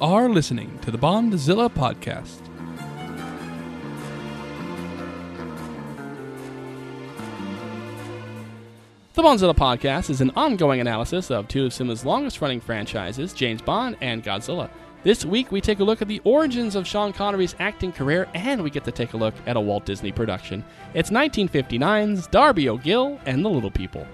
Are listening to the Bondzilla podcast. The Bondzilla podcast is an ongoing analysis of two of cinema's longest running franchises, James Bond and Godzilla. This week, we take a look at the origins of Sean Connery's acting career, and we get to take a look at a Walt Disney production. It's 1959's Darby O'Gill and the Little People.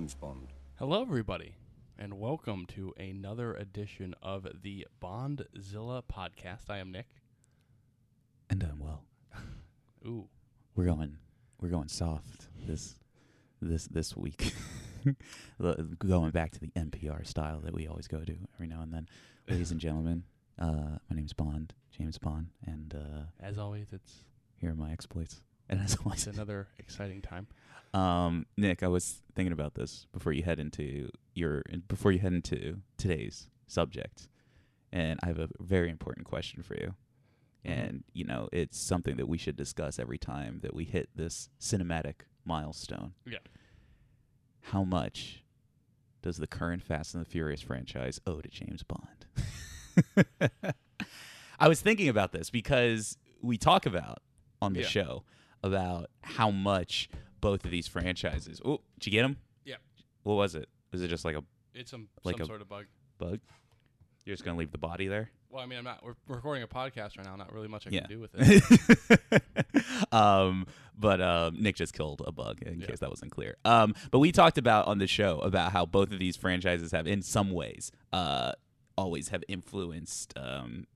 James Bond. Hello, everybody, and welcome to another edition of the Bondzilla podcast. I am Nick. And I'm Will. Ooh, We're going we're going soft this this this week. Going back to the NPR style that we always go to every now and then. Ladies and gentlemen, uh, my name's Bond, James Bond, and uh, as always, it's here are my exploits. And as always, it's another exciting time. Um, Nick, I was thinking about this before you head into your before you head into today's subject, and I have a very important question for you. Mhm. And you know, it's something that we should discuss every time that we hit this cinematic milestone. Yeah. How much does the current Fast and the Furious franchise owe to James Bond? I was thinking about this because we talk about on the Yeah. show about how much both of these franchises. Oh, did you get them? Yeah. What was it? Was it just like a It's some Like some a- sort of bug. bug? You're just gonna leave the body there? Well, I mean, I'm not. We're recording a podcast right now. Not really much I Yeah. can do with it. um, but um, Nick just killed a bug in Yeah. case that wasn't clear. Um, but we talked about on the show about how both of these franchises have, in some ways, uh, always have influenced um,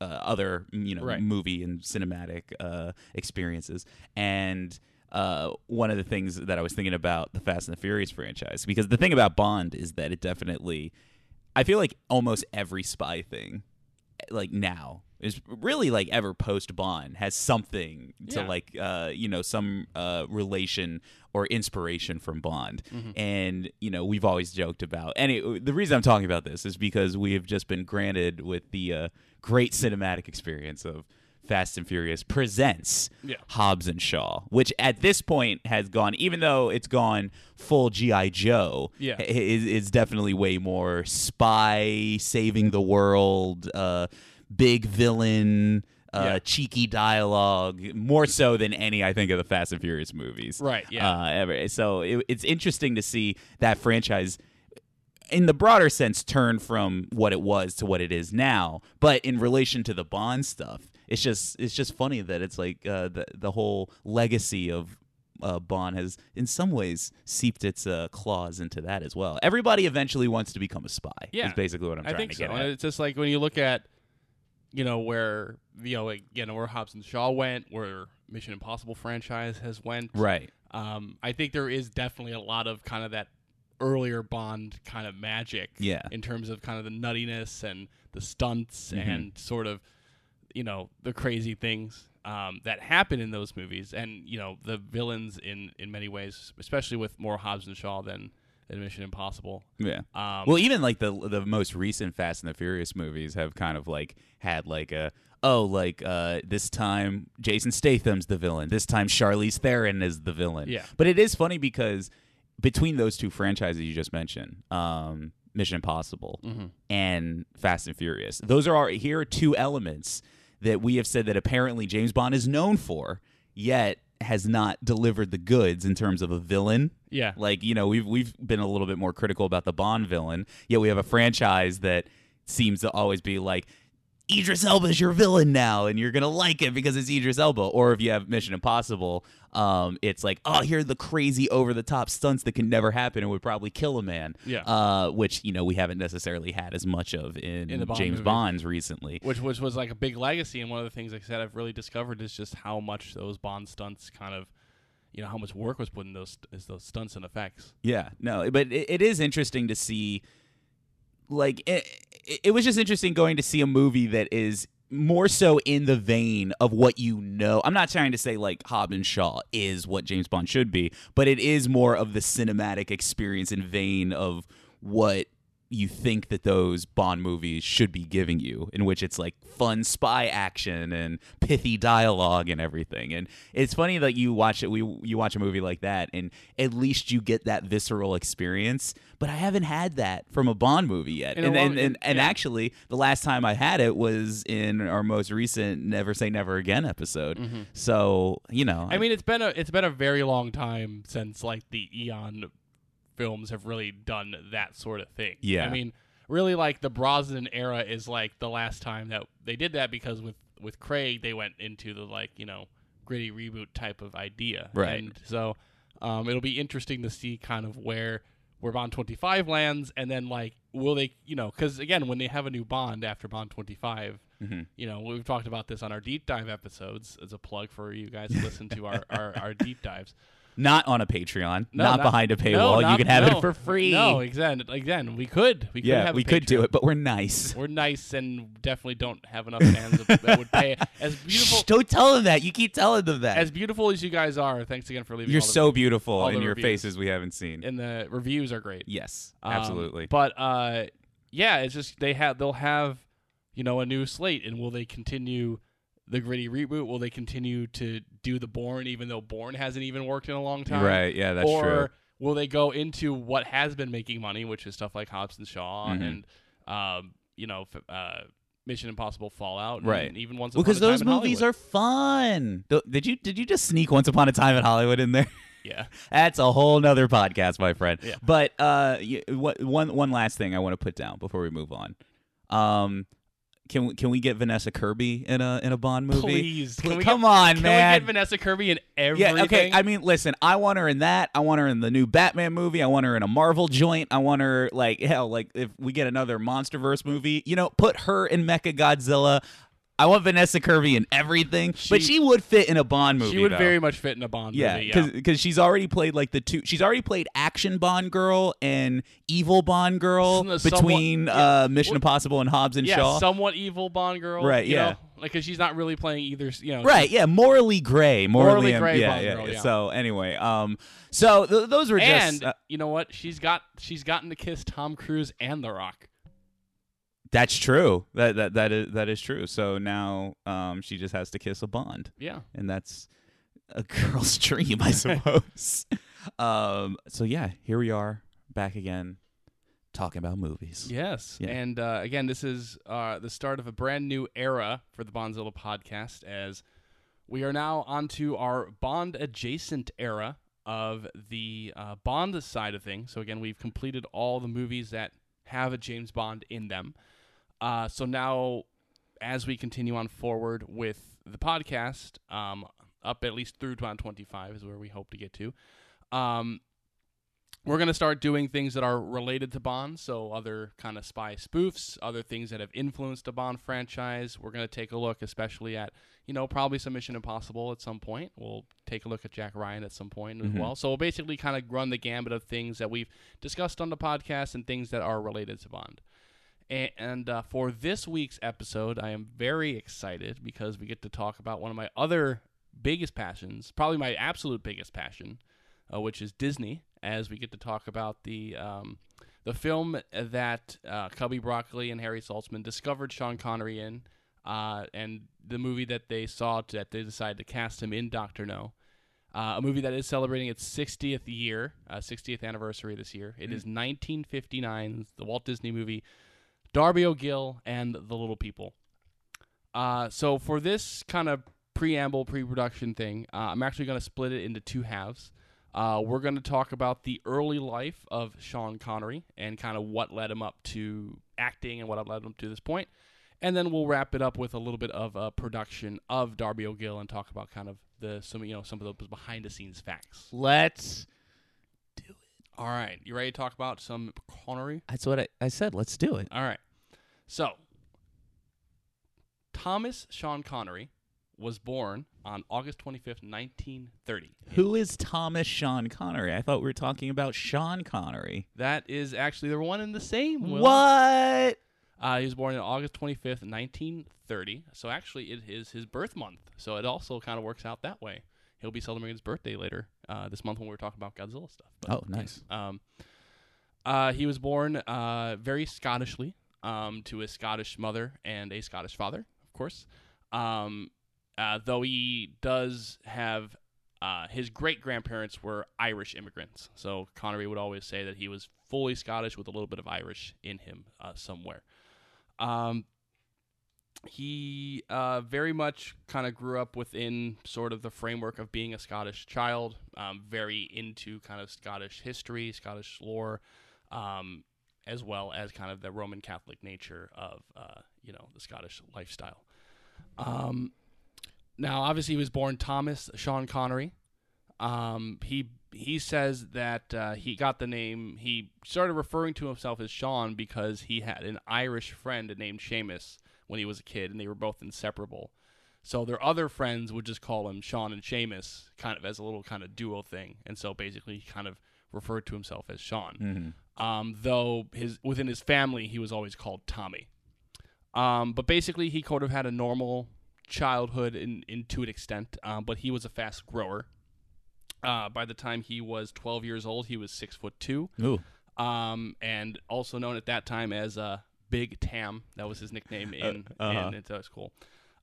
uh, other you know Right. movie and cinematic uh, experiences and. Uh, one of the things that I was thinking about the Fast and the Furious franchise, because the thing about Bond is that it definitely, I feel like almost every spy thing like now is really like ever post Bond has something to Yeah. like uh you know some uh relation or inspiration from Bond Mm-hmm. and you know we've always joked about and it, the reason I'm talking about this is because we have just been granted with the uh great cinematic experience of Fast and Furious presents Yeah. Hobbs and Shaw, which at this point has gone, even though it's gone full GI Joe, Yeah. is is definitely way more spy saving the world, uh, big villain. Uh, Yeah. cheeky dialogue, more so than any I think of the Fast and Furious movies, Right, yeah. Uh, ever. So it, it's interesting to see that franchise in the broader sense turn from what it was to what it is now but in relation to the bond stuff it's just it's just funny that it's like uh, the the whole legacy of uh, Bond has in some ways seeped its uh, claws into that as well. Everybody eventually wants to become a spy. Yeah. is basically what I'm I trying think to so. get at. it's just like when you look at, you know, where you know, where Hobbs and Shaw went, where Mission Impossible franchise has went. Right. Um, I think there is definitely a lot of kind of that earlier Bond kind of magic. Yeah. In terms of kind of the nuttiness and the stunts Mhm. and sort of, you know, the crazy things um, that happen in those movies, and you know, the villains in in many ways, especially with more Hobbs and Shaw than than Mission Impossible. Yeah. Um, well, even like the the most recent Fast and the Furious movies have kind of like had like a oh like uh this time Jason Statham's the villain. This time Charlize Theron is the villain. Yeah. But it is funny because between those two franchises you just mentioned, um Mission Impossible Mhm. and Fast and Furious. Those are our, here are two elements that we have said that apparently James Bond is known for, yet has not delivered the goods in terms of a villain yeah. like you know, we've we've been a little bit more critical about the Bond villain, yet we have a franchise that seems to always be like. Idris Elba is your villain now, and you're gonna like it because it's Idris Elba. Or if you have Mission Impossible, um, it's like, oh, here are the crazy over the top stunts that can never happen and would probably kill a man. Yeah. Uh, which you know we haven't necessarily had as much of in, In Bond James. Bonds recently. which which was like a big legacy and one of the things like I said I've really discovered is just how much those Bond stunts kind of you know how much work was put in those is those stunts and effects. Yeah, no, but it, it is interesting to see. Like eh, it, it was just interesting going to see a movie that is more so in the vein of what you know. I'm not trying to say like Hobbs and Shaw is what James Bond should be, but it is more of the cinematic experience and vein of what you think that those Bond movies should be giving you, in which it's like fun spy action and pithy dialogue and everything. And it's funny that you watch it, we you watch a movie like that, and at least you get that visceral experience. But I haven't had that from a Bond movie yet. And long- and, and, and yeah. actually, the last time I had it was in our most recent "Never Say Never Again" episode. So you know, Mm-hmm. I mean, it's been a it's been a very long time since like the Eon films have really done that sort of thing. Yeah. I mean, really, like the Brosnan era is like the last time that they did that because with with Craig they went into the like you know gritty reboot type of idea. Right. And so um, it'll be interesting to see kind of where where Bond twenty five lands, and then like will they you know because again when they have a new Bond after Bond twenty you know we've talked about this on our deep dive episodes as a plug for you guys to listen to our, our, our deep dives not on a Patreon, No, not, behind a no, paywall. you can have no, it for free. no again again we could we could yeah, we could do it, but we're nice. we're nice and definitely don't have enough fans that would pay as beautiful Shh, don't tell them that. You keep telling them that. as beautiful as you guys are thanks again for leaving You're so reviews. beautiful, and your reviews. faces we haven't seen. and the reviews are great yes, Um, absolutely. but uh, yeah, it's just they have they'll have you know a new slate, and will they continue the gritty reboot? Will they continue to do the Bourne, even though Bourne hasn't even worked in a long time? right? Yeah, that's or true. will they go into what has been making money, which is stuff like Hobbs and Shaw Mhm. and um, you know uh, Mission Impossible Fallout, and Right. even Once Well, Upon because Time those movies are fun. Did you did you just sneak Once Upon a Time in Hollywood in there? yeah. That's a whole nother podcast, my friend. Yeah. But uh, what, one one last thing I want to put down before we move on. Um, can we can we get Vanessa Kirby in a in a Bond movie? Please, Pl- can we come get, on, can man. Can we get Vanessa Kirby in everything? Yeah, okay. I mean, listen, I want her in that. I want her in the new Batman movie. I want her in a Marvel joint. I want her like hell, like if we get another MonsterVerse movie, you know, put her in Mecha Godzilla. I want Vanessa Kirby in everything, but She- she would fit in a Bond movie. she would though. very much fit in a Bond yeah, movie. Yeah, because she's already played like the two. She's already played action Bond girl and evil Bond girl Somewhat- between uh, Mission Well, Impossible and Hobbs and yeah, Shaw. somewhat evil Bond girl. Right, yeah. know? like because she's not really playing either. You know, Right, yeah, morally gray, morally, Morally gray yeah, Bond yeah, girl, yeah. yeah. So anyway, um, so th- those were And just uh, you know what? She's got she's gotten to kiss Tom Cruise and The Rock. That's true. That that that is that is true. So now, um, she just has to kiss a Bond, Yeah. and that's a girl's dream, I suppose. um, so yeah, here we are back again, talking about movies. Yes. Yeah. And uh, again, this is uh, the start of a brand new era for the Bondzilla podcast as we are now onto our Bond adjacent era of the uh, Bond side of things. So again, we've completed all the movies that have a James Bond in them. Uh, so now, as we continue on forward with the podcast, um, up at least through Bond 25 is where we hope to get to. Um, we're going to start doing things that are related to Bond, so other kind of spy spoofs, other things that have influenced the Bond franchise. We're going to take a look, especially at, you know, probably some Mission Impossible at some point. We'll take a look at Jack Ryan at some point as Mhm. well. So we'll basically kind of run the gambit of things that we've discussed on the podcast and things that are related to Bond. And uh, for this week's episode, I am very excited because we get to talk about one of my other biggest passions, probably my absolute biggest passion, uh, which is Disney. As we get to talk about the um, the film that uh, Cubby Broccoli and Harry Saltzman discovered Sean Connery in, uh, and the movie that they saw that they decided to cast him in Doctor No. Uh, a movie that is celebrating its 60th year, uh, 60th anniversary this year. It is 1959, the Walt Disney movie Darby O'Gill and the Little People. Uh, so for this kind of preamble, pre-production thing, uh, I'm actually going to split it into two halves. Uh, we're going to talk about the early life of Sean Connery and kind of what led him up to acting and what led him to this point. And then we'll wrap it up with a little bit of a production of Darby O'Gill and talk about kind of the some you know some of those behind the scenes facts. Let's. All right, you ready to talk about some Connery? That's what I, I said. Let's do it. All right. So, Thomas Sean Connery was born on August 25th, 1930. Who is Thomas Sean Connery? I thought we were talking about Sean Connery. That is actually they're one and the same. Will. What? Uh, he was born on August 25th, 1930. So actually, it is his birth month. So it also kind of works out that way. He'll be celebrating his birthday later uh, this month when we were talking about Godzilla stuff. But, Oh, nice. Um, Uh, he was born uh, very Scottishly um, to a Scottish mother and a Scottish father, of course. Um, uh, though he does have uh, his great grandparents were Irish immigrants. So Connery would always say that he was fully Scottish with a little bit of Irish in him uh, somewhere. Um, he uh, very much kind of grew up within sort of the framework of being a Scottish child, um, very into kind of Scottish history, Scottish lore, um, as well as kind of the Roman Catholic nature of uh, you know the Scottish lifestyle. Um, now, obviously, he was born Thomas Sean Connery. Um, he he says that uh, he got the name. He started referring to himself as Sean because he had an Irish friend named Seamus when he was a kid, and they were both inseparable. So their other friends would just call him Sean and Seamus, kind of as a little kind of duo thing. And so basically, he kind of referred to himself as Sean. Um, though his within his family, he was always called Tommy. Um, but basically, he could have had a normal childhood in, in to an extent, um, but he was a fast grower. Uh, by the time he was 12 years old, he was six foot two, Ooh. um, and also known at that time as uh, Big Tam. That was his nickname in, uh-huh. in into school.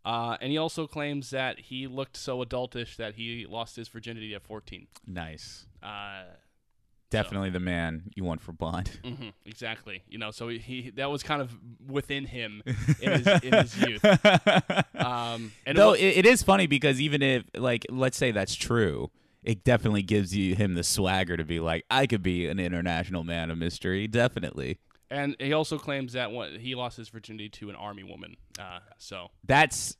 Uh, and he also claims that he looked so adultish that he lost his virginity at 14. Nice. Uh, Definitely the man you want for Bond. hmm exactly. You know, so he, he that was kind of within him in his, in his youth. Um, and Though wa- it, it is funny because even if like let's say that's true, it definitely gives you him the swagger to be like, I could be an international man of mystery. Definitely. And he also claims that he lost his virginity to an army woman. Uh, so That's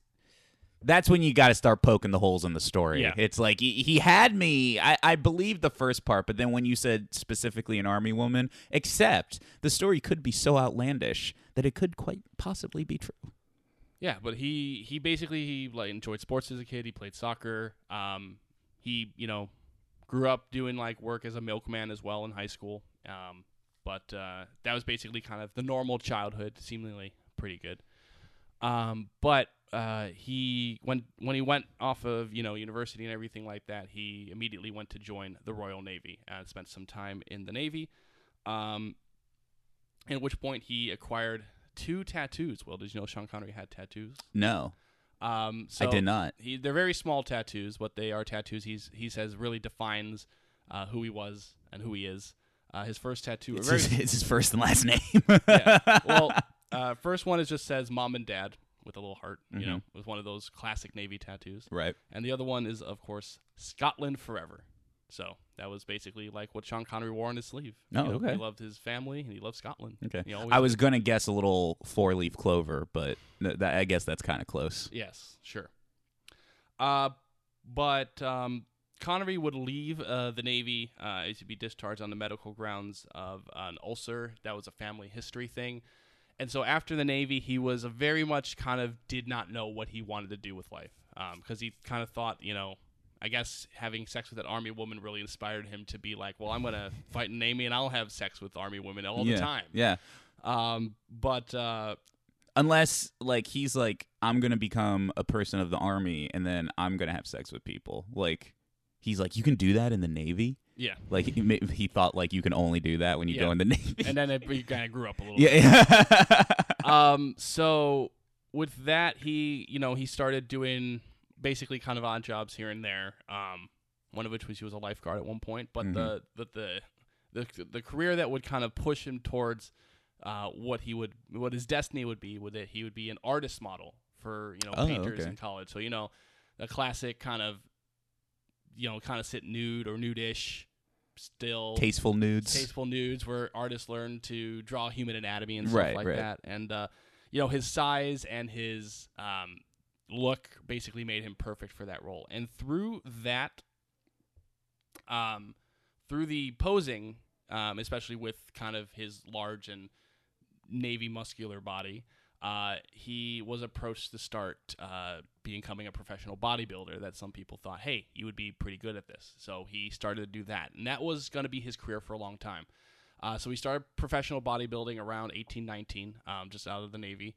that's when you got to start poking the holes in the story. Yeah. It's like he, he had me. I, I believed the first part, but then when you said specifically an army woman, except the story could be so outlandish that it could quite possibly be true. yeah, but he he basically he like enjoyed sports as a kid. He played soccer. Um, he you know grew up doing like work as a milkman as well in high school. Um, but uh, that was basically kind of the normal childhood, seemingly pretty good. Um, but uh, he when when he went off of you know university and everything like that, he immediately went to join the Royal Navy and spent some time in the Navy. Um, at which point he acquired two tattoos. Well, did you know Sean Connery had tattoos? No, Um, so I did not. He, they're very small tattoos, but they are tattoos. He's he says really defines uh, who he was and who he is. Uh, his first tattoo. It's very, his, it's his first and last name. yeah. Well, uh, first one is just says mom and dad with a little heart. You Mm-hmm. know, it was one of those classic Navy tattoos. right. And the other one is, of course, Scotland forever. So that was basically like what Sean Connery wore on his sleeve. Oh, You know, okay. He loved his family and he loved Scotland. Okay. I was gonna guess a little four leaf clover, but th- that, I guess that's kind of close. Yes, sure. Uh, but um, Connery would leave uh, the Navy uh, to be discharged on the medical grounds of an ulcer. That was a family history thing. And so after the Navy, he was a very much kind of did not know what he wanted to do with life because he kind of thought, you know, I guess having sex with an army woman really inspired him to be like, well, I'm going to fight in the Navy and I'll have sex with army women all yeah. the time. Yeah. Um, but uh, Unless like he's like, I'm gonna become a person of the army, and then I'm gonna have sex with people. Like, he's like, you can do that in the Navy. yeah. Like he, he thought like you can only do that when you Yeah. go in the Navy. And then it, he kind of grew up a little yeah. yeah. um so with that he you know he started doing basically kind of odd jobs here and there um one of which was he was a lifeguard at one point but the, the the the the career that would kind of push him towards uh what he would what his destiny would be would that he would be an artist model for you know Oh, painters okay. in college so you know the classic kind of you know kind of sit nude or nudish still Tasteful nudes. tasteful nudes where artists learn to draw human anatomy and stuff Right, like right. that. And uh, you know, his size and his um, look basically made him perfect for that role. And through that, um, through the posing, um, especially with kind of his large and navy muscular body. Uh, he was approached to start uh, becoming a professional bodybuilder. That some people thought, hey, you would be pretty good at this. So he started to do that, and that was going to be his career for a long time. Uh, so he started professional bodybuilding around 1819, um, just out of the Navy.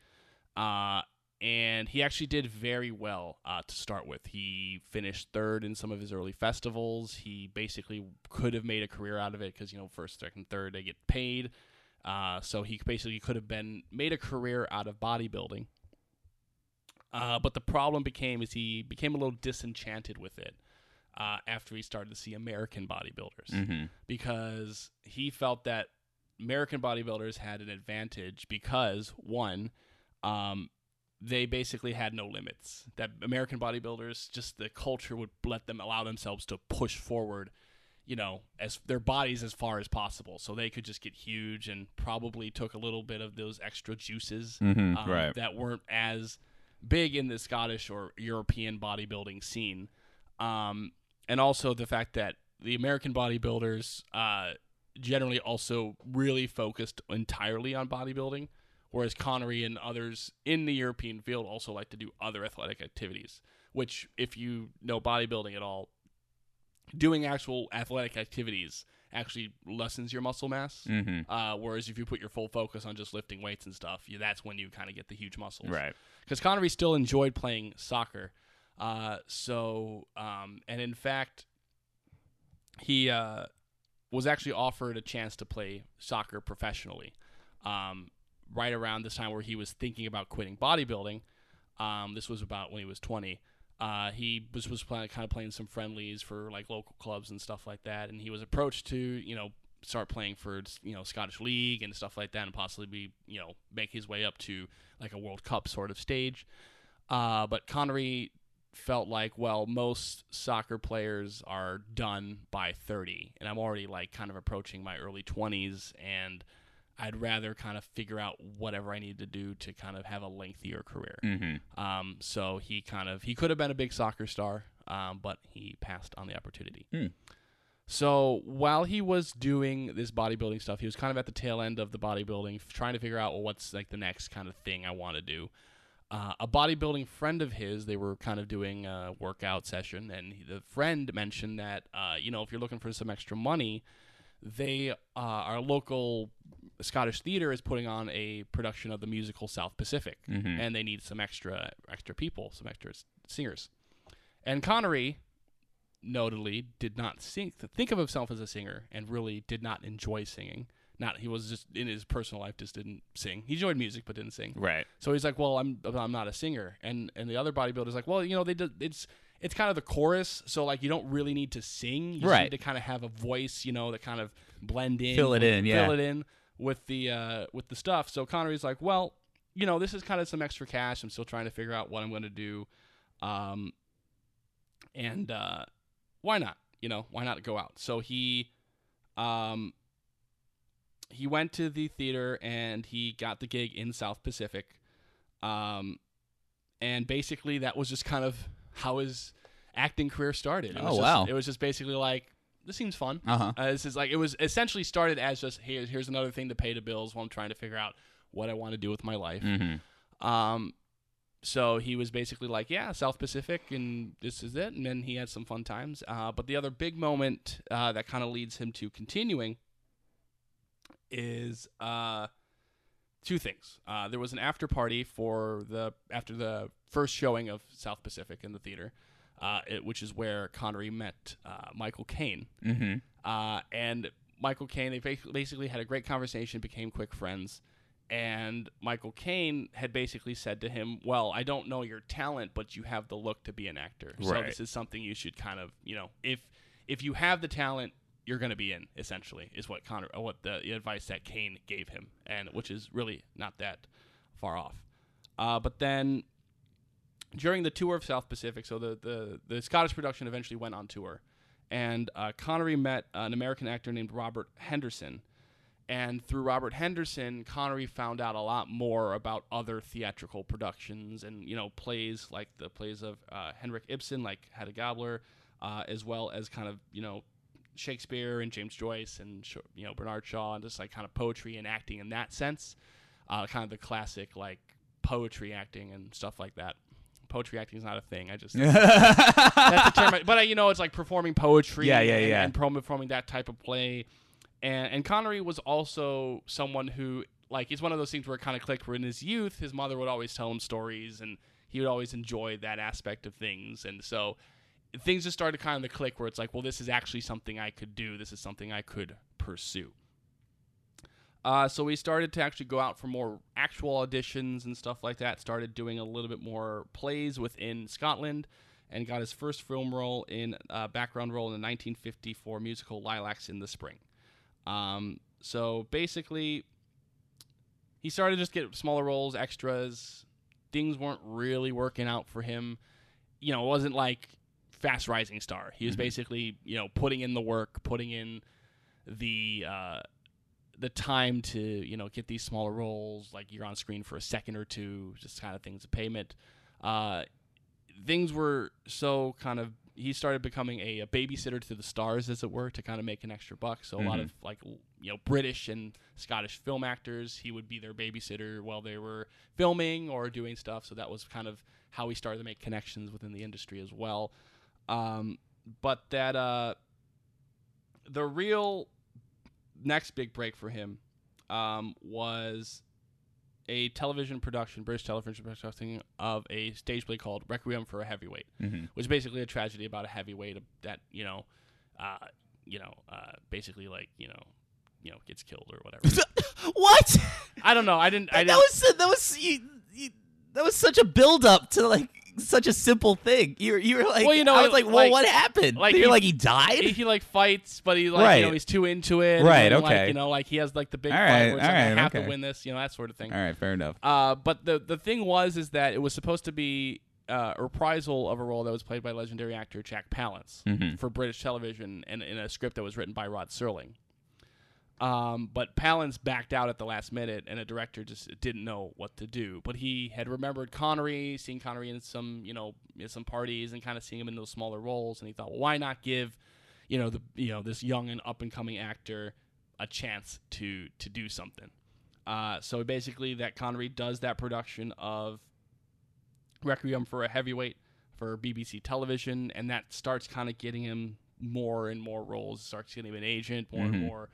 Uh, and he actually did very well uh, to start with. He finished third in some of his early festivals. He basically could have made a career out of it because you know first, second, third they get paid. Uh, so he basically could have been made a career out of bodybuilding. Uh, but the problem became is he became a little disenchanted with it uh, after he started to see American bodybuilders Mhm. because he felt that American bodybuilders had an advantage because one, um, they basically had no limits. That American bodybuilders, just the culture would let them allow themselves to push forward, you know, as their bodies as far as possible, so they could just get huge and probably took a little bit of those extra juices Mhm, um, right. that weren't as big in the Scottish or European bodybuilding scene. Um, and also the fact that the American bodybuilders uh, generally also really focused entirely on bodybuilding, whereas Connery and others in the European field also like to do other athletic activities. Which, if you know bodybuilding at all, doing actual athletic activities actually lessens your muscle mass. Mhm. Uh, whereas if you put your full focus on just lifting weights and stuff, you, that's when you kind of get the huge muscles Right. because Connery still enjoyed playing soccer. Uh, so, um, and in fact, he uh, was actually offered a chance to play soccer professionally um, right around this time where he was thinking about quitting bodybuilding. Um, this was about when he was 20. Uh, he was, was kind of playing some friendlies for like local clubs and stuff like that, and he was approached to you know start playing for you know Scottish League and stuff like that, and possibly be you know make his way up to like a World Cup sort of stage. Uh, but Connery felt like, well, most soccer players are done by 30, and I'm already like kind of approaching my early 20s, and I'd rather kind of figure out whatever I need to do to kind of have a lengthier career. Mhm. Um, so he kind of he could have been a big soccer star, um, but he passed on the opportunity. Hmm. So while he was doing this bodybuilding stuff, he was kind of at the tail end of the bodybuilding, trying to figure out well, what's like the next kind of thing I want to do. Uh, a bodybuilding friend of his, they were kind of doing a workout session, and he- the friend mentioned that uh, you know if you're looking for some extra money, they uh, our local Scottish theater is putting on a production of the musical South Pacific, Mhm. and they need some extra extra people, some extra singers. And Connery, notably, did not sing, think of himself as a singer, and really did not enjoy singing. Not he was just in his personal life just didn't sing. He enjoyed music but didn't sing. Right. So he's like, "Well, I'm I'm not a singer." And and the other bodybuilder's like, "Well, you know, they did it's it's kind of the chorus, so like you don't really need to sing. You Right. need to kind of have a voice, you know, that kind of blend in, Fill it in, yeah. fill it in with the uh with the stuff." So Connery's like, "Well, you know, this is kind of some extra cash. I'm still trying to figure out what I'm going to do, um, and uh, why not? You know, why not go out?" So he, um, he went to the theater and he got the gig in South Pacific. Um, and basically that was just kind of how his acting career started. It was Oh, just, wow. It was just basically like, this seems fun. Uh-huh. Uh, this is like, it was essentially started as just, here, here's another thing to pay the bills while I'm trying to figure out what I want to do with my life. Mhm. Um, so he was basically like, yeah, South Pacific, and this is it. And then he had some fun times. Uh, but the other big moment uh, that kind of leads him to continuing is uh, two things. Uh, there was an after party for the after the first showing of South Pacific in the theater, uh, it, which is where Connery met uh, Michael Caine. Mhm. Uh, and Michael Caine, they ba- basically had a great conversation, became quick friends. And Michael Caine had basically said to him, "Well, I don't know your talent, but you have the look to be an actor. So Right. this is something you should kind of, you know, if if you have the talent, you're going to be in. Essentially, is what Connor, uh, what the, the advice that Caine gave him, and which is really not that far off. Uh, but then during the tour of South Pacific, so the, the, the Scottish production eventually went on tour, and uh, Connery met an American actor named Robert Henderson. And through Robert Henderson, Connery found out a lot more about other theatrical productions and you know plays like the plays of uh, Henrik Ibsen, like Hedda Gabler, uh, as well as kind of you know Shakespeare and James Joyce and you know Bernard Shaw and just like kind of poetry and acting in that sense, uh, kind of the classic like poetry acting and stuff like that. Poetry acting is not a thing. I just that's the term. I- But uh, you know, it's like performing poetry. Yeah, yeah, and, yeah. And performing that type of play. And and Connery was also someone who like it's one of those things where it kind of clicked. Where in his youth, his mother would always tell him stories, and he would always enjoy that aspect of things, and so things just started kind of to click. Where it's like, well, this is actually something I could do. This is something I could pursue. Uh, so we started to actually go out for more actual auditions and stuff like that. Started doing a little bit more plays within Scotland, and got his first film role in uh, background role in the 1954 musical Lilacs in the Spring. Um, so basically, he started to just get smaller roles, extras. Things weren't really working out for him. You know, it wasn't like fast rising star. He was basically, you know, putting in the work, putting in the uh, the time to, you know, get these smaller roles. Like you're on screen for a second or two, just kind of things of payment. Uh, things were so kind of he started becoming a, a babysitter to the stars as it were to kind of make an extra buck so a lot of like you know british and scottish film actors he would be their babysitter while they were filming or doing stuff so that was kind of how he started to make connections within the industry as well um, but that uh, the real next big break for him um, was a television production, British television production of a stage play called Requiem for a Heavyweight, Mhm. which is basically a tragedy about a heavyweight that you know, uh, you know, uh, basically like you know, you know, gets killed or whatever. what? I don't know. I didn't. I that didn't. was that was you, you, that was such a build up to like such a simple thing. You were you were like, Well, you know, I was like, well, like- what happened? like You're he- like he died. he, he, like fights, but he like Right. you know he's too into it. Right, then, like, okay. you know, like he has like the big All fight right, where it's like, all I right, have to okay. win this, you know, that sort of thing. All right, fair enough. Uh, but the the thing was is that it was supposed to be uh, a reprisal of a role that was played by legendary actor Jack Palance Mhm. for British television and in a script that was written by Rod Serling. Um, but Palance backed out at the last minute, and the director just didn't know what to do. But he had remembered Connery, seen Connery in some, you know, some parties, and kind of seeing him in those smaller roles. And he thought, well, why not give, you know, the you know this young and up and coming actor a chance to to do something. Uh, so basically, that Connery does that production of Requiem for a Heavyweight for BBC television, and that starts kind of getting him more and more roles. Starts getting him an agent, more and Mhm. more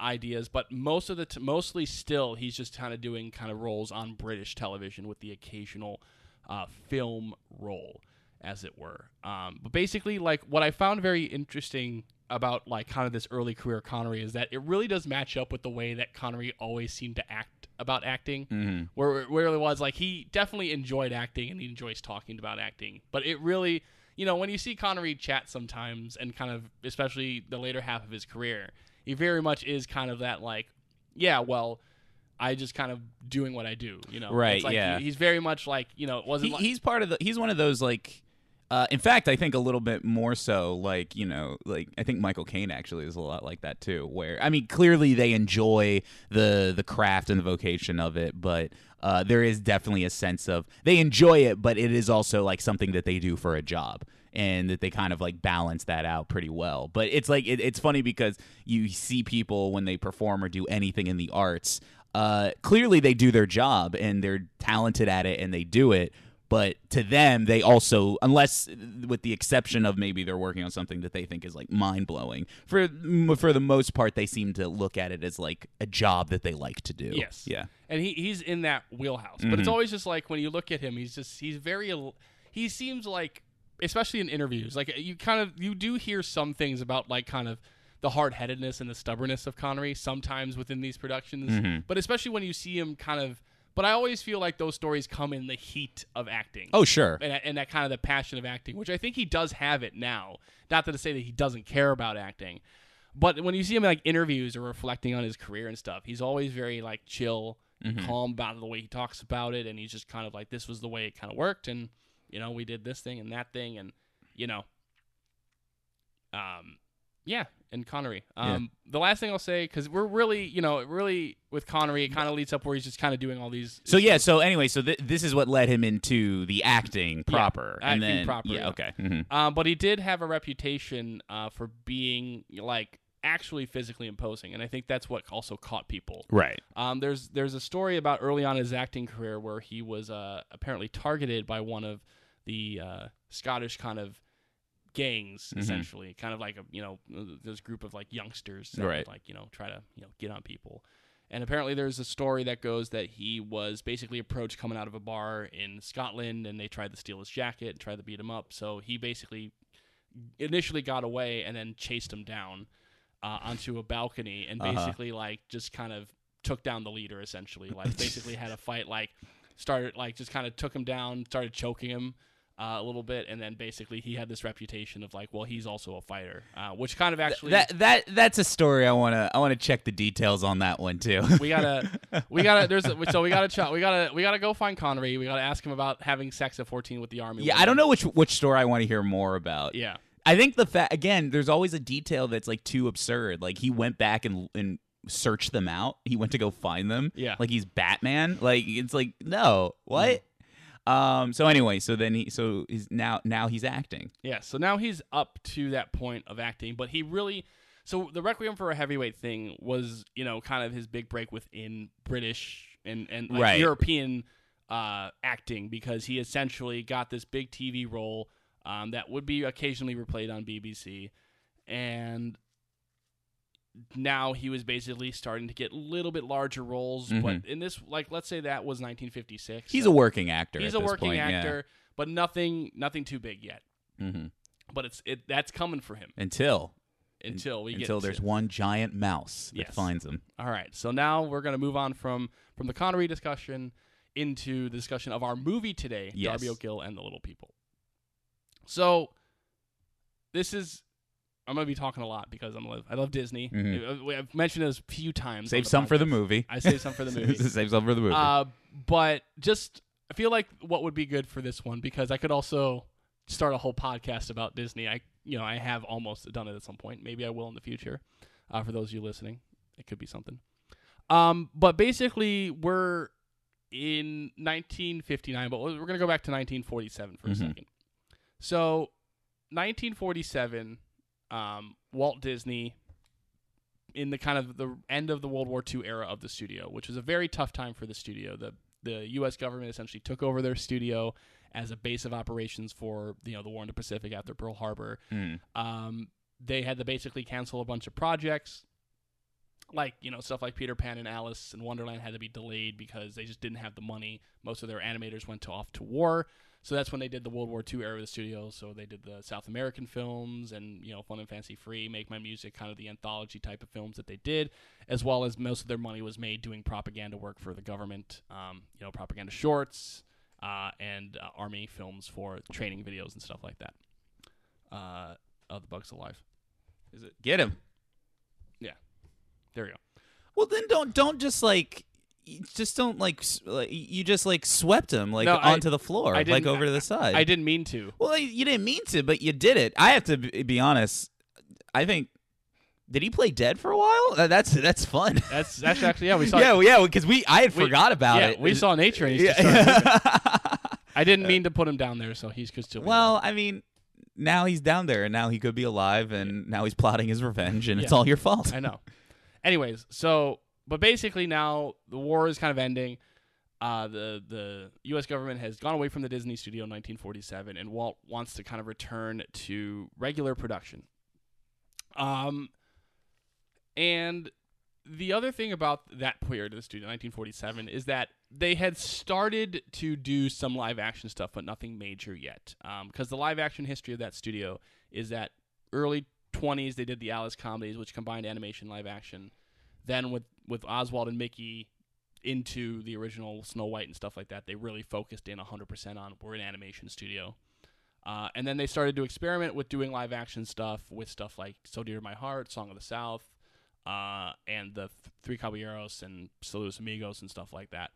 ideas. But most of the t- mostly still, he's just kind of doing kind of roles on British television with the occasional uh, film role, as it were. Um, but basically, like what I found very interesting about like kind of this early career Connery is that it really does match up with the way that Connery always seemed to act about acting hmm where where it was like he definitely enjoyed acting and he enjoys talking about acting, but it really, you know, when you see Connery chat sometimes and kind of especially the later half of his career, he very much is kind of that like, yeah, well, I just kind of doing what I do, you know, Right, It's like yeah. he- he's very much like you know, it wasn't He, like, he's part of the. He's one of those like. Uh, in fact, I think a little bit more so, like you know, like I think Michael Caine actually is a lot like that too. Where I mean, clearly they enjoy the the craft and the vocation of it, but uh, there is definitely a sense of they enjoy it, but it is also like something that they do for a job, and that they kind of like balance that out pretty well. But it's like it, it's funny because you see people when they perform or do anything in the arts, uh, clearly they do their job and they're talented at it and they do it but to them they also unless with the exception of maybe they're working on something that they think is like mind-blowing for for the most part they seem to look at it as like a job that they like to do Yes. yeah and he he's in that wheelhouse. But it's Mhm. always just like when you look at him, he's just he's very he seems like especially in interviews, like you kind of you do hear some things about like kind of the hard-headedness and the stubbornness of Connery sometimes within these productions, Mhm. but especially when you see him kind of but I always feel like those stories come in the heat of acting. oh sure and, that- and that kind of the passion of acting, which I think he does have it now. Not to say that he doesn't care about acting, but when you see him in like interviews or reflecting on his career and stuff, he's always very like chill, Mhm. calm about the way he talks about it, and he's just kind of like, this was the way it kind of worked, and you know, we did this thing and that thing, and you know, um, yeah, and Connery. Yeah. Um, the last thing I'll say because we're really, you know, really with Connery, it kind of leads up where he's just kind of doing all these. so yeah so anyway so th- this is what led him into the acting proper and acting then proper, yeah yeah. okay Mhm. Um, but he did have a reputation uh, for being like actually physically imposing, and I think that's what also caught people. right Um, there's there's a story about early on in his acting career where he was uh, apparently targeted by one of the uh, Scottish kind of gangs, Mhm. essentially, kind of like a you know this group of like youngsters that Right. like you know try to you know get on people, And apparently, there's a story that goes that he was basically approached coming out of a bar in Scotland, and they tried to steal his jacket and tried to beat him up. So he basically initially got away and then chased him down uh, onto a balcony and Uh-huh. basically like just kind of took down the leader essentially. Like basically had a fight, like started like just kind of took him down, started choking him. Uh, a little bit, and then basically he had this reputation of like, well, he's also a fighter, uh, which kind of actually that that that's a story I want to I want to check the details on that one too. we gotta we gotta there's a, so we gotta ch- we gotta we gotta go find Connery. We gotta ask him about having sex at 14 with the army. yeah, I don't know which which story I want to hear more about. Yeah, I think the fact again, there's always a detail that's like too absurd. Like he went back and and searched them out. He went to go find them. Yeah. like he's Batman. Like it's like no, what? Um. So anyway, so then he so he's now now he's acting. yeah. So now he's up to that point of acting, but he really so the Requiem for a Heavyweight thing was you know kind of his big break within British and and like, Right. European uh, acting because he essentially got this big TV role um, that would be occasionally replayed on BBC, and now he was basically starting to get a little bit larger roles. But in this, like, let's say that was 1956. Mm-hmm. He's so a working actor. he's a working point, yeah. actor, but nothing nothing too big yet. hmm But it's it that's coming for him Until until we get until there's one giant mouse that Yes. finds him. All right, so now we're going to move on from from the Connery discussion into the discussion of our movie today, Yes. Darby O'Gill and the Little People. So this is I'm going to be talking a lot because I'm live. I love Disney. Mhm. I- I've mentioned this a few times. Save some for the movie. I save some for the movie. Save some for the movie. Uh, but just I feel like what would be good for this one because I could also start a whole podcast about Disney. I you know I have almost done it at some point. Maybe I will in the future. Uh, for those of you listening, it could be something. Um, but basically we're in 1959, but we're gonna go back to 1947 for a Mhm. second. So 1947, um, Walt Disney in the kind of the end of the World War II era of the studio, which was a very tough time for the studio. The the U.S. government essentially took over their studio as a base of operations for you know the war in the Pacific after Pearl Harbor. Mm. Um, they had to basically cancel a bunch of projects, like you know stuff like Peter Pan and Alice and Wonderland had to be delayed because they just didn't have the money. Most of their animators went to off to war. So that's when they did the World War II era of the studio. So they did the South American films and you know Fun and Fancy Free, Make Mine Music, kind of the anthology type of films that they did, as well as most of their money was made doing propaganda work for the government. Um, you know, propaganda shorts uh, and uh, army films for training videos and stuff like that. Uh, oh, the bug's alive. Is it? Get him. Yeah. There we go. Well, then don't don't just like you just don't like like, you just like swept him like No, I- onto the floor I like over to the side. I didn't mean to. Well, you didn't mean to, but you did it. I have to be honest. I think did he play dead for a while? Uh, That's that's fun. That's that's actually yeah we saw yeah, well, yeah, because we I had we- forgot about yeah, it. we saw nature and he's just Yeah. I didn't mean to put him down there, so he's could still. well, I mean, now he's down there, and now he could be alive, and now he's plotting his revenge, and it's all your fault. I know. Anyways, so but basically now the war is kind of ending. Uh, the the U.S. government has gone away from the Disney studio in 1947, and Walt wants to kind of return to regular production. Um, and the other thing about that period of the studio, 1947, is that they had started to do some live action stuff, but nothing major yet. Because the live action history of that studio is that early 20s they did the Alice comedies, which combined animation live action. Then with with Oswald and Mickey into the original Snow White and stuff like that, they really focused in 100% on we're an animation studio. Uh, and then they started to experiment with doing live action stuff with stuff like So Dear to My Heart, Song of the South, uh, and the th- Three Caballeros and Saludos Amigos and stuff like that.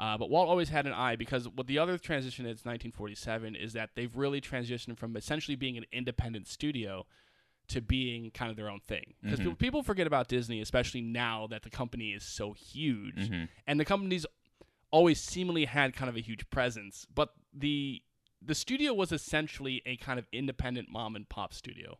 Uh, but Walt always had an eye because what the other transition is 1947 is that they've really transitioned from essentially being an independent studio to being kind of their own thing. Because Mhm. people forget about Disney, especially now that the company is so huge, Mhm. and the company's always seemingly had kind of a huge presence. But the the studio was essentially a kind of independent mom and pop studio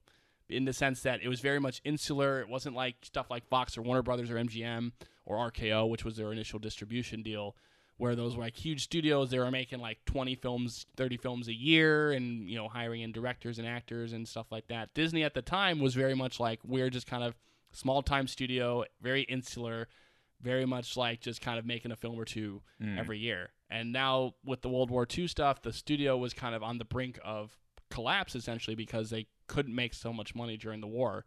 in the sense that it was very much insular. It wasn't like stuff like Fox or Warner Brothers or MGM or RKO, which was their initial distribution deal, where those were like huge studios. They were making like 20 films, 30 films a year and, you know, hiring in directors and actors and stuff like that. Disney at the time was very much like we're just kind of small time studio, very insular, very much like just kind of making a film or two Mm. every year. And now with the World War II stuff, the studio was kind of on the brink of collapse essentially because they couldn't make so much money during the war.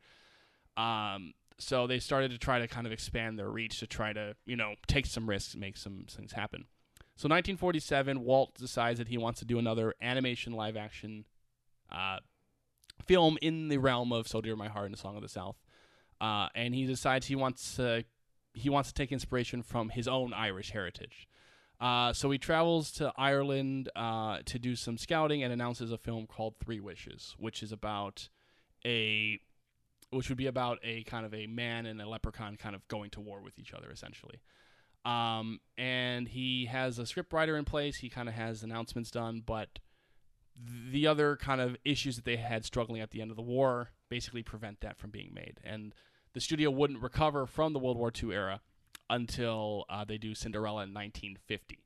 Um, so they started to try to kind of expand their reach to try to, you know, take some risks make some things happen. So 1947, Walt decides that he wants to do another animation live action uh, film in the realm of "So Dear My Heart" and "The Song of the South," uh, and he decides he wants to he wants to take inspiration from his own Irish heritage. Uh, so he travels to Ireland uh, to do some scouting and announces a film called Three Wishes, which is about a which would be about a kind of a man and a leprechaun kind of going to war with each other essentially. Um, and he has a scriptwriter in place. He kind of has announcements done, but the other kind of issues that they had struggling at the end of the war basically prevent that from being made. And the studio wouldn't recover from the World War II era until uh, they do Cinderella in 1950.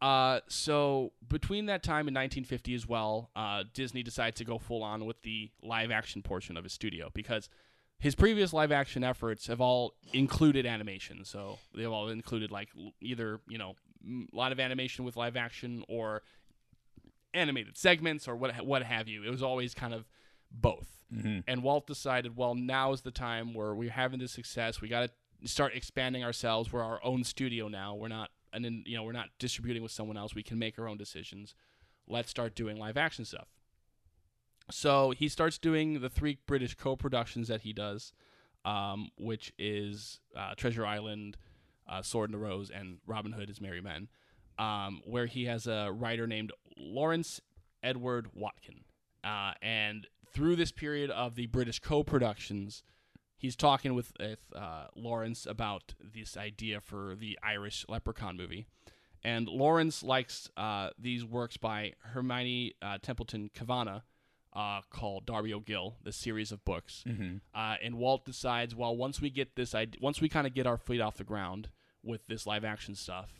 Uh, so between that time and 1950 as well, uh, Disney decides to go full on with the live action portion of his studio because his previous live action efforts have all included animation. So they've all included like either you know a lot of animation with live action or animated segments or what what have you. It was always kind of both. And Walt decided, well, now is the time where we're having this success. We got to start expanding ourselves. We're our own studio now. We're not and then you know we're not distributing with someone else. We can make our own decisions. Let's start doing live action stuff. So he starts doing the three British co-productions that he does, um, which is uh, Treasure Island, uh, Sword in the Rose, and Robin Hood is Merry Men, um, where he has a writer named Lawrence Edward Watkin. Uh, and through this period of the British co-productions, he's talking with, with uh, Lawrence about this idea for the Irish Leprechaun movie. And Lawrence likes uh, these works by Herminie uh, Templeton Kavanagh uh, called Darby O'Gill, the series of books. Uh, and Walt decides, well, once we get this, idea, once we kind of get our feet off the ground with this live action stuff,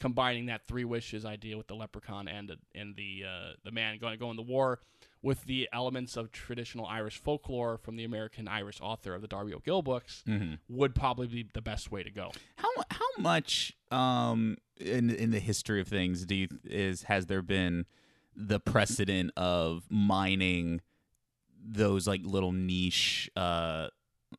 combining that three wishes idea with the leprechaun and the, and the uh, the man going to go in the war with the elements of traditional Irish folklore from the American Irish author of the Darby O'Gill books would probably be the best way to go. How how much um in in the history of things do you is has there been the precedent of mining those like little niche uh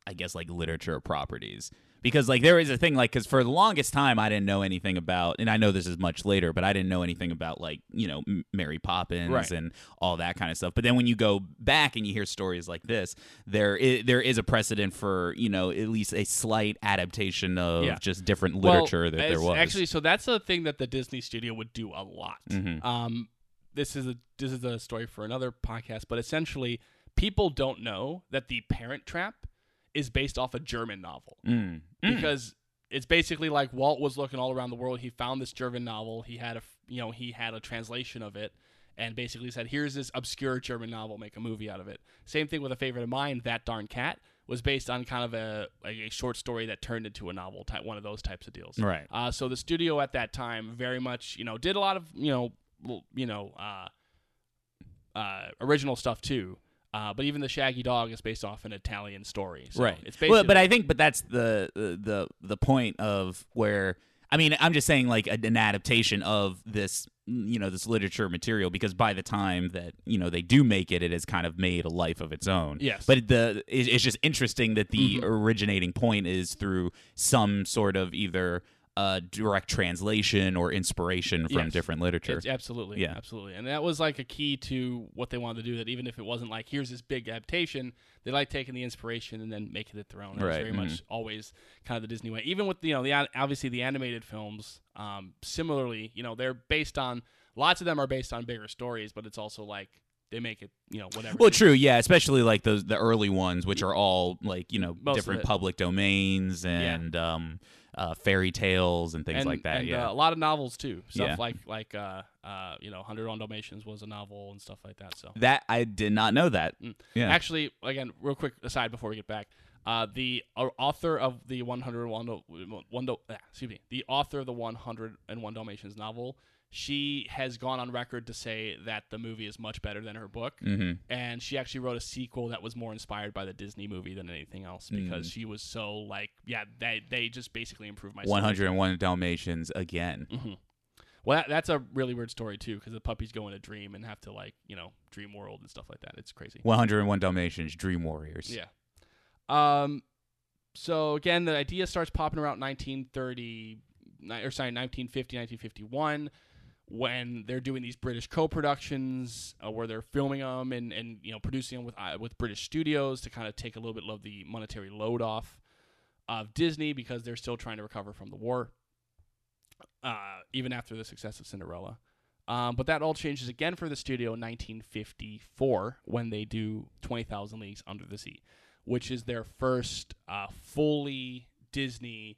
I guess like literature properties because like there is a thing like because for the longest time I didn't know anything about and I know this is much later but I didn't know anything about like you know Mary Poppins Right. and all that kind of stuff but then when you go back and you hear stories like this there is, there is a precedent for you know at least a slight adaptation of Yeah. just different Well, literature that there was Actually, so that's a thing that the Disney studio would do a lot. Mhm. Um, this is a this is a story for another podcast, but essentially, people don't know that the Parent Trap is based off a German novel Mm. because it's basically like Walt was looking all around the world. He found this German novel. He had a you know he had a translation of it. And basically said, "Here's this obscure German novel. Make a movie out of it." Same thing with a favorite of mine, "That Darn Cat," was based on kind of a like a short story that turned into a novel, type one of those types of deals. Right. Uh, so the studio at that time very much, you know, did a lot of, you know, you know, uh, uh, original stuff too. Uh, but even the Shaggy Dog is based off an Italian story. So right. It's basically well, but I think, but that's the the the point of where I mean, I'm just saying like an adaptation of this, you know, this literature material because by the time that you know they do make it, it has kind of made a life of its own. Yes. But the it's just interesting that the Mhm. originating point is through some sort of either uh, direct translation or inspiration from Yes. different literature. It's absolutely, Yeah. absolutely, and that was like a key to what they wanted to do. That even if it wasn't like here's this big adaptation, they like taking the inspiration and then making it their own. That's Right, very much always kind of the Disney way. Even with you know the obviously the animated films, um, similarly, you know they're based on lots of them are based on bigger stories, but it's also like they make it you know whatever. Well, true, yeah, especially like those the early ones, which are all like you know Most different public domains and um, uh, fairy tales and things and, like that. and, yeah, uh, a lot of novels too. Stuff Yeah. like like uh, uh, you know, Hundred on Dalmatians was a novel and stuff like that. So that I did not know that. Mm. Yeah, Actually, again, real quick aside before we get back, Uh, the uh, author of the 101 Dal- one, Dal- ah, excuse me, the author of the 101 Dalmatians novel, she has gone on record to say that the movie is much better than her book, Mm-hmm. and she actually wrote a sequel that was more inspired by the Disney movie than anything else because Mm. she was so like, yeah, they they just basically improved my story. 101 Dalmatians again. Mhm. Well, that, that's a really weird story too, because the puppies go in a dream and have to like you know dream world and stuff like that. It's crazy. 101 Dalmatians, Dream Warriors. Yeah. Um. So again, the idea starts popping around 1930, or sorry, 1950, 1951, when they're doing these British co-productions uh, where they're filming them and, and you know producing them with uh, with British studios to kind of take a little bit of the monetary load off of Disney because they're still trying to recover from the war. Uh, even after the success of Cinderella. Um, but that all changes again for the studio in 1954 when they do 20,000 Leagues Under the Sea, which is their first uh, fully Disney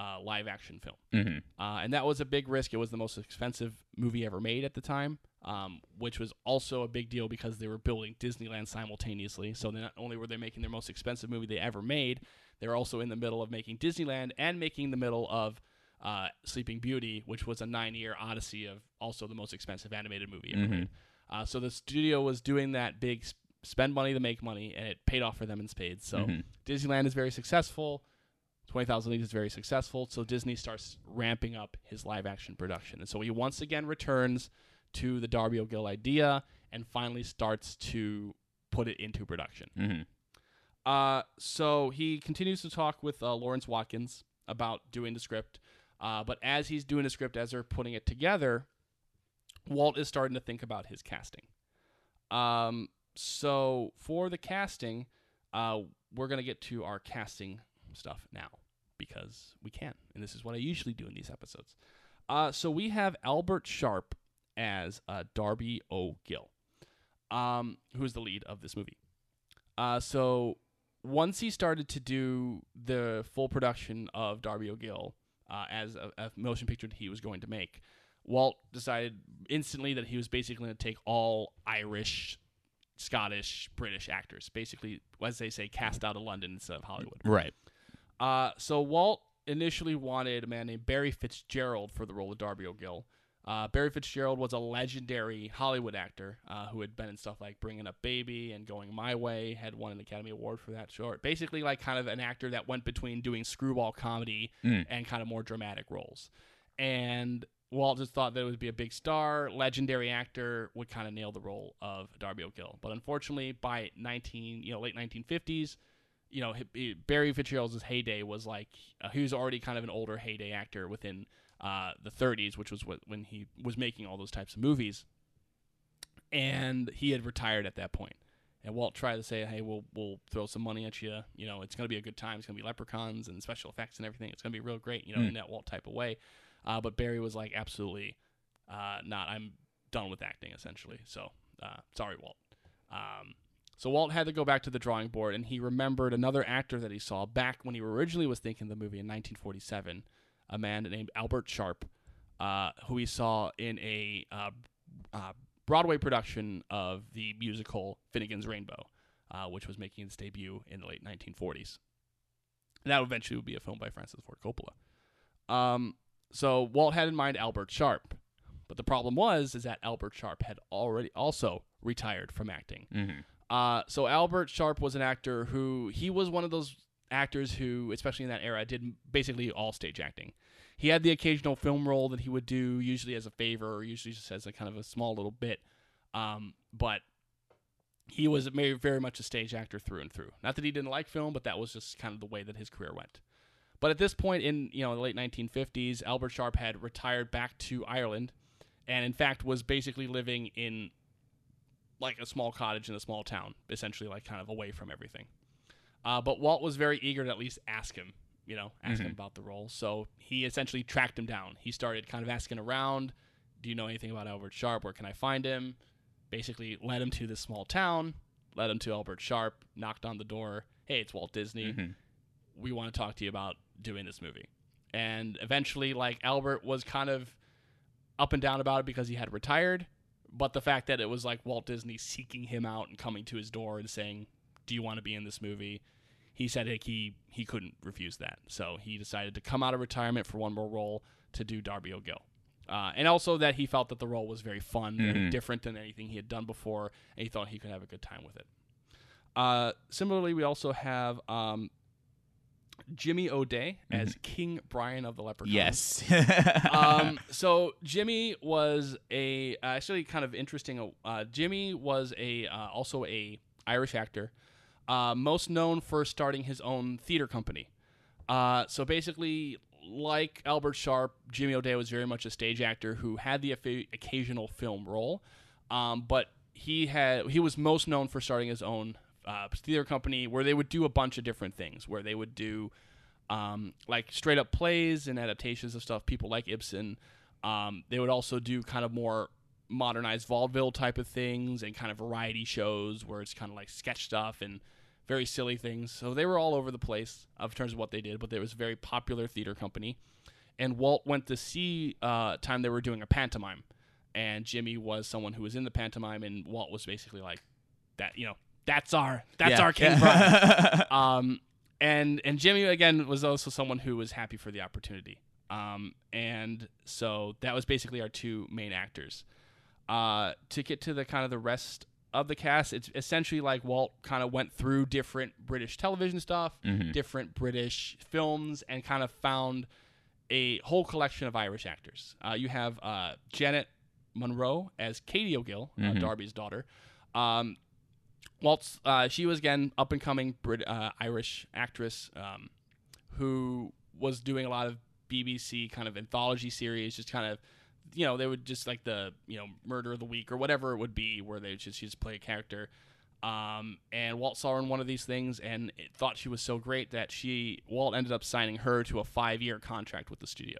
uh, live action film. Mm-hmm. Uh, and that was a big risk. It was the most expensive movie ever made at the time, um, which was also a big deal because they were building Disneyland simultaneously. So not only were they making their most expensive movie they ever made, they were also in the middle of making Disneyland and making the middle of uh, Sleeping Beauty, which was a nine-year odyssey of also the most expensive animated movie ever Mhm. made. Uh, so the studio was doing that big sp- spend money to make money, and it paid off for them in spades. So Mhm. Disneyland is very successful. 20,000 Leagues is very successful. So Disney starts ramping up his live action production. And so he once again returns to the Darby O'Gill idea and finally starts to put it into production. Mm-hmm. Uh, so he continues to talk with uh, Lawrence Watkins about doing the script. Uh, but as he's doing the script, as they're putting it together, Walt is starting to think about his casting. Um, so for the casting, uh, we're gonna get to our casting stuff now because we can, and this is what I usually do in these episodes. Uh, so we have Albert Sharpe as uh, Darby O'Gill, um, who is the lead of this movie. Uh, so once he started to do the full production of Darby O'Gill uh, as a, a motion picture that he was going to make, Walt decided instantly that he was basically going to take all Irish, Scottish, British actors, basically, as they say, cast out of London instead of Hollywood. Right. Uh, so Walt initially wanted a man named Barry Fitzgerald for the role of Darby O'Gill. Uh, Barry Fitzgerald was a legendary Hollywood actor uh, who had been in stuff like Bringing Up Baby and Going My Way. Had won an Academy Award for that short. Basically, like kind of an actor that went between doing screwball comedy Mm. and kind of more dramatic roles. And Walt just thought that it would be a big star, legendary actor would kind of nail the role of Darby O'Gill. But unfortunately, by 19, you know, late 1950s, you know, Barry Fitzgerald's heyday was like uh, he was already kind of an older heyday actor within uh, the 30s, which was what, when he was making all those types of movies, and he had retired at that point. And Walt tried to say, "Hey, we'll we'll throw some money at you. You know, it's gonna be a good time. It's gonna be leprechauns and special effects and everything. It's gonna be real great. You know, Mm. in that Walt type of way." Uh, but Barry was like, "Absolutely uh, not. I'm done with acting, essentially. So uh, sorry, Walt." Um, so Walt had to go back to the drawing board, and he remembered another actor that he saw back when he originally was thinking the movie in 1947, a man named Albert Sharpe, uh, who he saw in a uh, uh, Broadway production of the musical Finian's Rainbow, uh, which was making its debut in the late 1940s. And that eventually would be a film by Francis Ford Coppola. Um, so Walt had in mind Albert Sharpe, but the problem was is that Albert Sharpe had already also retired from acting. Mm-hmm. Uh, so Albert Sharpe was an actor who he was one of those actors who, especially in that era, did basically all stage acting. He had the occasional film role that he would do, usually as a favor, or usually just as a kind of a small little bit. Um, but he was very, very much a stage actor through and through. Not that he didn't like film, but that was just kind of the way that his career went. But at this point in you know the late 1950s, Albert Sharpe had retired back to Ireland, and in fact was basically living in like a small cottage in a small town, essentially like kind of away from everything. Uh, but Walt was very eager to at least ask him, you know, ask him Mhm. about the role. So he essentially tracked him down. He started kind of asking around, "Do you know anything about Albert Sharpe? Where can I find him?" Basically, led him to this small town, led him to Albert Sharpe, knocked on the door. Hey, it's Walt Disney Mhm. we want to talk to you about doing this movie. And eventually, like Albert was kind of up and down about it because he had retired, but the fact that it was like Walt Disney seeking him out and coming to his door and saying, "Do you want to be in this movie?" he said like, he he couldn't refuse that, so he decided to come out of retirement for one more role to do Darby O'Gill. Uh, and also that he felt that the role was very fun, very Mhm. different than anything he had done before, and he thought he could have a good time with it. Uh, similarly, we also have um, Jimmy O'Dea as King Brian of the Leprechauns. Yes. um, so Jimmy was a actually kind of interesting. Uh, Jimmy was a uh, also a Irish actor, uh, most known for starting his own theater company. Uh, so basically, like Albert Sharpe, Jimmy O'Dea was very much a stage actor who had the occasional film role, um, but he had he was most known for starting his own uh, theater company where they would do a bunch of different things. Where they would do um, like straight up plays and adaptations of stuff. People like Ibsen. Um, they would also do kind of more modernized vaudeville type of things and kind of variety shows where it's kind of like sketch stuff and very silly things. So they were all over the place of terms of what they did, but there was a very popular theater company. And Walt went to see uh, time they were doing a pantomime, and Jimmy was someone who was in the pantomime, and Walt was basically like, "That you know, that's our that's Yeah. our King Brian." um, and and Jimmy again was also someone who was happy for the opportunity. Um, and so that was basically our two main actors. Uh, to get to the kind of the rest of the cast, it's essentially like Walt kind of went through different British television stuff, Mhm. different British films, and kind of found a whole collection of Irish actors. Uh, you have uh, Janet Munro as Katie O'Gill, uh, Mhm. Darby's daughter. Um, Walt's uh, she was again up and coming Brit- uh, Irish actress um, who was doing a lot of BBC kind of anthology series, just kind of you know they would just like the you know Murder of the Week or whatever it would be, where they just she just play a character. Um, and Walt saw her in one of these things and thought she was so great that she Walt ended up signing her to a five year contract with the studio,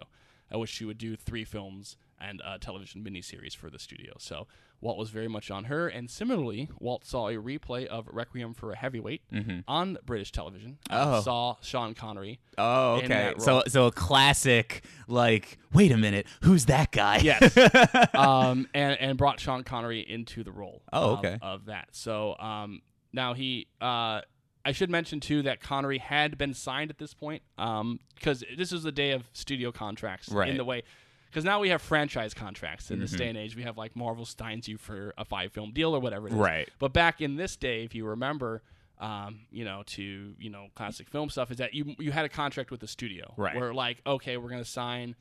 at which she would do three films and a television miniseries for the studio. So Walt was very much on her. And similarly, Walt saw a replay of Requiem for a Heavyweight Mhm. on British television. Uh, Oh. saw Sean Connery. Oh, okay. So so a classic like wait a minute, who's that guy? Yes. um, and and brought Sean Connery into the role. Oh, of- okay. Of, that. So um, now he. Uh, I should mention too that Connery had been signed at this point because this is the day of studio contracts Right. in the way. Because now we have franchise contracts in this Mhm. day and age. We have like Marvel signs you for a five film deal or whatever it is. Right. But back in this day, if you remember, um, you know, to you know, classic film stuff, is that you you had a contract with the studio, Right. Where like, okay, we're gonna sign.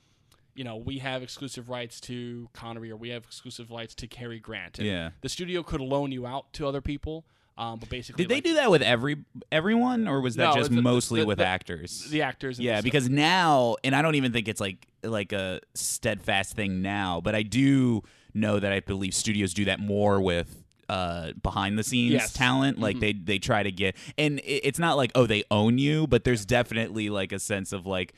You know, we have exclusive rights to Connery, or we have exclusive rights to Cary Grant. And Yeah. the studio could loan you out to other people, um, but basically, Did they do that with every everyone, or was that No, just the- mostly the- with the- actors? the actors? And yeah, because now, and I don't even think it's like like a steadfast thing now, but I do know that I believe studios do that more with uh behind the scenes Yes. talent like Mhm. they they try to get and it, it's not like oh they own you but there's definitely like a sense of like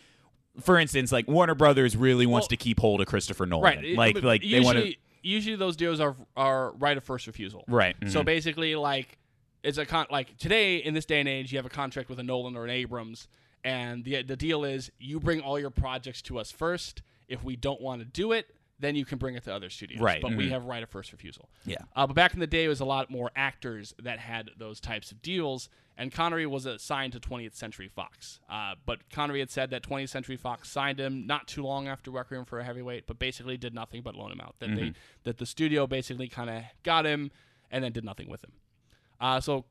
for instance like Warner Brothers really wants Well- to keep hold of Christopher Nolan right, like but like they usually, want to usually those deals are are right of first refusal. right So mhm. basically, like it's a con like today in this day and age, you have a contract with a Nolan or an Abrams, and the the deal is you bring all your projects to us first. If we don't want to do it, then you can bring it to other studios. Right, But we mhm. have right of first refusal. yeah Uh, but back in the day, it was a lot more actors that had those types of deals, and Connery was assigned to 20th Century Fox. Uh, but Connery had said that 20th Century Fox signed him not too long after Requiem for a Heavyweight, but basically did nothing but loan him out. That they that the studio basically kind of got him and then did nothing with him. Uh, so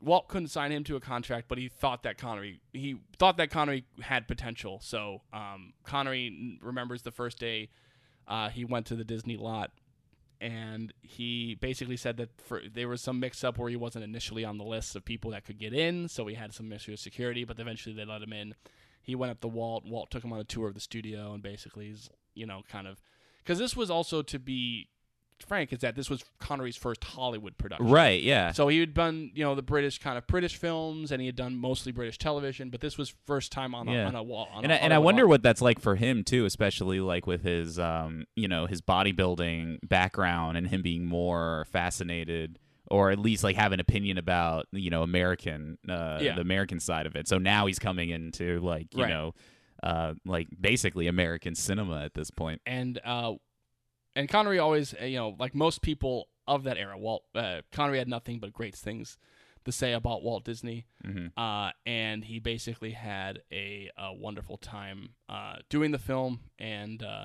Walt couldn't sign him to a contract, but he thought that Connery he thought that Connery had potential. So um, Connery remembers the first day uh, he went to the Disney lot, and he basically said that for, there was some mix up where he wasn't initially on the list of people that could get in, so he had some issue with security, but eventually they let him in. He went up to Walt. Walt took him on a tour of the studio, and basically, he's you know kind of because this was also to be frank is that this was Connery's first Hollywood production. right yeah So he had done, you know, the British kind of British films, and he had done mostly British television. But this was first time on a, Yeah. on a wall. On and a I, and I wonder lot. what that's like for him too, especially like with his um you know his bodybuilding background and him being more fascinated or at least like have an opinion about you know American uh, Yeah. the American side of it. So now he's coming into like you Right. know uh like basically American cinema at this point. and uh, and Connery always, uh, you know, like most people of that era, Walt uh, Connery had nothing but great things to say about Walt Disney, Mhm. uh, and he basically had a, a wonderful time uh, doing the film, and uh,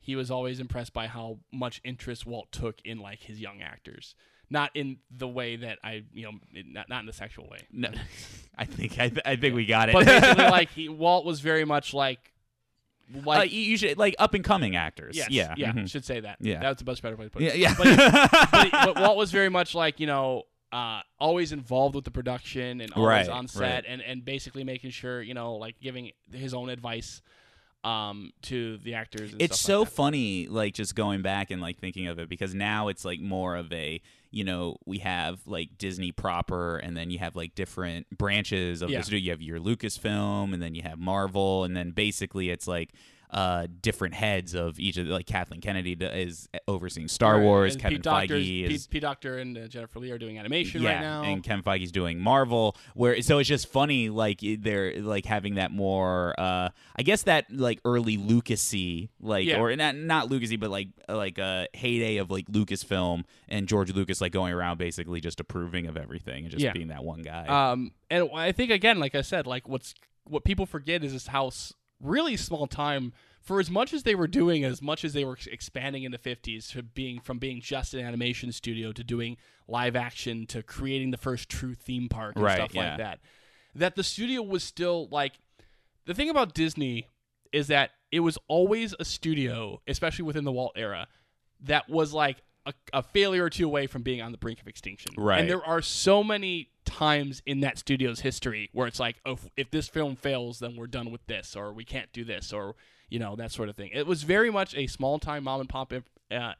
he was always impressed by how much interest Walt took in like his young actors. Not in the way that I, you know, not not in the sexual way, No, I think I, th- I think we got it. but basically, like he Walt was very much like, like you you should like up and coming actors. yes, yeah, yeah, mhm. should say that. Yeah. that was the best better way to put yeah, it. yeah. But, but, but Walt was very much like you know, uh, always involved with the production and always Right, on set right. and and basically making sure you know, like giving his own advice um to the actors. And it's so like funny like just going back and like thinking of it because now it's like more of a you know we have like disney proper and then you have like different branches of Yeah. the studio you have your lucasfilm and then you have marvel and then basically it's like uh different heads of each of the, like kathleen kennedy is overseeing star Right, wars and kevin Pete feige is Pete Docter and uh, Jennifer Lee are doing animation yeah, right now. and Kevin Feige's doing Marvel. Where so it's just funny, like they're like having that more, uh I guess that like early Lucasy, like Yeah. or not not Lucasy, but like like a heyday of like Lucasfilm and George Lucas like going around basically just approving of everything and just Yeah. being that one guy. Um, and I think again, like I said, like what's what people forget is this house really small time for as much as they were doing, as much as they were expanding in the fifties to being from being just an animation studio to doing live action to creating the first true theme park and Right, stuff yeah. like that. That the studio was still like the thing about Disney is that it was always a studio, especially within the Walt era, that was like a, a failure or two away from being on the brink of extinction. Right. And there are so many times in that studio's history where it's like, oh, if, if this film fails, then we're done with this, or we can't do this, or you know that sort of thing. It was very much a small time mom and pop uh,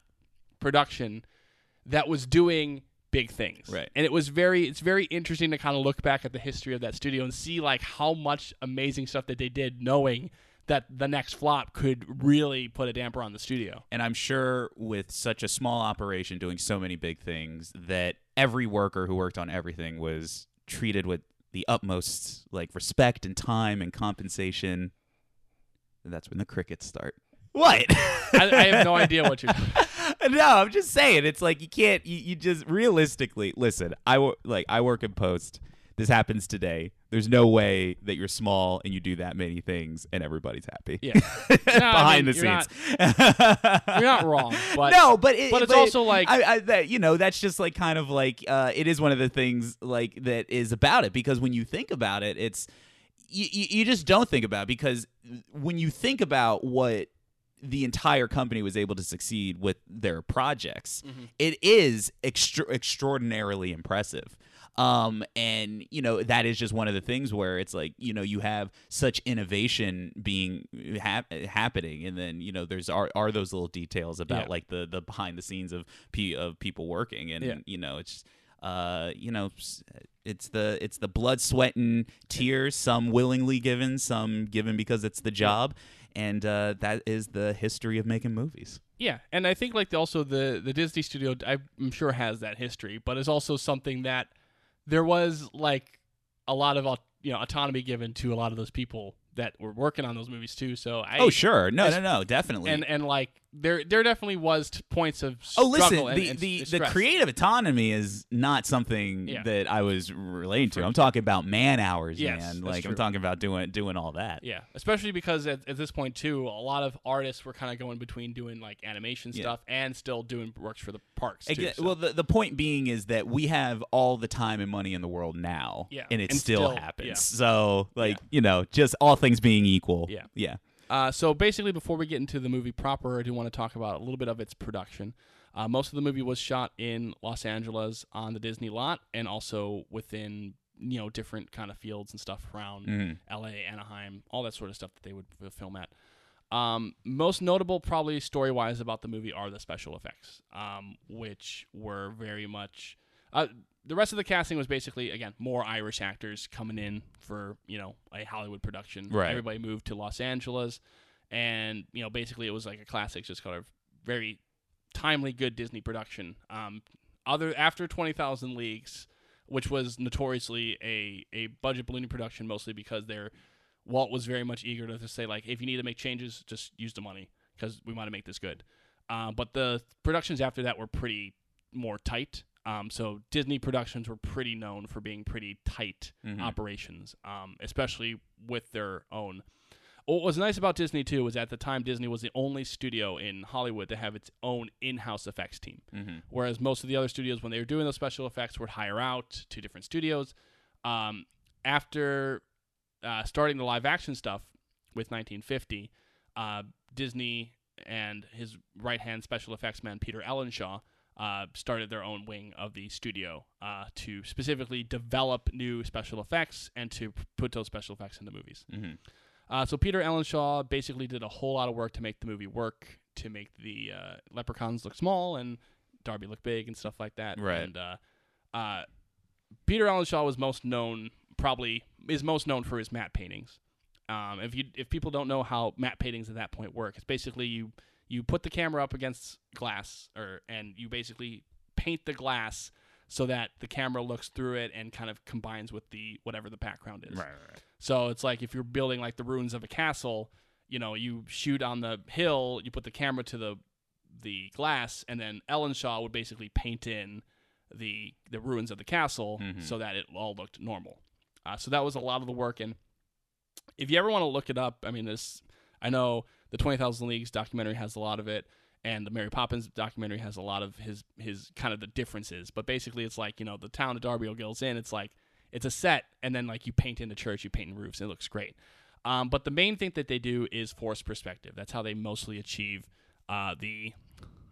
production that was doing big things. Right. And it was very it's very interesting to kind of look back at the history of that studio and see like how much amazing stuff that they did knowing that the next flop could really put a damper on the studio. and I'm sure with such a small operation doing so many big things that every worker who worked on everything was treated with the utmost like respect and time and compensation. And that's when the crickets start. What? I, I have no idea what you're no, I'm just saying. It's like you can't. You, you just realistically listen. I wo- like I work in post. This happens today. There's no way that you're small and you do that many things and everybody's happy. Yeah. behind mean, the you're scenes. You're not wrong, but no, but it, but it's also like- I, I, that you know that's just like kind of like uh, it is one of the things like that is about it because when you think about it, it's you, you, you just don't think about it because when you think about what the entire company was able to succeed with their projects, Mm-hmm. it is extra- extraordinarily impressive. Um, and you know that is just one of the things where it's like you know you have such innovation being hap- happening, and then you know there's are, are those little details about Yeah. like the the behind the scenes of pe- of people working, and Yeah. you know it's uh you know it's the it's the blood sweat and tears some willingly given some given because it's the job. And uh that is the history of making movies. Yeah, and I think like also the the Disney studio I'm sure has that history, but it's also something that there was like a lot of you know autonomy given to a lot of those people that were working on those movies too. So I oh sure no no no definitely and and like there there definitely was points of Oh, listen. and- The and the, the creative autonomy is not something Yeah. that I was relating to. I'm talking about man hours, Yes, man. Like I'm talking about doing doing all that. Yeah, especially because at, at this point too, a lot of artists were kind of going between doing like animation Yeah. stuff and still doing works for the parks too. Exa- so- Well, the, the point being is that we have all the time and money in the world now, Yeah, and it and still, still- happens. So, like you know, just all things being equal, Yeah. yeah. Uh, so basically, before we get into the movie proper, I do want to talk about a little bit of its production. Uh, most of the movie was shot in Los Angeles on the Disney lot, and also within you know different kind of fields and stuff around Mhm. L.A., Anaheim, all that sort of stuff that they would film at. Um, most notable, probably story wise, about the movie are the special effects, um, which were very much. Uh, the rest of the casting was basically again more Irish actors coming in for you know a Hollywood production. Right. Everybody moved to Los Angeles, and you know basically it was like a classic, just kind of very timely, good Disney production. Um, other after Twenty Thousand Leagues, which was notoriously a a budget ballooning production, mostly because they're Walt was very much eager to, to say like, if you need to make changes, just use the money because we want to make this good. Uh, but the productions after that were pretty more tight. Um, so Disney productions were pretty known for being pretty tight Mhm. operations, um, especially with their own. What was nice about Disney too was at the time Disney was the only studio in Hollywood to have its own in-house effects team. Mhm. Whereas most of the other studios, when they were doing those special effects, would hire out to different studios. Um, after uh, starting the live action stuff with 1950, uh, Disney and his right hand special effects man, Peter Ellenshaw, uh, started their own wing of the studio uh, to specifically develop new special effects and to put those special effects in the movies. Mhm. Uh, so Peter Ellenshaw basically did a whole lot of work to make the movie work, to make the uh, leprechauns look small and Darby look big and stuff like that. Right. And uh, uh, Peter Ellenshaw was most known, probably is most known for his matte paintings. Um, if you if people don't know how matte paintings at that point work, it's basically you you put the camera up against glass, or and you basically paint the glass so that the camera looks through it and kind of combines with the whatever the background is. Right, right, right. So it's like if you're building like the ruins of a castle, you know, you shoot on the hill, you put the camera to the the glass, and then Ellenshaw would basically paint in the the ruins of the castle Mhm. so that it all looked normal. Uh, so that was a lot of the work, and if you ever want to look it up, I mean, this I know the Twenty Thousand Leagues documentary has a lot of it, and the Mary Poppins documentary has a lot of his his kind of the differences. But basically, it's like you know the town of Darby O'Gill's in. It's like it's a set, and then like you paint in the church, you paint in roofs, and it looks great. Um, but the main thing that they do is force perspective. That's how they mostly achieve uh, the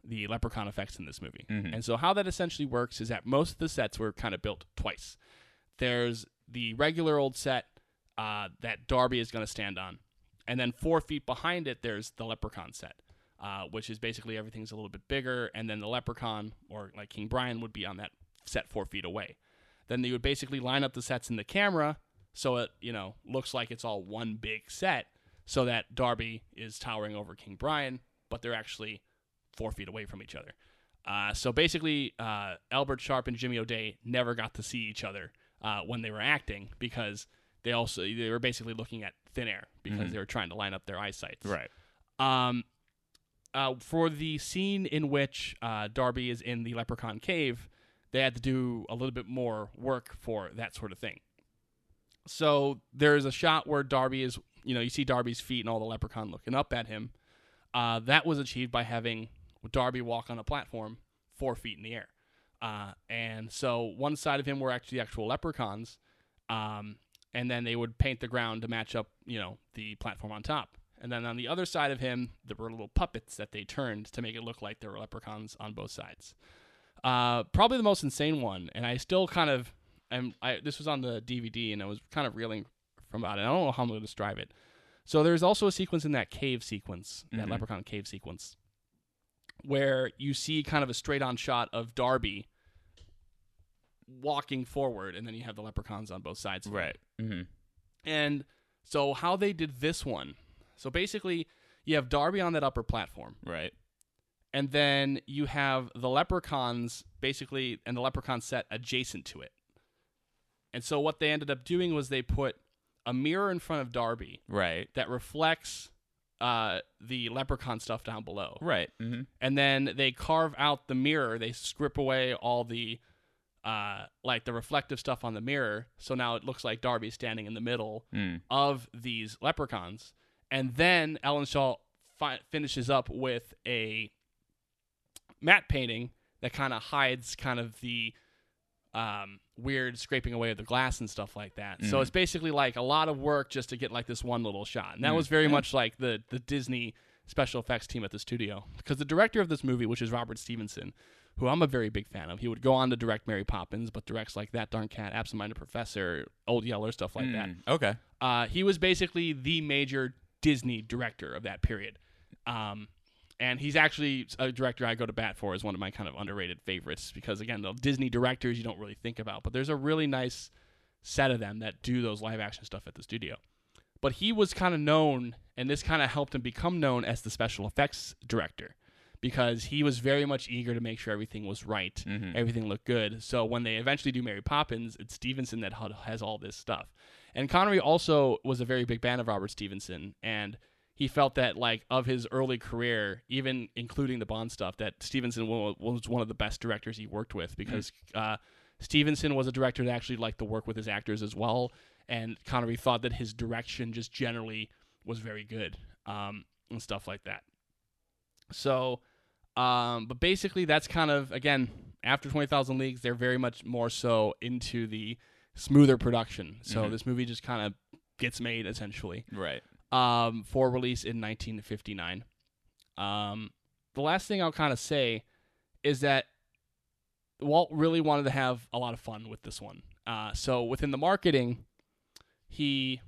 the leprechaun effects in this movie. Mhm. And so how that essentially works is that most of the sets were kind of built twice. There's the regular old set uh, that Darby is going to stand on, and then four feet behind it, there's the leprechaun set, uh, which is basically everything's a little bit bigger, and then the leprechaun or like King Brian would be on that set four feet away. Then they would basically line up the sets in the camera so it you know looks like it's all one big set, so that Darby is towering over King Brian, but they're actually four feet away from each other. Uh, so basically, uh, Albert Sharpe and Jimmy O'Dea never got to see each other uh, when they were acting because they also they were basically looking at thin air because Mhm. they were trying to line up their eyesight. Right. Um, uh, for the scene in which uh, Darby is in the Leprechaun cave, they had to do a little bit more work for that sort of thing. So there's a shot where Darby is, you know, you see Darby's feet and all the Leprechaun looking up at him. Uh, that was achieved by having Darby walk on a platform four feet in the air. Uh, and so one side of him were actually actual leprechauns, um, and then they would paint the ground to match up, you know, the platform on top. And then on the other side of him, there were little puppets that they turned to make it look like there were leprechauns on both sides. Uh, probably the most insane one, and I still kind of, am, I this was on the DVD, and I was kind of reeling from about it. I don't know how I'm going to describe it. So there's also a sequence in that cave sequence, that Mhm. leprechaun cave sequence, where you see kind of a straight on shot of Darby walking forward, and then you have the leprechauns on both sides. of. Right. Mm-hmm. And so how they did this one, so basically you have Darby on that upper platform, Right. and then you have the leprechauns basically, and the leprechaun set adjacent to it. And so what they ended up doing was they put a mirror in front of Darby Right. that reflects uh, the leprechaun stuff down below Right. Mm-hmm. and then they carve out the mirror. They strip away all the uh, like the reflective stuff on the mirror, so now it looks like Darby's standing in the middle Mm. of these leprechauns. And then Ellenshaw fi- finishes up with a matte painting that kind of hides kind of the um, weird scraping away of the glass and stuff like that. So Mhm. it's basically like a lot of work just to get like this one little shot. And that Mm. was very Yeah. much like the the Disney special effects team at the studio because the director of this movie, which is Robert Stevenson, who I'm a very big fan of, he would go on to direct Mary Poppins, but directs like That Darn Cat, Absent Minded Professor, Old Yeller, stuff like that. Mm. Okay. Uh, he was basically the major Disney director of that period. Um, and he's actually a director I go to bat for as one of my kind of underrated favorites because again, the Disney directors you don't really think about, but there's a really nice set of them that do those live action stuff at the studio. But he was kind of known, and this kind of helped him become known as the special effects director because he was very much eager to make sure everything was right, Mhm. everything looked good. So when they eventually do Mary Poppins, it's Stevenson that has all this stuff. And Connery also was a very big fan of Robert Stevenson, and he felt that like of his early career, even including the Bond stuff, that Stevenson was one of the best directors he worked with because uh, Stevenson was a director that actually liked to work with his actors as well, and Connery thought that his direction just generally was very good um, and stuff like that. So, um, but basically, that's kind of again after Twenty Thousand Leagues, they're very much more so into the smoother production. So Mhm. this movie just kind of gets made essentially Right. um, for release in 1959. Um, the last thing I'll kind of say is that Walt really wanted to have a lot of fun with this one. Uh, so within the marketing, he,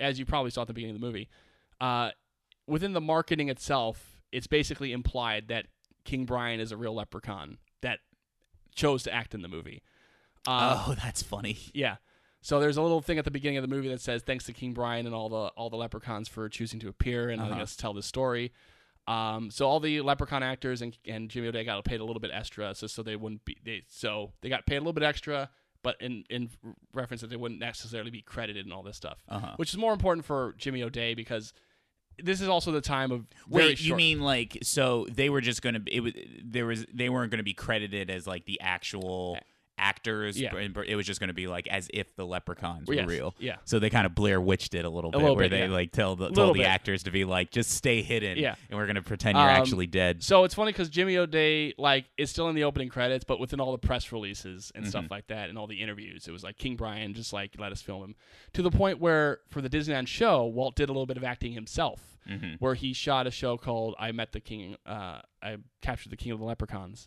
as you probably saw at the beginning of the movie, uh, within the marketing itself, it's basically implied that King Brian is a real leprechaun that chose to act in the movie. Uh, oh, that's funny. yeah. So there's a little thing at the beginning of the movie that says thanks to King Brian and all the all the leprechauns for choosing to appear and Uh-huh. letting us tell this story. Um, so all the leprechaun actors and, and Jimmy O'Dea got paid a little bit extra, so so they wouldn't be they so they got paid a little bit extra, but in in reference that they wouldn't necessarily be credited and all this stuff, Uh-huh. which is more important for Jimmy O'Dea because this is also the time of Wait, you mean like so they were just gonna be it was there was they weren't gonna be credited as like the actual actors Yeah. it was just gonna be like as if the leprechauns were Yes, real yeah. so they kind of blair witched it a little bit little where bit, they yeah. like tell the told the bit. actors to be like just stay hidden Yeah. and we're gonna pretend you're Um, actually dead So it's funny because Jimmy O'Dea like is still in the opening credits, but within all the press releases and Mm-hmm. stuff like that, and all the interviews, it was like King Brian just like let us film him to the point where for the Disneyland show, Walt did a little bit of acting himself, Mm-hmm. where he shot a show called "I Met the King," uh, I captured the King of the Leprechauns,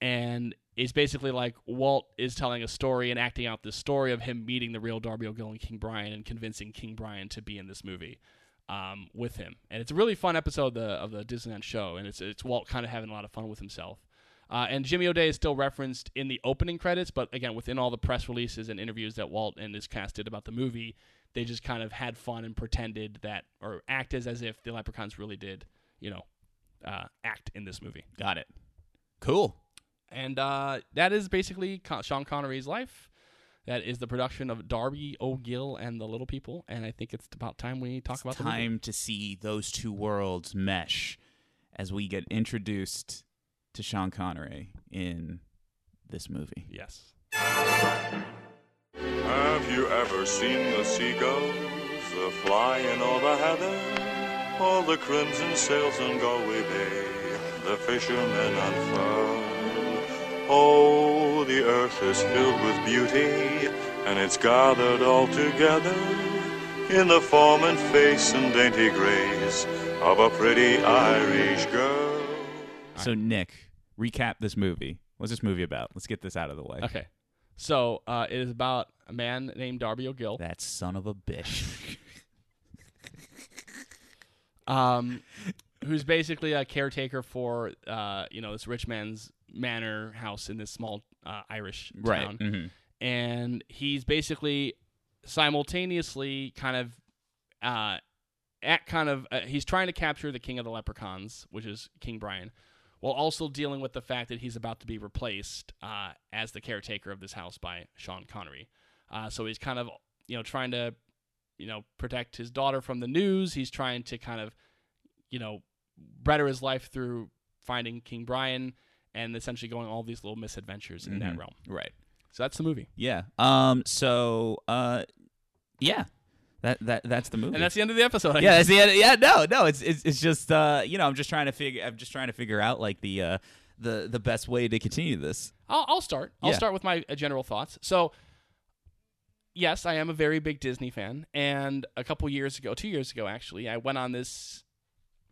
and it's basically like Walt is telling a story and acting out this story of him meeting the real Darby O'Gill and King Brian and convincing King Brian to be in this movie um, with him. And it's a really fun episode of the, of the Disneyland show, and it's it's Walt kind of having a lot of fun with himself. Uh, and Jimmy O'Dea is still referenced in the opening credits, but again, within all the press releases and interviews that Walt and his cast did about the movie, they just kind of had fun and pretended that, or acted as if the Leprechauns really did, you know, uh, act in this movie. got it cool And uh, that is basically Con- Sean Connery's life. That is the production of Darby O'Gill and the Little People, and I think it's about time we talk about the time to see those two worlds mesh as we get introduced to Sean Connery in this movie Yes. Have you ever seen the seagulls a flying over heather? Or the crimson sails on Galway Bay, the fishermen unfurl? Oh, the earth is filled with beauty, and it's gathered all together in the form and face and dainty grace of a pretty Irish girl. so Nick recap this movie. What's this movie about? Let's get this out of the way. Okay. So uh, it is about a man named Darby O'Gill, that son of a bitch. Um, who's basically a caretaker for uh, you know this rich man's manor house in this small uh, Irish right town, Mhm. and he's basically simultaneously kind of uh, at kind of uh, he's trying to capture the king of the leprechauns, which is King Brian, while also dealing with the fact that he's about to be replaced uh, as the caretaker of this house by Sean Connery. Uh, so he's kind of you know trying to you know protect his daughter from the news. He's trying to kind of you know better his life through finding King Brian and essentially going all these little misadventures in that Mhm. realm. right So that's the movie. yeah um so uh yeah that that that's the movie And that's the end of the episode. I yeah, guess. that's the end. Yeah, no, no. It's it's, it's just uh, you know, I'm just trying to figure. I'm just trying to figure out like the uh, the the best way to continue this. I'll, I'll start. I'll Yeah. start with my uh, general thoughts. So, yes, I am a very big Disney fan, and a couple years ago, two years ago actually, I went on this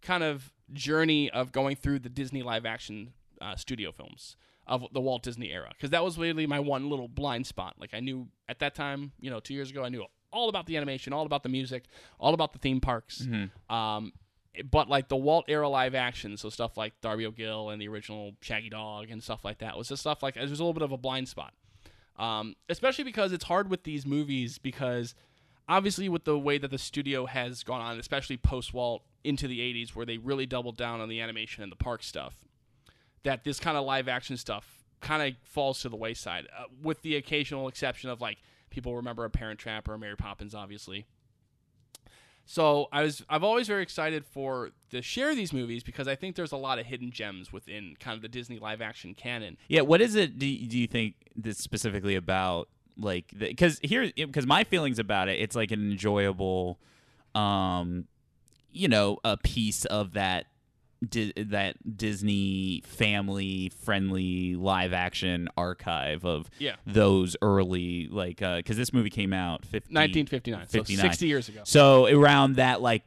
kind of journey of going through the Disney live action uh, studio films of the Walt Disney era because that was really my one little blind spot. Like I knew at that time, you know, two years ago, I knew all about the animation, all about the music, all about the theme parks. Um, but like the Walt era live action, so stuff like Darby O'Gill and the original Shaggy Dog and stuff like that was just stuff like it was a little bit of a blind spot. Um, especially because it's hard with these movies because obviously with the way that the studio has gone on, especially post Walt into the 80s where they really doubled down on the animation and the park stuff, that this kind of live action stuff kind of falls to the wayside uh, with the occasional exception of like people remember a Parent Trap or Mary Poppins obviously. So I was I've always very excited for to share these movies because I think there's a lot of hidden gems within kind of the Disney live action canon. Yeah, what is it? Do you, do you think this specifically about like because here because my feelings about it, it's like an enjoyable, um, you know, a piece of that Di- that Disney family friendly live action archive of Yeah. those early like uh, because this movie came out 50, 1959, so 60 years ago. So around that like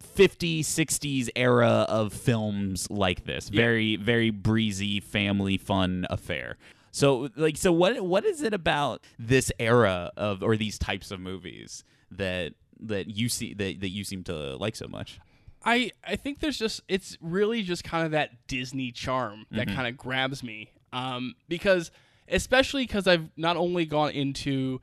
50 60s era of films like this Yeah. very very breezy family fun affair so like so what what is it about this era of or these types of movies that that you see that, that you seem to like so much I I think there's just it's really just kind of that Disney charm that kind of grabs me. Um, because especially because I've not only gone into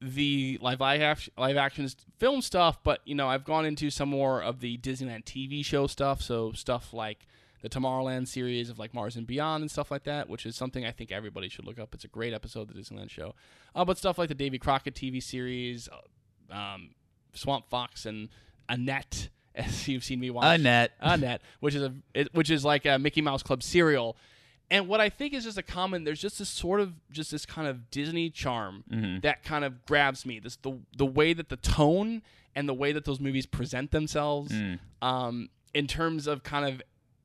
the live action live action film stuff, but you know I've gone into some more of the Disneyland TV show stuff. So stuff like the Tomorrowland series of like Mars and Beyond and stuff like that, which is something I think everybody should look up. It's a great episode of the Disneyland show. Uh, but stuff like the Davy Crockett TV series, uh, um, Swamp Fox and Annette, as you've seen me watch. Annette. Annette, which is a it, which is like a Mickey Mouse Club serial. And what I think is just a common there's just this sort of just this kind of Disney charm that kind of grabs me. This the the way that the tone and the way that those movies present themselves um in terms of kind of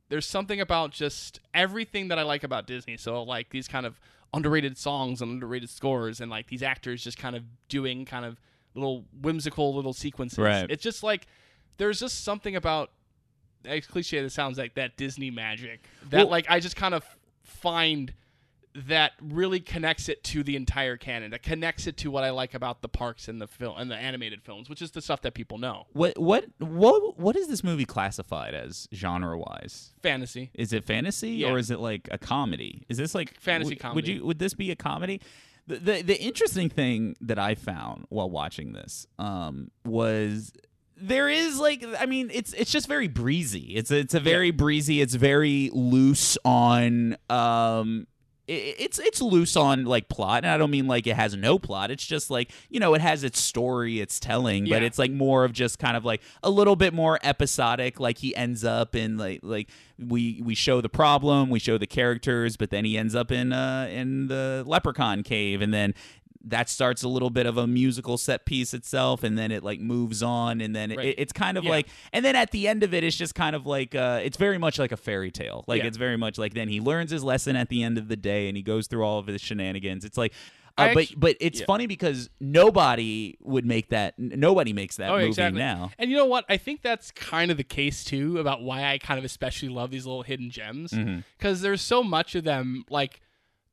there's something about just everything that I like about Disney. So like these kind of underrated songs and underrated scores and like these actors just kind of doing kind of little whimsical little sequences. Right. It's just like there's just something about as cliche that sounds like that Disney magic that Well- like I just kind of find that really connects it to the entire canon. That connects it to what I like about the parks and the film and the animated films, which is the stuff that people know. what what what what is this movie classified as genre wise Fantasy. Is it fantasy Yeah. or is it like a comedy? Is this like Fantasy would, Would you would this be a comedy? The, the the interesting thing that I found while watching this um, was there is like I mean it's it's just very breezy. It's a, it's a very breezy. It's very loose on um it's it's loose on like plot and i don't mean like it has no plot. It's just like you know it has its story it's telling but it's like more of just kind of like a little bit more episodic. Like he ends up in like like we we show the problem we show the characters but then he ends up in uh in the leprechaun cave and then that starts a little bit of a musical set piece itself and then it like moves on and then Right. it, it's kind of Yeah. like and then at the end of it it's just kind of like uh it's very much like a fairy tale like Yeah. it's very much like then he learns his lesson at the end of the day and he goes through all of his shenanigans it's like uh, but but it's yeah. funny because nobody would make that n- nobody makes that Oh, movie exactly. now And you know what? I think that's kind of the case too about why I kind of especially love these little hidden gems Mm-hmm. because there's so much of them like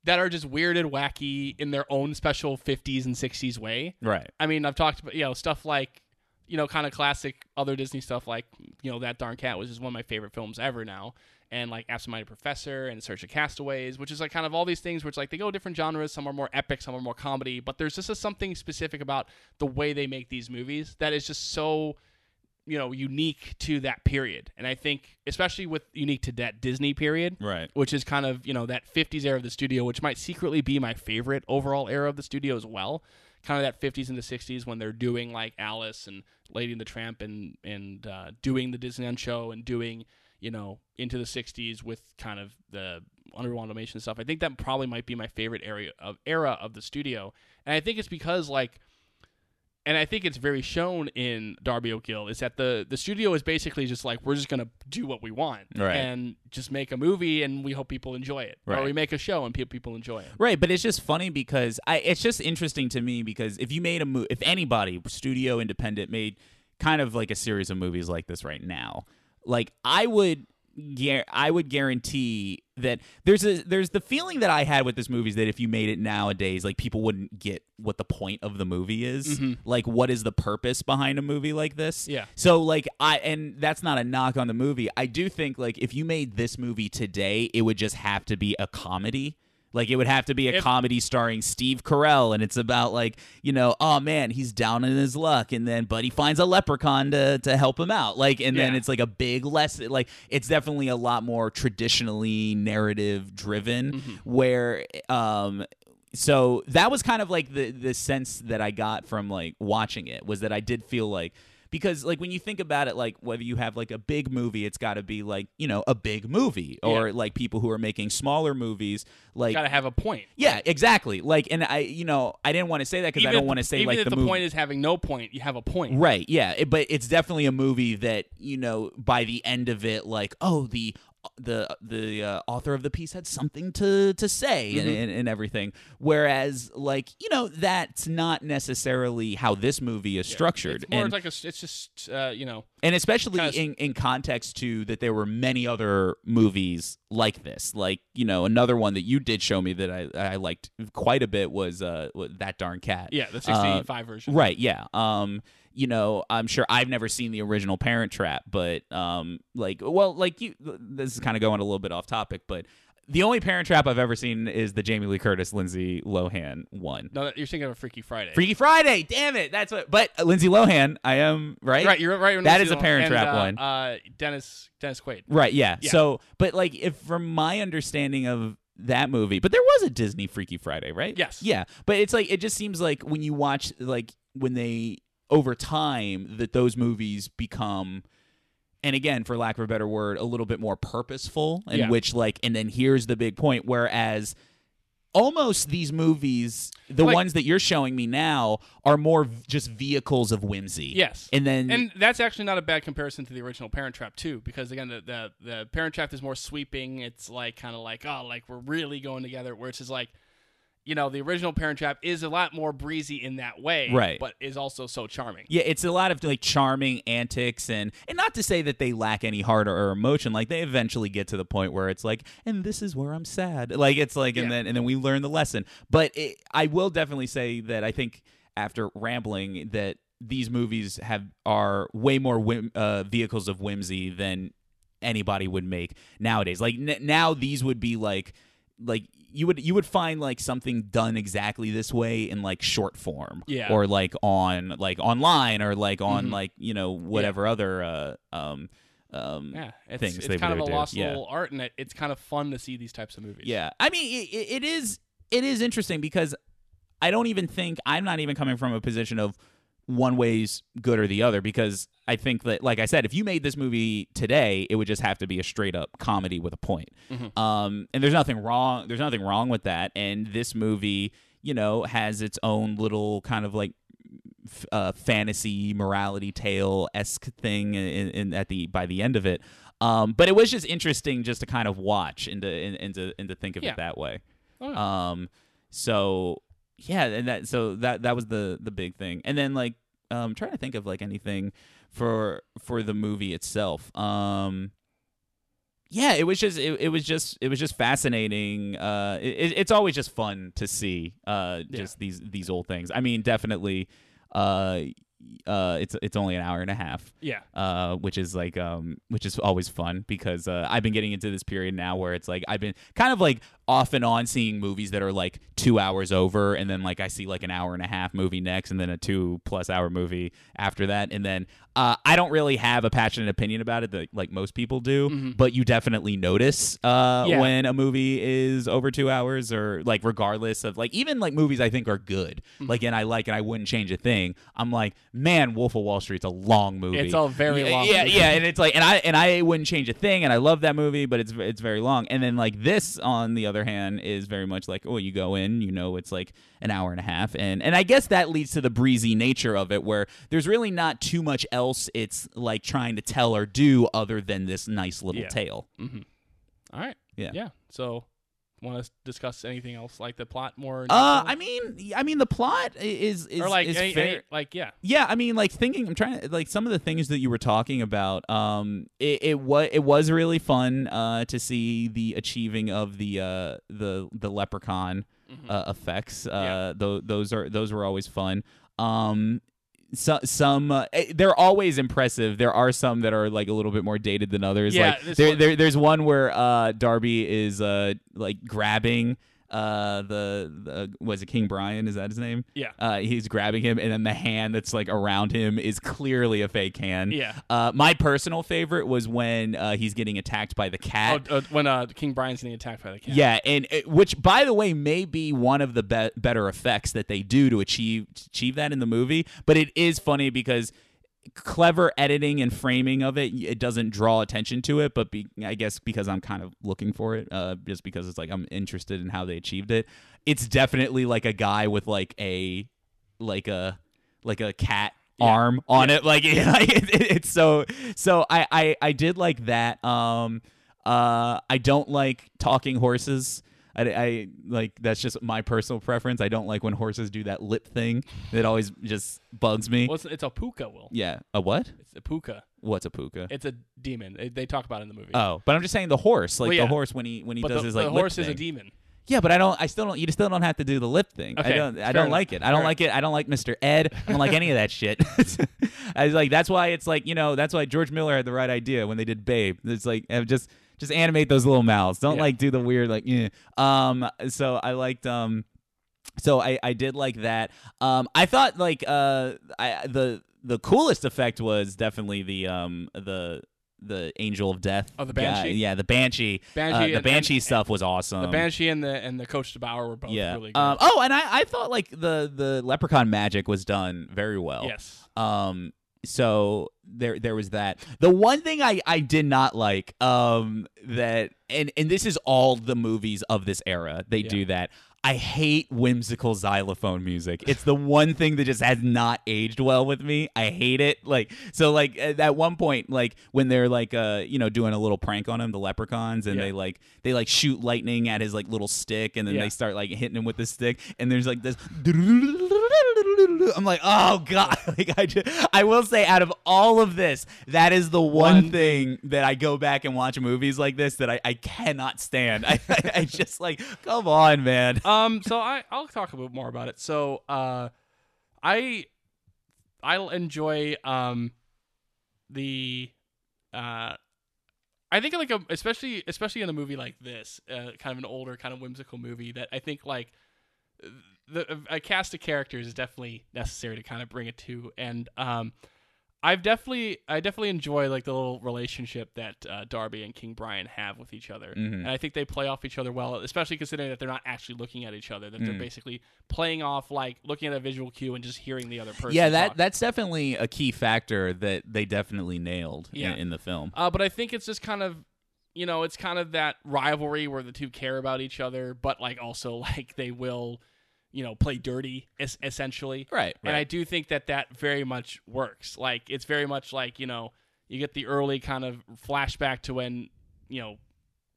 that are just weird and wacky in their own special 50s and 60s way. right I mean, I've talked about you know stuff like you know kind of classic other Disney stuff like you know that darn cat which is one of my favorite films ever now, and like Absent-Minded Professor and Search of Castaways, which is like kind of all these things which like they go different genres. Some are more epic, some are more comedy, but there's just a, something specific about the way they make these movies that is just so you know unique to that period. And i think especially with unique to that disney period Right. which is kind of you know that 50s era of the studio which might secretly be my favorite overall era of the studio as well. Kind of that 50s and the 60s when they're doing like alice and lady and the tramp and and uh, doing the disneyland show and doing you know into the 60s with kind of the underworld animation stuff. I think that probably might be my favorite area of era of the studio. And i think it's because like and I think it's very shown in Darby O'Gill is that the the studio is basically just like we're just gonna do what we want Right. and just make a movie and we hope people enjoy it or Right. we make a show and pe- people enjoy it. Right, but it's just funny because I it's just interesting to me because if you made a movie, if anybody studio independent made kind of like a series of movies like this right now, like I would I would guarantee that there's a there's the feeling that I had with this movie is that if you made it nowadays, like people wouldn't get what the point of the movie is. Mm-hmm. Like what is the purpose behind a movie like this? Yeah. So like I and that's not a knock on the movie. I do think like if you made this movie today, it would just have to be a comedy. Like it would have to be a If- comedy starring Steve Carell, and it's about like you know, oh man, he's down in his luck, and then but he finds a leprechaun to to help him out. Like, and then it's like a big lesson. Like it's definitely a lot more traditionally narrative driven, Mm-hmm. where um. So that was kind of like the the sense that I got from like watching it was that I did feel like because like when you think about it like whether you have like a big movie it's got to be like you know a big movie or Yeah. like people who are making smaller movies like Got to have a point. yeah exactly like and i you know i didn't want to say that because i don't want to say even like if the, the, point is having no point, you have a point. Right, yeah, it- but it's definitely a movie that you know by the end of it, like, oh, the the the uh, author of the piece had something to to say and, and, and everything. Whereas, like, you know, that's not necessarily how this movie is structured, It's more and like a. It's just uh, you know. and especially kinda in in context to that there were many other movies like this. Like, you know, another one that you did show me that I I liked quite a bit was uh that darn cat. Yeah, the Uh, 65 version. Right, yeah. Um, you know, I'm sure I've never seen the original Parent Trap, but um, like, well, like you, this is kind of going a little bit off topic, but the only Parent Trap I've ever seen is the Jamie Lee Curtis, Lindsay Lohan one. No, you're thinking of a Freaky Friday. Freaky Friday, damn it, that's what. But uh, Lindsay Lohan, I am right. Right, you're right. That is a Parent and, Trap uh, one. Uh, Dennis Dennis Quaid. Right, yeah. Yeah. So, but like, if from my understanding of that movie, but there was a Disney Freaky Friday, right? Yes. Yeah, but it's like it just seems like when you watch like when they over time that those movies become and again for lack of a better word a little bit more purposeful in Yeah. which like and then here's the big point whereas almost these movies the Like- ones that you're showing me now are more v- just vehicles of whimsy Yes. and then And that's actually not a bad comparison to the original Parent Trap too, because again, the the, the Parent Trap is more sweeping. It's like kind of like oh, like we're really going together. Where it's just like, you know, the original Parent Trap is a lot more breezy in that way, Right. But is also so charming. Yeah, it's a lot of like charming antics and and not to say that they lack any heart or, or emotion. Like they eventually get to the point where it's like, and this is where I'm sad. Like it's like, and Yeah. then and then we learn the lesson. But it, I will definitely say that I think after rambling that these movies have are way more whim, uh, vehicles of whimsy than anybody would make nowadays. Like n- now, these would be like like you would you would find like something done exactly this way in like short form Yeah. or like on like online or like on Mhm. like you know whatever other uh um um Yeah, it's, things it's kind of a do. lost Yeah. little art, and it, it's kind of fun to see these types of movies. yeah i mean it, it is it is interesting because i don't even think i'm not even coming from a position of one way's good or the other because i think that like i said if you made this movie today it would just have to be a straight up comedy with a point Mhm. um and there's nothing wrong there's nothing wrong with that and this movie you know has its own little kind of like uh, fantasy morality tale esque thing in, in at the by the end of it. Um, but it was just interesting just to kind of watch and to and, and to and to think of Yeah. it that way. Oh. Um, so yeah, and that so that that was the the big thing. And then like um, trying to think of like anything for for the movie itself. Um, yeah, it was just it, it was just it was just fascinating. Uh, it, it's always just fun to see uh Yeah. just these these old things. I mean, definitely. Uh, uh, it's it's only an hour and a half yeah, uh, which is like um, which is always fun because uh, I've been getting into this period now where it's like I've been kind of like off and on seeing movies that are like two hours over, and then like I see like an hour and a half movie next, and then a two plus hour movie after that, and then uh, I don't really have a passionate opinion about it that like most people do, but you definitely notice uh, Yeah. when a movie is over two hours, or like regardless of like even like movies I think are good, like and I like and I wouldn't change a thing. I'm like, man, Wolf of Wall Street's a long movie. It's a very yeah, long Yeah, movie. yeah, and it's like, and I and I wouldn't change a thing, and I love that movie, but it's it's very long. And then like this, on the other hand, is very much like, oh, you go in, you know, it's like an hour and a half, and and I guess that leads to the breezy nature of it, where there's really not too much else it's like trying to tell or do other than this nice little Yeah. tale. hmm All right. Yeah. Yeah. So, want to discuss anything else like the plot more? Uh. I mean, I mean, the plot is is or like is any, fair. any- like yeah. Yeah, I mean, like thinking, I'm trying to like some of the things that you were talking about. Um, it, it was it was really fun uh to see the achieving of the uh the the leprechaun uh, effects. Uh, Mm-hmm. Yeah. tho- those are those were always fun. Um. So, some uh, eh, they're always impressive. There are some that are like a little bit more dated than others. Yeah, like there, one- there there's one where uh Darby is uh like grabbing uh the, the was it King Brian is that his name? Yeah. Uh, he's grabbing him, and then the hand that's like around him is clearly a fake hand. Yeah. Uh, my personal favorite was when uh, he's getting attacked by the Oh, cat. uh, when uh, King Brian's getting attacked by the cat. Yeah, and it, which, by the way, may be one of the be- better effects that they do to achieve to achieve that in the movie. But it is funny because clever editing and framing of it it doesn't draw attention to it but be, i guess because i'm kind of looking for it uh, just because it's like i'm interested in how they achieved it. It's definitely like a guy with like a like a like a cat arm on it. Like, like it, it- it's so so I, I i did like that. Um uh i don't like talking horses I, I like that's just my personal preference. I don't like when horses do that lip thing. It always just bugs me. Well, it's, it's a puka, Will. Yeah, a what? It's a puka. What's a puka? It's a demon. They, they talk about it in the movie. Oh, but I'm just saying the horse, like Well, yeah. the horse when he when he but does the, his like the lip horse is a thing. demon. Yeah, but I don't. I still don't. You still don't have to do the lip thing. I Okay, don't. I fair don't enough. like it. I don't Fair like it. I don't like Mr. Ed. I don't like any of that shit. I was like, that's why it's like you know. That's why George Miller had the right idea when they did Babe. It's like eh, just just animate those little mouths. Don't Yeah. like do the weird like. Yeah. Um. So I liked um. So I I did like that. Um. I thought like uh I the the coolest effect was definitely the um the. The angel of death. Oh, the guy. Banshee? Yeah, the banshee. Banshee Uh, the and- banshee and- stuff was awesome. the banshee and the and the coach DeBauer were both yeah. really good. Um, oh, and I, I thought like the the leprechaun magic was done very well. yes. Um. So there there was that. The one thing I I did not like um that and and this is all the movies of this era. They Yeah. do that. I hate whimsical xylophone music. It's the one thing that just has not aged well with me. I hate it. Like so, like at one point, like when they're like, uh, you know, doing a little prank on him, the leprechauns, and Yeah. they like they like shoot lightning at his like little stick, and then Yeah. they start like hitting him with the stick, and there's like this. I'm like, oh god! Like I, just, I will say, out of all of this, that is the one, One thing that I go back and watch movies like this that I, I cannot stand. I, I, I just like, come on, man. Um. So I I'll talk a bit more about it. So uh, I I'll enjoy um the uh. I think like a, especially especially in a movie like this, uh, kind of an older, kind of whimsical movie that I think like the a cast of characters is definitely necessary to kind of bring it to and um I've definitely I definitely enjoy like the little relationship that uh, Darby and King Brian have with each other, Mhm. and I think they play off each other well, especially considering that they're not actually looking at each other; that they're Mm. basically playing off like looking at a visual cue and just hearing the other person. Yeah, that talk. that's definitely a key factor that they definitely nailed Yeah. in, in the film. Uh, but I think it's just kind of, you know, it's kind of that rivalry where the two care about each other, but like also like they will, you know, play dirty es- essentially. Right, And I do think that that very much works. Like it's very much like you know you get the early kind of flashback to when you know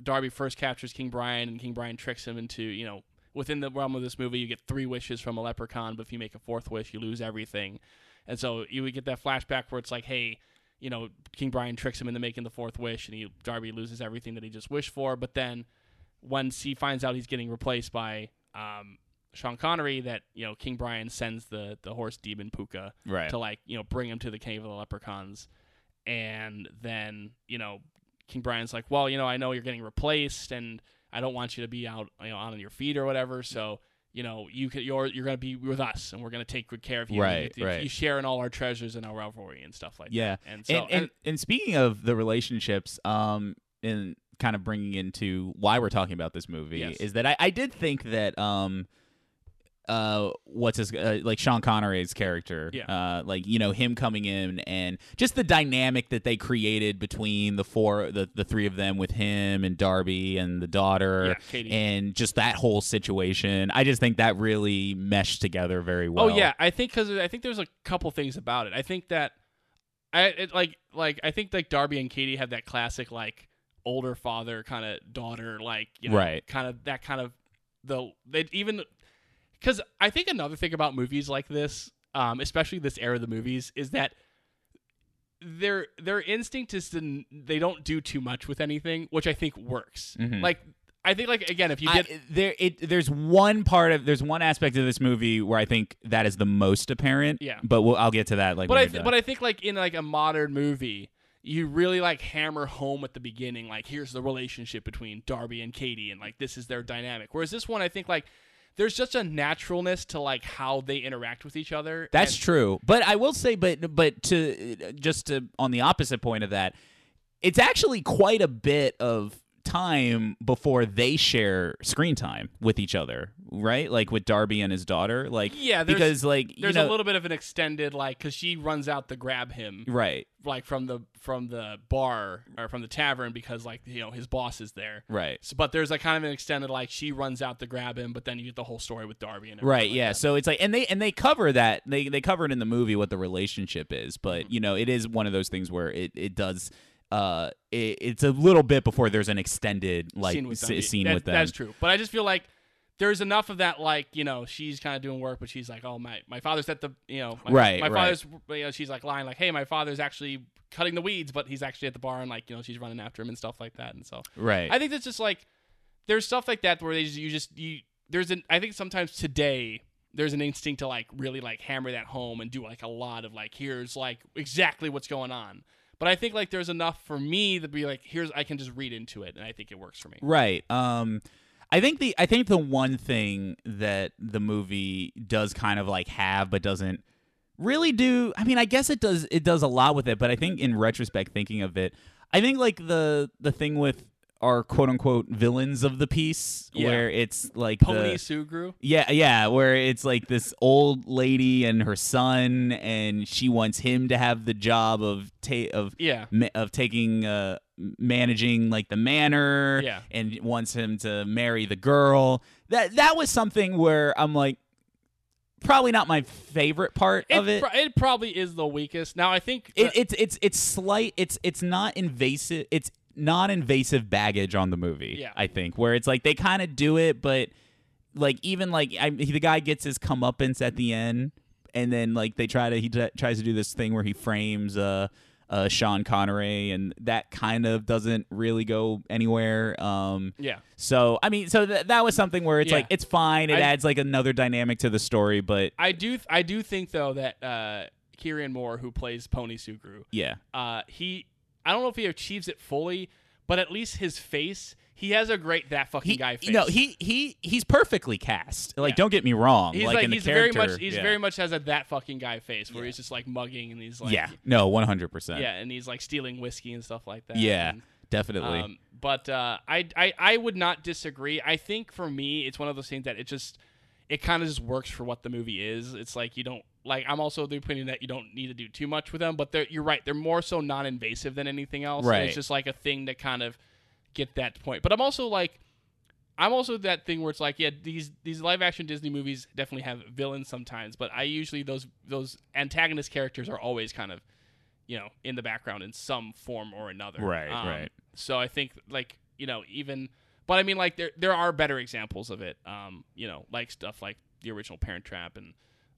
Darby first captures King Brian and King Brian tricks him into you know within the realm of this movie you get three wishes from a leprechaun, but if you make a fourth wish you lose everything. And so you would get that flashback where it's like, hey, you know, King Brian tricks him into making the fourth wish, and he Darby loses everything that he just wished for. But then, once he finds out he's getting replaced by um, Sean Connery, that you know King Brian sends the the horse demon Puka Right. to like you know bring him to the cave of the leprechauns, and then you know King Brian's like, well, you know, I know you're getting replaced, and I don't want you to be out you know on your feet or whatever, so. You know, you could, you're you're gonna be with us, and we're gonna take good care of you. Right, you, right. You share in all our treasures and our rivalry and stuff like Yeah. that. And so, and, and, and speaking of the relationships, um, and kind of bringing into why we're talking about this movie Yes. is that I, I did think that um, uh, what's his uh, like Sean Connery's character, Yeah. uh, like you know him coming in and just the dynamic that they created between the four, the the three of them with him and Darby and the daughter, Yeah, and just that whole situation. I just think that really meshed together very well. Oh yeah, I think because I think there's a couple things about it. I think that I it, like like I think like Darby and Katie have that classic like older father kind of daughter like you know Right. kind of that kind of the they even because I think another thing about movies like this, um, especially this era of the movies, is that their their instinct is to they don't do too much with anything, which I think works. Mhm. Like I think like again if you I- get there, it there's one part of there's one aspect of this movie where I think that is the most apparent. Yeah. but we'll, I'll get to that. Like, but I th- but I think like in like a modern movie, you really like hammer home at the beginning, like here's the relationship between Darby and Katie, and like this is their dynamic. Whereas this one, I think like there's just a naturalness to like how they interact with each other. That's and- true. But I will say, but but to just to on the opposite point of that, it's actually quite a bit of time before they share screen time with each other, right? Like with Darby and his daughter, like Yeah, there's- because like you There's know, a little bit of an extended like because she runs out to grab him right, like from the from the bar or from the tavern because like you know his boss is there. right. So, but there's like kind of an extended like she runs out to grab him, but then you get the whole story with Darby and Right, like yeah. that. So it's like and they and they cover that. They they cover it in the movie what the relationship is, but Mm-hmm. you know, it is one of those things where it it does uh it, it's a little bit before there's an extended like scene with s- them. scene That- with them. That's true. But I just feel like there's enough of that like you know she's kind of doing work, but she's like oh my my father's at the you know my, Right, my right. father's you know she's like lying like hey my father's actually cutting the weeds, but he's actually at the bar and like you know she's running after him and stuff like that and so Right. I think that's just like there's stuff like that where they just, you just you there's an I think sometimes today there's an instinct to like really like hammer that home and do like a lot of like here's like exactly what's going on. But I think like there's enough for me to be like here's I can just read into it and I think it works for me. Right. Um I think the I think the one thing that the movie does kind of like have but doesn't really do I mean I guess it does it does a lot with it, but I think in retrospect thinking of it, I think like the the thing with our quote unquote villains of the piece Yeah. where it's like Pony the, Sugrue. Yeah, yeah, where it's like this old lady and her son, and she wants him to have the job of ta- of Yeah. ma- of taking uh managing like the manor, Yeah. and wants him to marry the girl. That that was something where I'm like, probably not my favorite part It, of it. it probably is the weakest. Now I think it, it's it's it's slight. It's it's not invasive. It's non-invasive baggage on the movie. Yeah. I think where it's like they kind of do it, but like even like I, he, the guy gets his comeuppance at the end, and then like they try to he t- tries to do this thing where he frames uh uh Sean Connery, and that kind of doesn't really go anywhere. Um. yeah. So I mean, so th- that was something where it's Yeah. like it's fine. It I- adds like another dynamic to the story, but I do I do think though that uh Kieron Moore who plays Pony Sugrue yeah. uh, he I don't know if he achieves it fully, but at least his face, he has a great that fucking he, guy face. Know, he he he's perfectly cast. Like, Yeah. don't get me wrong. he's like, like, in the he's very much he's yeah. very much has a that fucking guy face where he's just like mugging and he's like yeah. No, one hundred percent. yeah, and he's like stealing whiskey and stuff like that. Yeah, And, definitely. um, but uh, I, I I would not disagree. I think for me, it's one of those things that it just it kind of just works for what the movie is. It's like you don't like. I'm also the opinion that you don't need to do too much with them. But they're, you're right. They're more so non-invasive than anything else. Right. it's just like a thing to kind of get that point. But I'm also like. I'm also that thing where it's like, yeah, these these live action Disney movies definitely have villains sometimes, but I usually those those antagonist characters are always kind of, you know, in the background in some form or another. Right, Um, right. So I think like you know even, but I mean like there there are better examples of it. Um, you know, like stuff like the original Parent Trap and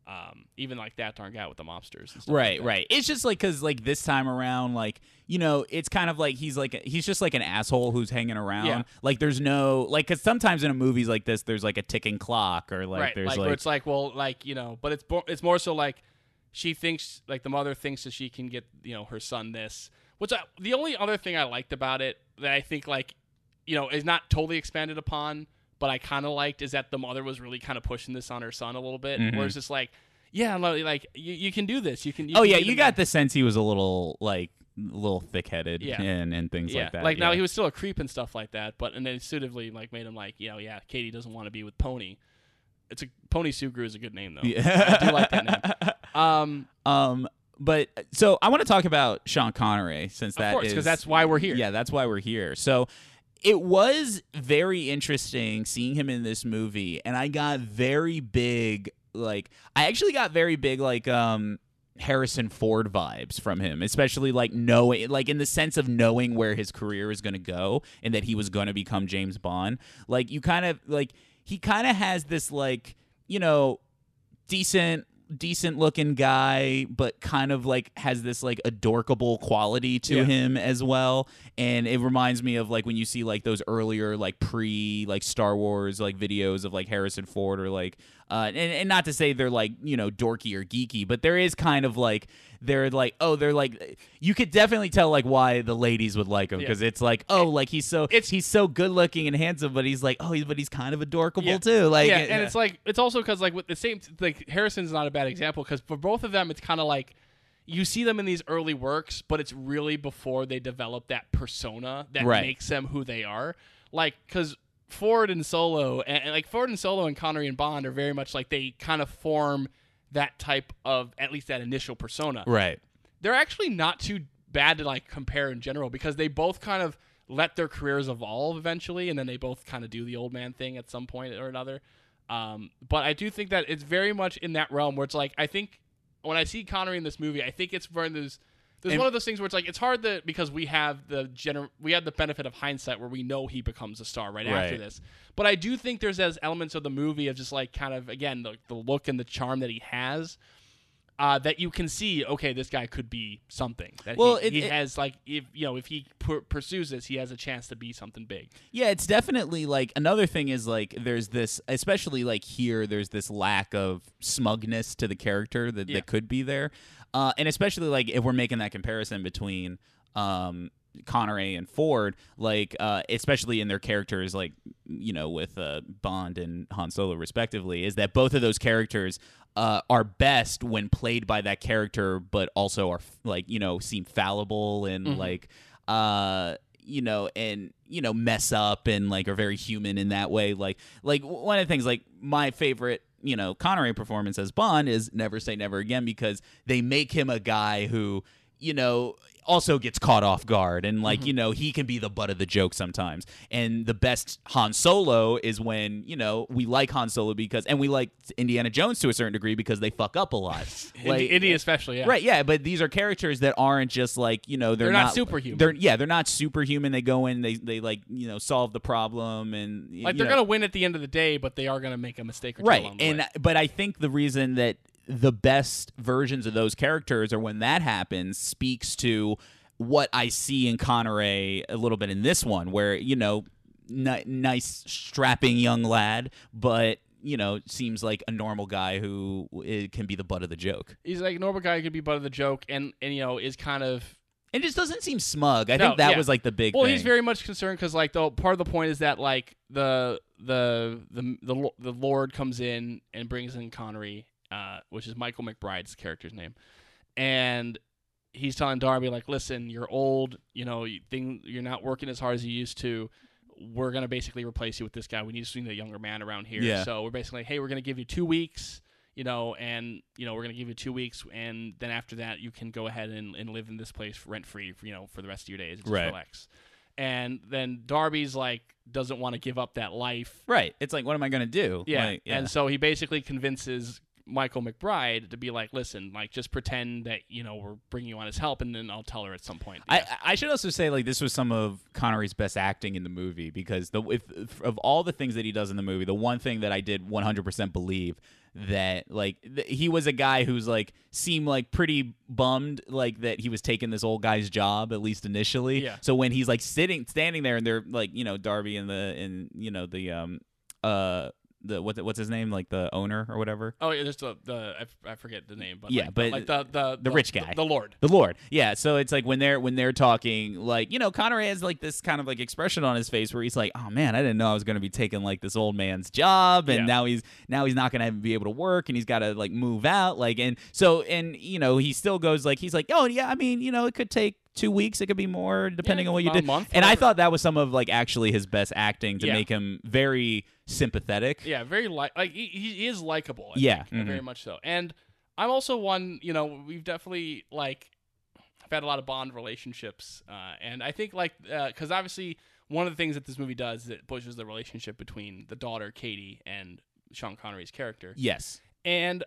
um even like that darn guy with the mobsters. And stuff right, like right. It's just like because like this time around, like you know, it's kind of like he's like he's just like an asshole who's hanging around. Yeah. Like there's no like because sometimes in a movies like this, there's like a ticking clock or like right, there's like, like, where it's like well like you know, but it's bo- it's more so like she thinks like the mother thinks that she can get you know her son this. Which I, the only other thing I liked about it that I think like you know is not totally expanded upon, but I kind of liked is that the mother was really kind of pushing this on her son a little bit, where it's just like. Yeah, like you, you can do this. You can. You oh can yeah, you got the sense he was a little like a little thick headed Yeah. and and things yeah, like that. Like yeah. Now he was still a creep and stuff like that, but and then intuitively like made him like you know yeah, Katie doesn't want to be with Pony. It's a Pony Sugrue is a good name though. Yeah. I do like that name. Um, Um, but so I want to talk about Sean Connery since of that course, is- because that's why we're here. Yeah, that's why we're here. So it was very interesting seeing him in this movie, and I got very big like I actually got very big like um Harrison Ford vibes from him, especially like knowing, like in the sense of knowing where his career is going to go and that he was going to become James Bond. Like you kind of like he kind of has this like you know decent decent looking guy but kind of like has this like adorkable quality to Yeah. him as well and it reminds me of like when you see like those earlier like pre like star wars like videos of like harrison ford or like uh and, and not to say they're like you know dorky or geeky but there is kind of like they're like oh they're like you could definitely tell like why the ladies would like him Yeah. because it's like oh like he's so It's- he's so good looking and handsome but he's like oh he's but he's kind of adorable Yeah. too like yeah, and it's like it's also because like with the same like Harrison's not a bad example because for both of them it's kind of like you see them in these early works, but it's really before they develop that persona that Right. makes them who they are. Like, because Ford and Solo, and, and, like Ford and Solo and Connery and Bond are very much like they kind of form that type of at least that initial persona. Right. They're actually not too bad to like compare in general because they both kind of let their careers evolve eventually, and then they both kind of do the old man thing at some point or another. Um, but I do think that it's very much in that realm where it's like I think when I see Connery in this movie, I think it's one of those. There's And- one of those things where it's like it's hard to because we have the gener- we have the benefit of hindsight where we know he becomes a star right, after this. But I do think there's as elements of the movie of just like kind of again the, the look and the charm that he has. Uh, that you can see, okay, this guy could be something. That Well, he, it- he it- has like if you know if he pur- pursues this, he has a chance to be something big. Yeah, it's definitely like another thing is like there's this, especially like here, there's this lack of smugness to the character that, Yeah. that could be there, uh, and especially like if we're making that comparison between um, Connery and Ford, like uh, especially in their characters, like you know with uh, Bond and Han Solo respectively, is that both of those characters. Uh, are best when played by that character, but also are like you know seem fallible and like uh you know and you know mess up and like are very human in that way like like one of the things like my favorite you know connery performance as bond is never say never again because they make him a guy who you know also gets caught off guard and like you mm-hmm. know he can be the butt of the joke sometimes and the best han solo is when you know we like han solo because and we like indiana jones to a certain degree because they fuck up a lot Like, Indy especially, yeah. Right, yeah, but these are characters that aren't just like you know they're, They're not superhuman. They're yeah, they're not superhuman. They go in, they they like you know solve the problem and Like they're know- gonna win at the end of the day, but they are gonna make a mistake or two right. And way. but I think the reason that the best versions of those characters, or when that happens, speaks to what I see in Connery a little bit in this one, where you know, ni- nice strapping young lad, but you know, seems like a normal guy who can be the butt of the joke. he's like a normal guy who could be butt of the joke, and and you know is kind of It just doesn't seem smug. I No, think that yeah. was like the big. well, thing. he's very much concerned because like the part of the point is that like the the the the, the Lord comes in and brings in Connery, uh, which is Michael McBride's character's name, and he's telling Darby like, listen, you're old, you know, you thing, you're not working as hard as you used to. We're gonna basically replace you with this guy. We need to see a younger man around here. Yeah. So we're basically, hey, we're gonna give you two weeks. You know, and you know we're gonna give you two weeks, and then after that you can go ahead and, and live in this place rent free, you know, for the rest of your days. Just Right. relax. And then Darby's like doesn't want to give up that life. right. It's like, what am I going to do? Yeah. Like, yeah. And so he basically convinces Michael McBride to be like, listen, like just pretend that you know we're bringing you on as help, and then I'll tell her at some point. I, I should also say like this was some of Connery's best acting in the movie because the if, if- of all the things that he does in the movie, the one thing that I did 100% believe that like th- he was a guy who's like seemed like pretty bummed like that he was taking this old guy's job at least initially. Yeah. So when he's like sitting standing there and they're like you know Darby and the and you know the um uh the what's what's his name like the owner or whatever oh yeah, there's the the I, f- I forget the name, but Yeah, like, but like the the the rich guy. the, Lord. The Lord. Yeah. So it's like when they're when they're talking, like, you know, Connery has like this kind of like expression on his face where he's like, Oh man, I didn't know I was gonna be taking like this old man's job and Yeah. now he's now he's not gonna be able to work and he's gotta like move out. Like and so and you know, he still goes like he's like, Oh yeah, I mean, you know, it could take two weeks, it could be more, depending Yeah, on what you did. month, and I thought that was some of like actually his best acting to Yeah. make him very sympathetic. Yeah, very like like he, he is likable. I Yeah, think, uh, mhm. very much so. And I'm also one. You know, we've definitely like I've had a lot of Bond relationships, uh, and I think like because obviously one of the things that this movie does is it pushes the relationship between the daughter Katie and Sean Connery's character, Yes. and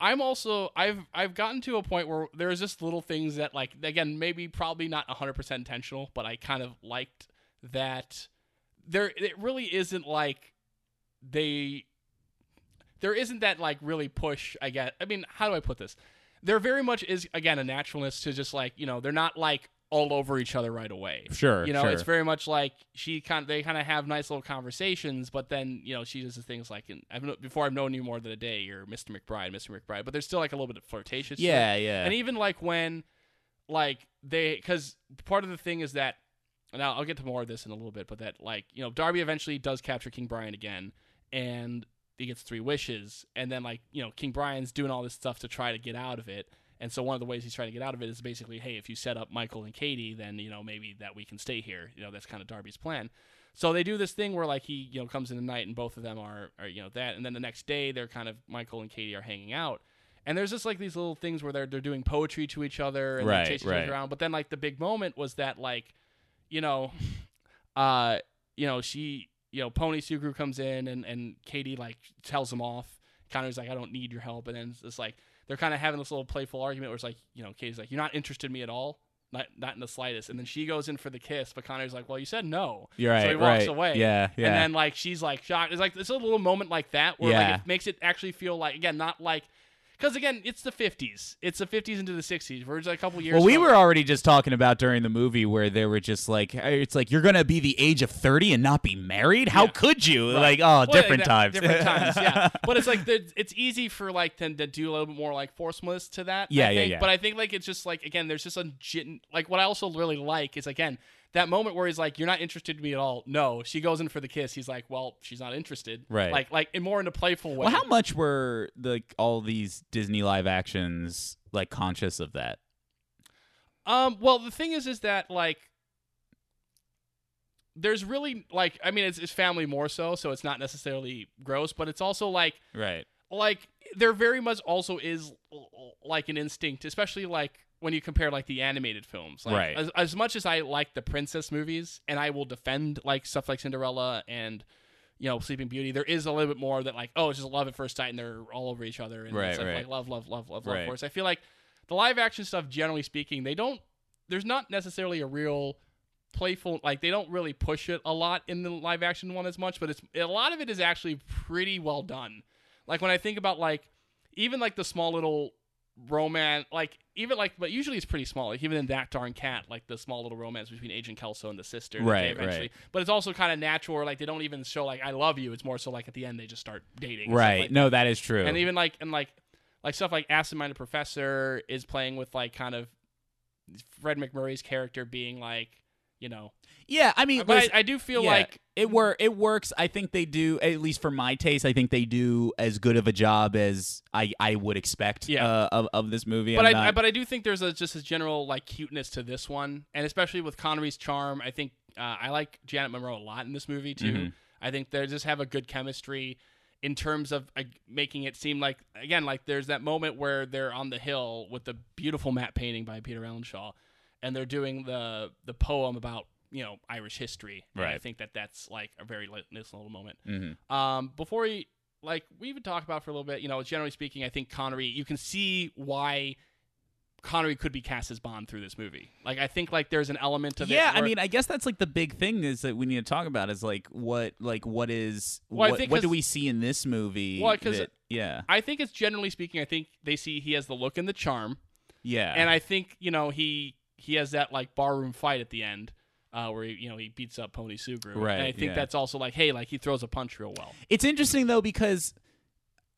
I'm also I've I've gotten to a point where there's just little things that like again maybe probably not 100% intentional, but I kind of liked that there it really isn't like they there isn't that like really push I guess I mean how do I put this there very much is again a naturalness to just like you know they're not like all over each other right away Sure. you know sure. it's very much like she kind of they kind of have nice little conversations but then you know she does the things like in, I've before I've known you more than a day you're Mr. McBride Mr. McBride but there's still like a little bit of flirtatious yeah, yeah. And even like when, like they, because part of the thing is that, and I'll, get to more of this in a little bit, but that like you know Darby eventually does capture King Brian again, and he gets three wishes, and then like you know King Brian's doing all this stuff to try to get out of it, And so one of the ways he's trying to get out of it is basically, hey, if you set up Michael and Katie, then you know maybe that we can stay here. You know that's kind of Darby's plan. So they do this thing where like he you know comes in the night and both of them are, are you know that, and then the next day they're kind of Michael and Katie are hanging out. And there's just like these little things where they're they're doing poetry to each other and Right, they're chasing each right. other around. But then like the big moment was that like, you know, uh, you know, she you know, Pony Sugrue comes in and, and Katie like tells him off. Connor's like, I don't need your help. And then it's just like they're kind of having this little playful argument where it's like, you know, Katie's like, You're not interested in me at all. Not not in the slightest. And then she goes in for the kiss, but Connor's like, Well, you said no. You're right. So he walks right. away. Yeah, yeah. And then like she's like shocked. It's like it's a little moment like that where Yeah. like it makes it actually feel like again not like because again it's the 50s. It's the 50s into the 60s. We're just a couple years. well, we were already just talking about during the movie where they were just like, it's like you're gonna be the age of thirty and not be married. How Yeah. could you? Right. Like, oh, Well, different that- times. Different times, yeah. But it's like the, it's easy for like to, to do a little bit more like forcefulness to that. Yeah, I yeah, think. yeah. But I think like it's just like again, there's just a like what I also really like is again that moment where he's like, "You're not interested in me at all." No, she goes in for the kiss. He's like, "Well, she's not interested." Right. Like like in more in a playful way. Well, how much were like all these Disney live actions like conscious of that? Um. Well, the thing is, is that like, there's really like, I mean, it's, it's family more so, so it's not necessarily gross, but it's also like, Right. like there very much also is like an instinct, especially like when you compare like the animated films. Like, Right. As, as much as I like the princess movies, and I will defend like stuff like Cinderella and. You know, Sleeping Beauty. There is a little bit more that, like, oh, it's just love at first sight, and they're all over each other, and Right, it's like, right. like love, love, love, love, Right. love. Whereas I feel like the live action stuff, generally speaking, they don't. There's not necessarily a real playful like they don't really push it a lot in the live action one as much but it's a lot of it is actually pretty well done like when i think about like even like the small little romance like even like but usually it's pretty small like even in that darn cat like the small little romance between agent kelso and the sister that Right, eventually right. but it's also kind of natural like they don't even show like i love you it's more so like at the end they just start dating Right. like no, that is true. and even like and like like stuff like Absent Minded Professor is playing with like kind of Fred MacMurray's character being like, you know, yeah, I mean, I, I do feel yeah, like it wor- it works. I think they do at least for my taste. I think they do as good of a job as I, I would expect Yeah. uh, of of this movie. but I, I but I do think there's a just a general like cuteness to this one, and especially with Connery's charm. I think uh, I like Janet Munro a lot in this movie too. Mhm. I think they just have a good chemistry in terms of uh, making it seem like again like there's that moment where they're on the hill with the beautiful matte painting by Peter Ellenshaw, and they're doing the the poem about you know Irish history. And I think that that's like a very nice little moment. Mhm. Um, before we like we even talked about for a little bit, you know, generally speaking, I think Connery. You can see why Connery could be cast as Bond through this movie. Like I think like there's an element of it. yeah, I mean, I guess that's like the big thing is that we need to talk about is like what like what is Well, what, what do we see in this movie? Well, 'cause- that- yeah, I think it's generally speaking. I think they see he has the look and the charm, yeah, and I think you know he he has that like barroom fight at the end. Uh, where he, you know he beats up Pony Sugrue, Right, And I think yeah. that's also like, hey, like he throws a punch real well. It's interesting though because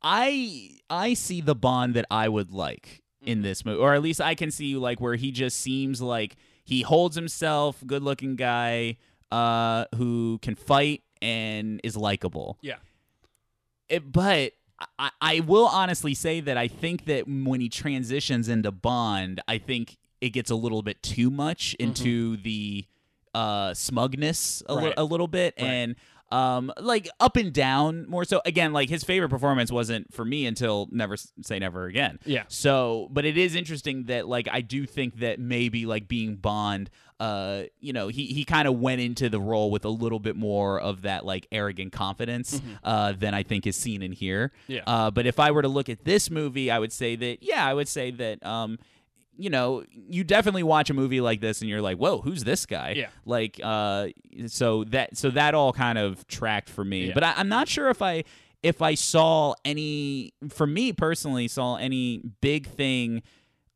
I I see the Bond that I would like Mm-hmm. in this movie, or at least I can see like where he just seems like he holds himself, good looking guy, uh, who can fight and is likable. Yeah, It, but I, I will honestly say that I think that when he transitions into Bond, I think it gets a little bit too much into the uh, smugness a, li- Mm-hmm. A little bit, Right. and um, like up and down more so. Again, like his favorite performance wasn't for me until Never S- Say Never Again. Yeah. So, but it is interesting that like I do think that maybe like being Bond, uh, you know, he he kind of went into the role with a little bit more of that like arrogant confidence uh, than I think is seen in here. Mm-hmm. Yeah. Uh, but if I were to look at this movie, I would say that yeah, I would say that um, you know, you definitely watch a movie like this and you're like, whoa, who's this guy? Yeah. Like, uh, so that so that all kind of tracked for me. Yeah. But I, I'm not sure if I if I saw any, for me personally, saw any big thing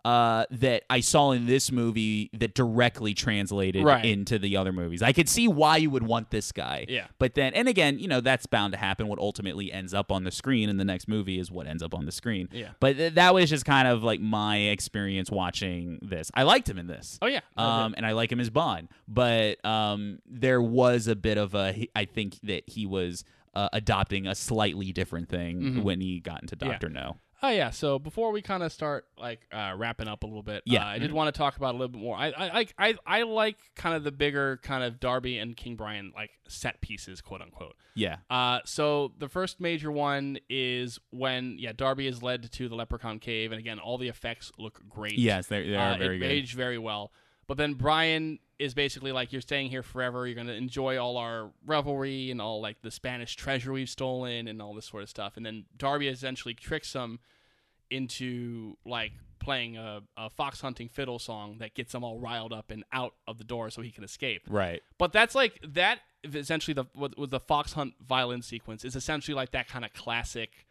uh, that I saw in this movie that directly translated Right. into the other movies. I could see why you would want this guy. Yeah. But then, and again, you know, that's bound to happen. What ultimately ends up on the screen in the next movie is what ends up on the screen. Yeah. But th- that was just kind of like my experience watching this. I liked him in this. Oh yeah. Um, and I like him as Bond, but um, there was a bit of a, I think that he was uh, adopting a slightly different thing when he got into Mm-hmm. Yeah. Doctor No. Oh yeah. So before we kind of start like uh, wrapping up a little bit, Yeah. uh, I did want to talk about a little bit more. I I like I, I like kind of the bigger kind of Darby and King Brian like set pieces, quote unquote. Yeah. Uh, so the first major one is when yeah Darby is led to the Leprechaun Cave, and again all the effects look great. Yes, they they are Uh, very it good. aged very well. But then Brian is basically like, you're staying here forever. You're going to enjoy all our revelry and all like the Spanish treasure we've stolen and all this sort of stuff. And then Darby essentially tricks him into like playing a, a fox hunting fiddle song that gets him all riled up and out of the door so he can escape. Right. But that's like that. Essentially, the the fox hunt violin sequence is essentially like that kind of classic,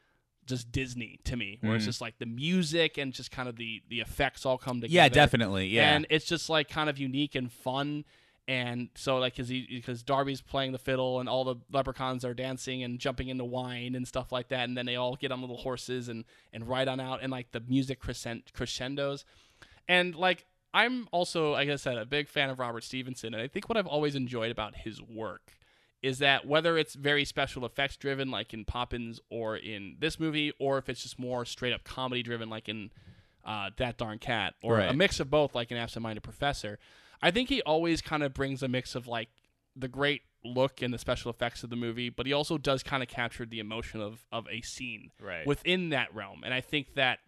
just Disney to me, where it's Mhm. just like the music and just kind of the the effects all come together. Yeah, definitely. Yeah. and it's just like kind of unique and fun. And so like because because Darby's playing the fiddle and all the leprechauns are dancing and jumping into wine and stuff like that, and then they all get on little horses and and ride on out and like the music crescent- crescendos, and like I'm also like I said a big fan of Robert Stevenson, and I think what I've always enjoyed about his work is that whether it's very special effects driven like in Poppins or in this movie, or if it's just more straight up comedy driven like in uh, That Darn Cat, or a mix of both like in Absent Minded Professor, I think he always kind of brings a mix of like the great look and the special effects of the movie, but he also does kind of capture the emotion of of a scene Right. within that realm. And I think that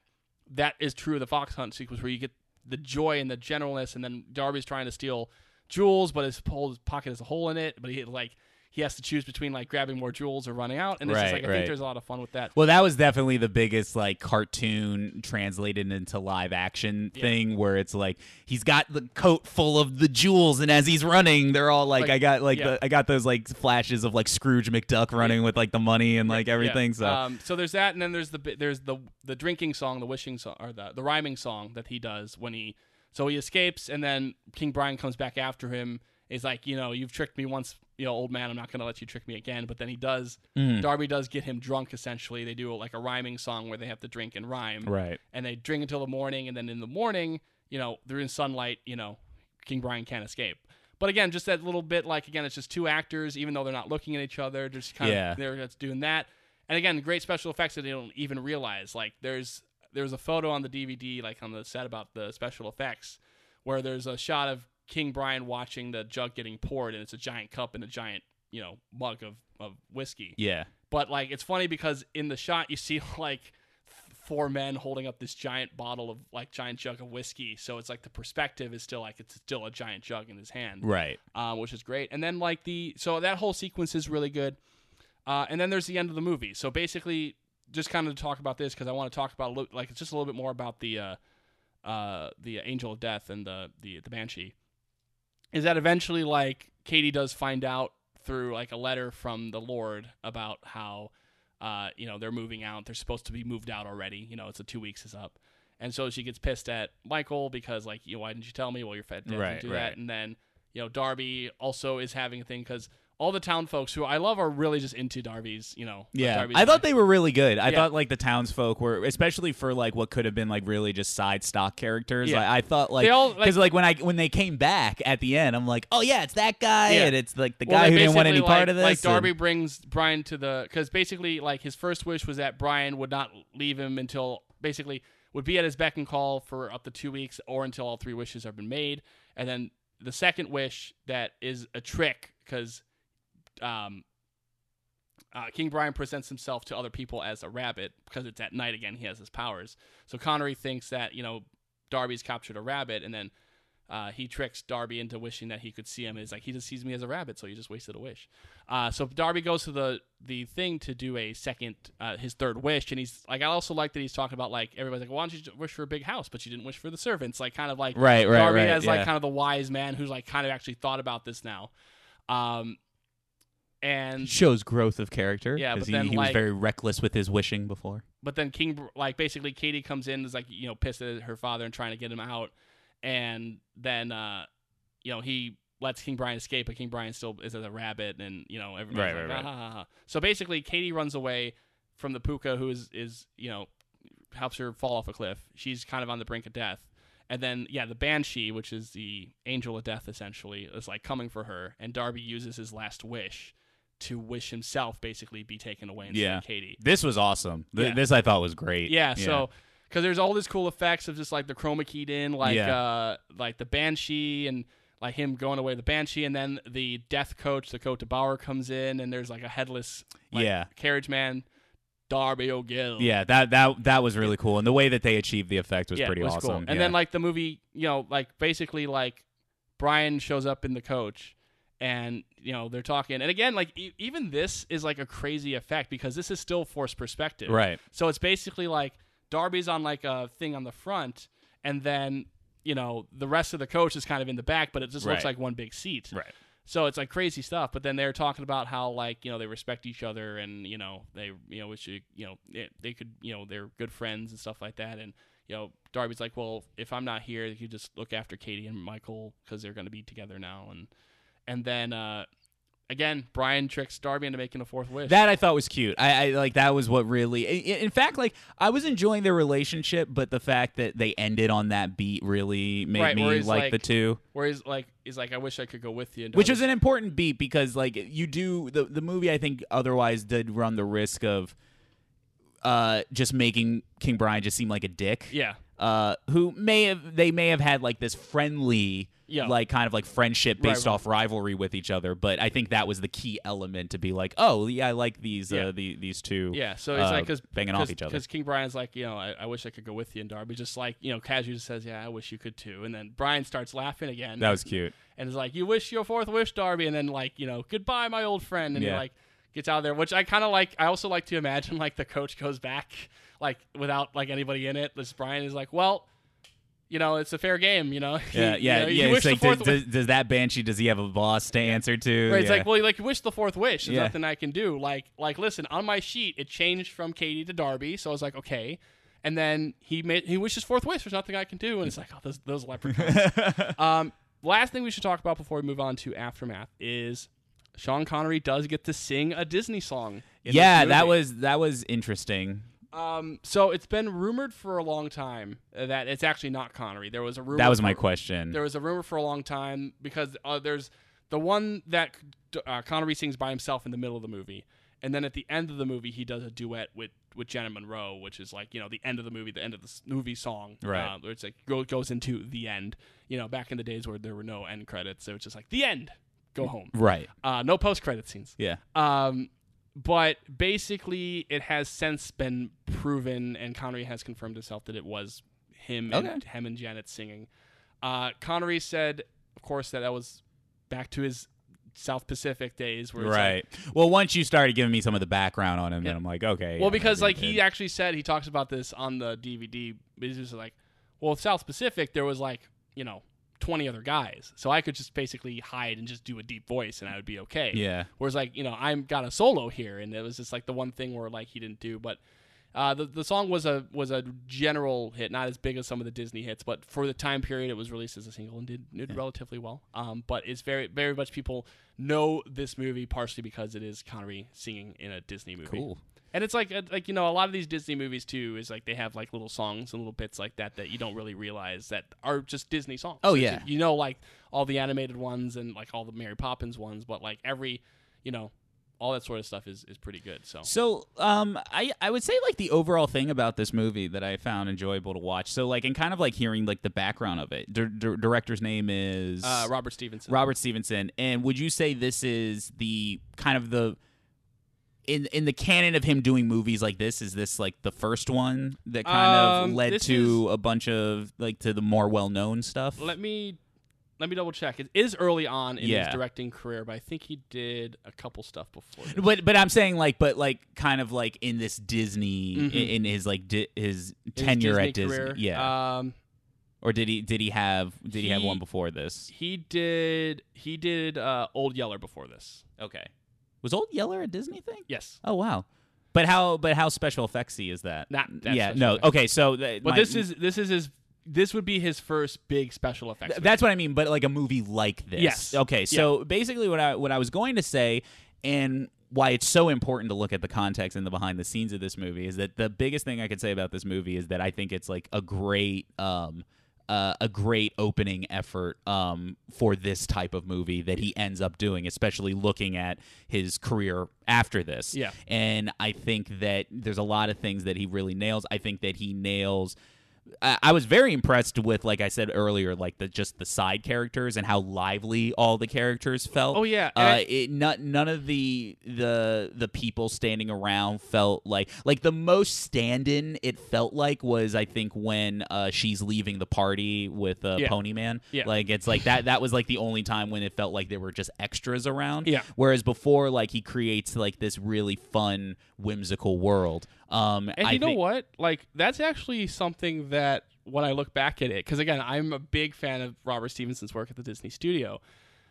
that is true of the fox hunt sequence where you get the joy and the generalness, and then Darby's trying to steal jewels, but his whole pocket has a hole in it. But he like he has to choose between like grabbing more jewels or running out, and it's just like I right. think there's a lot of fun with that. Well, that was definitely the biggest like cartoon translated into live action Yeah. thing where it's like he's got the coat full of the jewels and as he's running they're all like, Like, I got like yeah. the I got those like flashes of like Scrooge McDuck running with like the money and like everything Yeah. so um, so there's that, and then there's the there's the the drinking song, the wishing song, or the the rhyming song that he does when he so he escapes, and then King Brian comes back after him. Is like you know you've tricked me once, you know, old man. I'm not gonna let you trick me again. But then he does. Mm. Darby does get him drunk. Essentially, they do like a rhyming song where they have to drink and rhyme, right and they drink until the morning, and then in the morning, you know, they're in sunlight. You know, King Brian can't escape. But again, just that little bit, like again, it's just two actors, even though they're not looking at each other, just kind Yeah. of they're just doing that. And again, great special effects that they don't even realize. Like there's there's a photo on the DVD, like on the set about the special effects, where there's a shot of King Brian watching the jug getting poured, and it's a giant cup and a giant you know mug of of whiskey. yeah But like it's funny because in the shot you see like four men holding up this giant bottle of like giant jug of whiskey. So it's like the perspective is still like it's still a giant jug in his hand, right um, which is great. And then like the so that whole sequence is really good. Uh, and then there's the end of the movie. So basically, just kind of to talk about this because I want to talk about a like it's just a little bit more about the uh, uh, the angel of death and the the the banshee. Is that eventually like Katie does find out through like a letter from the Lord about how uh, you know they're moving out. They're supposed to be moved out already. You know, it's a two weeks is up, and so she gets pissed at Michael because like, you know, why didn't you tell me? Well, your fed dad Right, didn't do right. that, and then you know Darby also is having a thing because all the town folks who I love are really just into Darby's. You know, yeah Darby's I thought they were really good I Yeah. thought like the townsfolk were especially for like what could have been like really just side stock characters Yeah. I, I thought like all, like- because like, when I when they came back at the end I'm like oh yeah it's that guy Yeah. and it's like the Well, guy who didn't want any basically, part of this Like Darby and- brings Brian to the because basically like his first wish was that Brian would not leave him until basically would be at his beck and call for up to two weeks or until all three wishes have been made, and then the second wish that is a trick because um, uh, King Brian presents himself to other people as a rabbit because it's at night again. He has his powers. So Connery thinks that you know Darby's captured a rabbit, and then uh, he tricks Darby into wishing that he could see him. It's like he just sees me as a rabbit, so he just wasted a wish. Uh, so Darby goes to the the thing to do a second, uh, his third wish, and he's like, I also like that he's talking about like everybody's like, why don't you wish for a big house, but you didn't wish for the servants, like kind of like Right, right, Darby right, as like kind of the wise man who's like kind of actually thought about this now. Um, and shows growth of character. Yeah, 'cause but he, then, he was very reckless with his wishing before. but then King, like basically, Katie comes in is like you know pissed at her father and trying to get him out, and then uh, you know he lets King Brian escape, but King Brian still is a rabbit, and you know everybody's Right, like, right, "Ah, ha, ha, ha." So basically, Katie runs away from the puka, who is is you know helps her fall off a cliff. She's kind of on the brink of death. And then, yeah, the Banshee, which is the angel of death, essentially, is like coming for her. And Darby uses his last wish to wish himself basically be taken away instead Yeah. of Katie. This was awesome. Th- Yeah. This I thought was great. Yeah, so because there's all these cool effects of just like the chroma keyed in, like Yeah. uh, like the banshee and like him going away with the banshee, and then the death coach, the Cóiste Bodhar comes in, and there's like a headless like, Yeah. carriage man, Darby O'Gill. yeah, that that that was really cool, and the way that they achieved the effect was yeah, pretty was awesome. Cool. And yeah. then like the movie, you know, like basically like Brian shows up in the coach. And you know they're talking, and again, like e- even this is like a crazy effect because this is still forced perspective, right, So it's basically like Darby's on like a thing on the front, and then you know the rest of the coach is kind of in the back, but it just looks like one big seat. right, So it's like crazy stuff. But then they're talking about how like you know they respect each other, and you know they you know you you know they, they could you know they're good friends and stuff like that. And you know Darby's like, well, if I'm not here, you just look after Katie and Michael because they're going to be together now. And and then uh, again, Brian tricks Darby into making a fourth wish. That I thought was cute. I, I like that was what really. In fact, like I was enjoying their relationship, but the fact that they ended on that beat really made Right, me like, like- the two. where he's like he's like, I wish I could go with you. And which was an important beat because like you do the the movie I think otherwise did run the risk of uh just making King Brian just seem like a dick. Yeah. Uh who may have they may have had like this friendly Yeah. like kind of like friendship based right. off rivalry with each other, but I think that was the key element to be like, "Oh, yeah, I like these Yeah. uh the, these two Yeah, so it's uh, like because banging off each other." Because King Brian's like, you know, I, I wish I could go with you, and Darby just like, you know, casually just says, yeah, I wish you could too, and then Brian starts laughing again. That was cute. and is like, you wish your fourth wish, Darby, and then like, you know, goodbye, my old friend, and he Yeah. like gets out of there, which I kind of like. I also like to imagine like the coach goes back like without like anybody in it. This Brian is like, well. You know, it's a fair game. You know, Yeah, You yeah, know, yeah. It's like, does, does, does that banshee? Does he have a boss to answer to? Right, it's Yeah. like, well, like wish the fourth wish. There's Yeah. nothing I can do. Like, like, listen, on my sheet it changed from Katie to Darby, so I was like, okay. And then he made he wishes fourth wish. There's nothing I can do, and it's like, oh, those those leprechauns. um, last thing we should talk about before we move on to aftermath is Sean Connery does get to sing a Disney song. yeah, that was that was interesting. Um, so it's been rumored for a long time that it's actually not Connery. There was a rumor. That was my for- question. there was a rumor for a long time because uh, there's the one that uh, Connery sings by himself in the middle of the movie, and then at the end of the movie he does a duet with with Janet Munro, which is like you know the end of the movie, the end of the movie song, Right. Uh, where it's like go, goes into the end. You know, back in the days where there were no end credits, it was just like the end, go home. right. Uh, no post credit scenes. Yeah. Um, but basically, it has since been proven, and Connery has confirmed himself that it was him and Okay. him and Janet singing. Uh, Connery said, of course, that that was back to his South Pacific days, where it's like- Right. well, once you started giving me some of the background on him, then I'm like, okay. well, yeah, because like he actually said he talks about this on the DVD. He's just like, well, South Pacific, there was like you know. 20 other guys. So I could just basically hide and just do a deep voice and I would be okay. Yeah. Whereas like, you know, I'm got a solo here and it was just like the one thing where like he didn't do. But uh, the the song was a was a general hit, not as big as some of the Disney hits, but for the time period it was released as a single and did, did relatively well. Um, but it's very very much people know this movie partially because it is Connery singing in a Disney movie. Cool. And it's like uh, like you know a lot of these Disney movies too is like they have like little songs and little bits like that that you don't really realize that are just Disney songs. Oh, yeah. you know like all the animated ones and like all the Mary Poppins ones, but like every you know all that sort of stuff is is pretty good. So So, um, I I would say like the overall thing about this movie that I found enjoyable to watch. So, like, and kind of like hearing like the background of it. Dir- dir- director's name is uh, Robert Stevenson. Robert Stevenson. And would you say this is the kind of the in in the canon of him doing movies like this? Is this like the first one that kind Um, of led to a bunch of like to the more well known stuff? Let me let me double check. It is early on in Yeah. his directing career, but I think he did a couple stuff before. This. But but I'm saying like but like kind of like in this Disney Mhm. in, in his like di- his His tenure at Disney Disney, career. yeah. Um, or did he did he have did he, have one before this? he did he did uh, Old Yeller before this. Okay, was Old Yeller a Disney thing? Yes. Oh wow, but how but how special effectsy is that? Not that yeah, no. effects. Okay, so th- But my- this is this is his this would be his first big special effects. Th- That's what I mean, but like a movie like this. Yes. Okay, so basically what I what I was going to say and why it's so important to look at the context and the behind the scenes of this movie is that the biggest thing I could say about this movie is that I think it's like a great um uh, a great opening effort um, for this type of movie that he ends up doing, especially looking at his career after this. Yeah. And I think that there's a lot of things that he really nails. I think that he nails. I I was very impressed with, like I said earlier, like the just the side characters and how lively all the characters felt. Oh, yeah, uh, I- it not, none of the the the people standing around felt like like the most stand-in it felt like was I think when uh, she's leaving the party with uh, Yeah. Pony Man. Yeah. Like it's like that that was like the only time when it felt like there were just extras around. Yeah. Whereas before, like he creates like this really fun, whimsical world. Um, And I you know think- what? Like that's actually something that when I look back at it, because again, I'm a big fan of Robert Stevenson's work at the Disney Studio,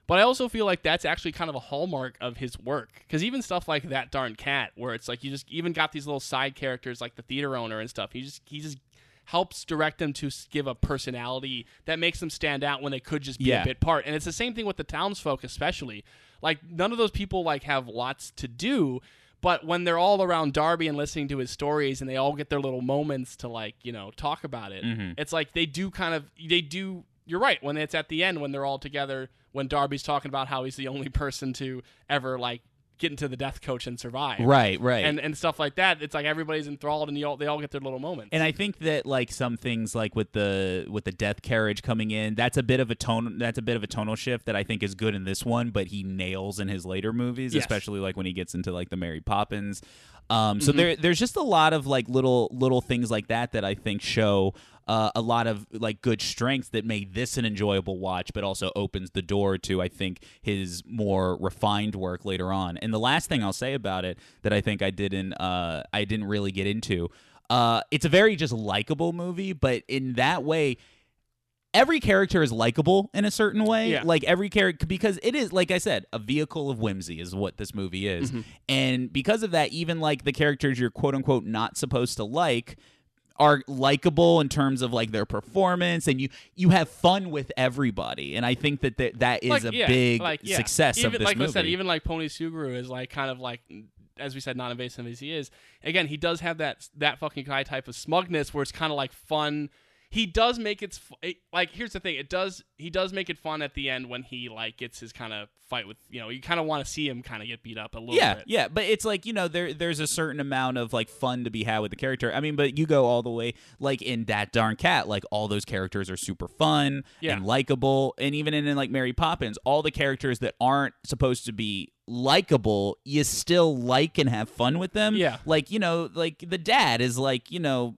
but I also feel like that's actually kind of a hallmark of his work. Because even stuff like that darn cat, where it's like you just even got these little side characters like the theater owner and stuff. He just he just helps direct them to give a personality that makes them stand out when they could just be Yeah. a bit part. And it's the same thing with the townsfolk, especially. Like none of those people like have lots to do, but when they're all around Darby and listening to his stories, and they all get their little moments to like you know talk about it, mm-hmm. it's like they do kind of they do. You're right when it's at the end when they're all together when Darby's talking about how he's the only person to ever like get into the death coach and survive, Right, right. and and stuff like that. It's like everybody's enthralled and you all, they all get their little moments. And I think that like some things like with the with the death carriage coming in, that's a bit of a tone that's a bit of a tonal shift that I think is good in this one, but he nails in his later movies, Yes. especially like when he gets into like the Mary Poppins. Um, Mm-hmm. so there there's just a lot of like little little things like that that I think show uh, a lot of like good strengths that made this an enjoyable watch, but also opens the door to I think his more refined work later on. And the last thing I'll say about it that I think I didn't uh, I didn't really get into. Uh, it's a very just likable movie, but in that way, every character is likable in a certain way. Yeah. Like every character, because it is, like I said, a vehicle of whimsy is what this movie is. Mm-hmm. And because of that, even like the characters you're quote unquote not supposed to like are likable in terms of like their performance and you you have fun with everybody and i think that that, that is like, a yeah, big like, yeah. success even, of this like movie I said, even like Pony Sugrue is like kind of like as we said, non-invasive as he is. Again, he does have that that fucking guy type of smugness where it's kind of like fun. He does make it, like here's the thing. It does he does make it fun at the end when he like gets his kind of fight with you know you kind of want to see him kind of get beat up a little yeah, bit. yeah, but it's like you know there there's a certain amount of like fun to be had with the character. I mean, but you go all the way like in that darn cat, like all those characters are super fun Yeah. and likable, and even in, in like Mary Poppins, all the characters that aren't supposed to be likable, you still like and have fun with them. Yeah. like you know, like the dad is like you know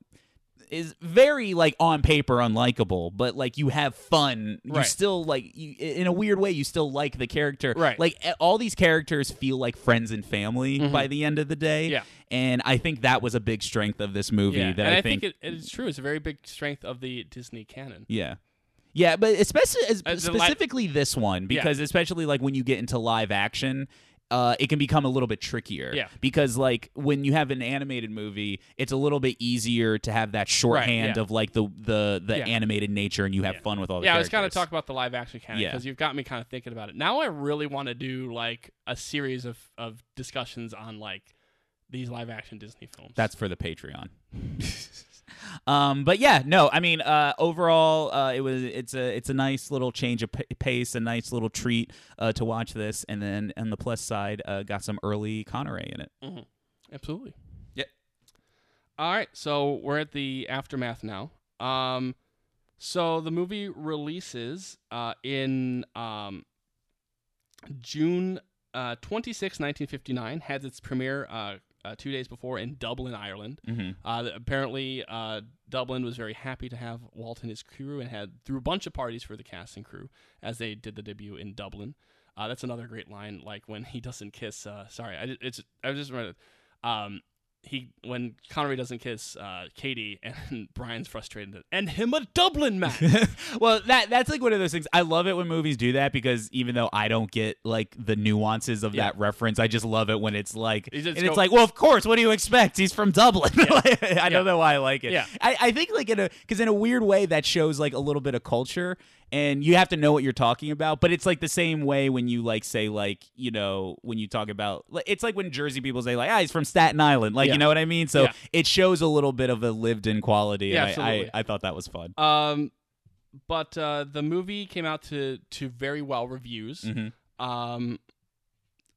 is very like on paper unlikable, but like you have fun. You Right. still like you in a weird way. You still like the character. Right. Like all these characters feel like friends and family by the end of the day. Mm-hmm. Yeah. And I think that was a big strength of this movie. Yeah, That I, I think, it, it is true. It's a very big strength of the Disney canon. yeah. Yeah, but especially Uh, the li- specifically this one because especially like when you get into live action, uh, it can become a little bit trickier. Yeah. Because like when you have an animated movie, it's a little bit easier to have that shorthand yeah. of like the the the Yeah. animated nature, and you have Yeah. fun with all the Yeah, I was kind of characters. talking about the live action Yeah. because you've got me kind of thinking about it. Now I really want to do like a series of, of discussions on like these live action Disney films. That's for the Patreon. um, but yeah, no, I mean, uh, overall, uh, it was it's a it's a nice little change of pa- pace, a nice little treat uh, to watch this, and then on the plus side, uh, got some early Connery in it. absolutely. Yep. All right, so we're at the aftermath now. Um, so the movie releases uh, in um, June uh, 26, 1959, has its premiere uh, two days before in Dublin, Ireland. Mm-hmm. Uh, apparently, uh, Dublin was very happy to have Walt and his crew and had threw a bunch of parties for the cast and crew as they did the debut in Dublin. Uh, that's another great line, like when he doesn't kiss. Uh, sorry, I, it's I was just remembered. Um, he when Connery doesn't kiss uh, Katie and Brian's frustrated and him a Dublin man. well, that that's like one of those things. I love it when movies do that because even though I don't get like the nuances of Yeah. that reference, I just love it when it's like, just and it's like, well, of course. What do you expect? He's from Dublin. Like, I Yeah. don't know why I like it. Yeah. I, I think like in a because in a weird way that shows like a little bit of culture, and you have to know what you're talking about. But it's like the same way when you like say like you know when you talk about it's like when Jersey people say like ah he's from Staten Island, like Yeah. you know what I mean. So Yeah. it shows a little bit of a lived in quality. Yeah, and I, absolutely. I I thought that was fun. Um, but uh, the movie came out to to very well reviews. Mhm. Um,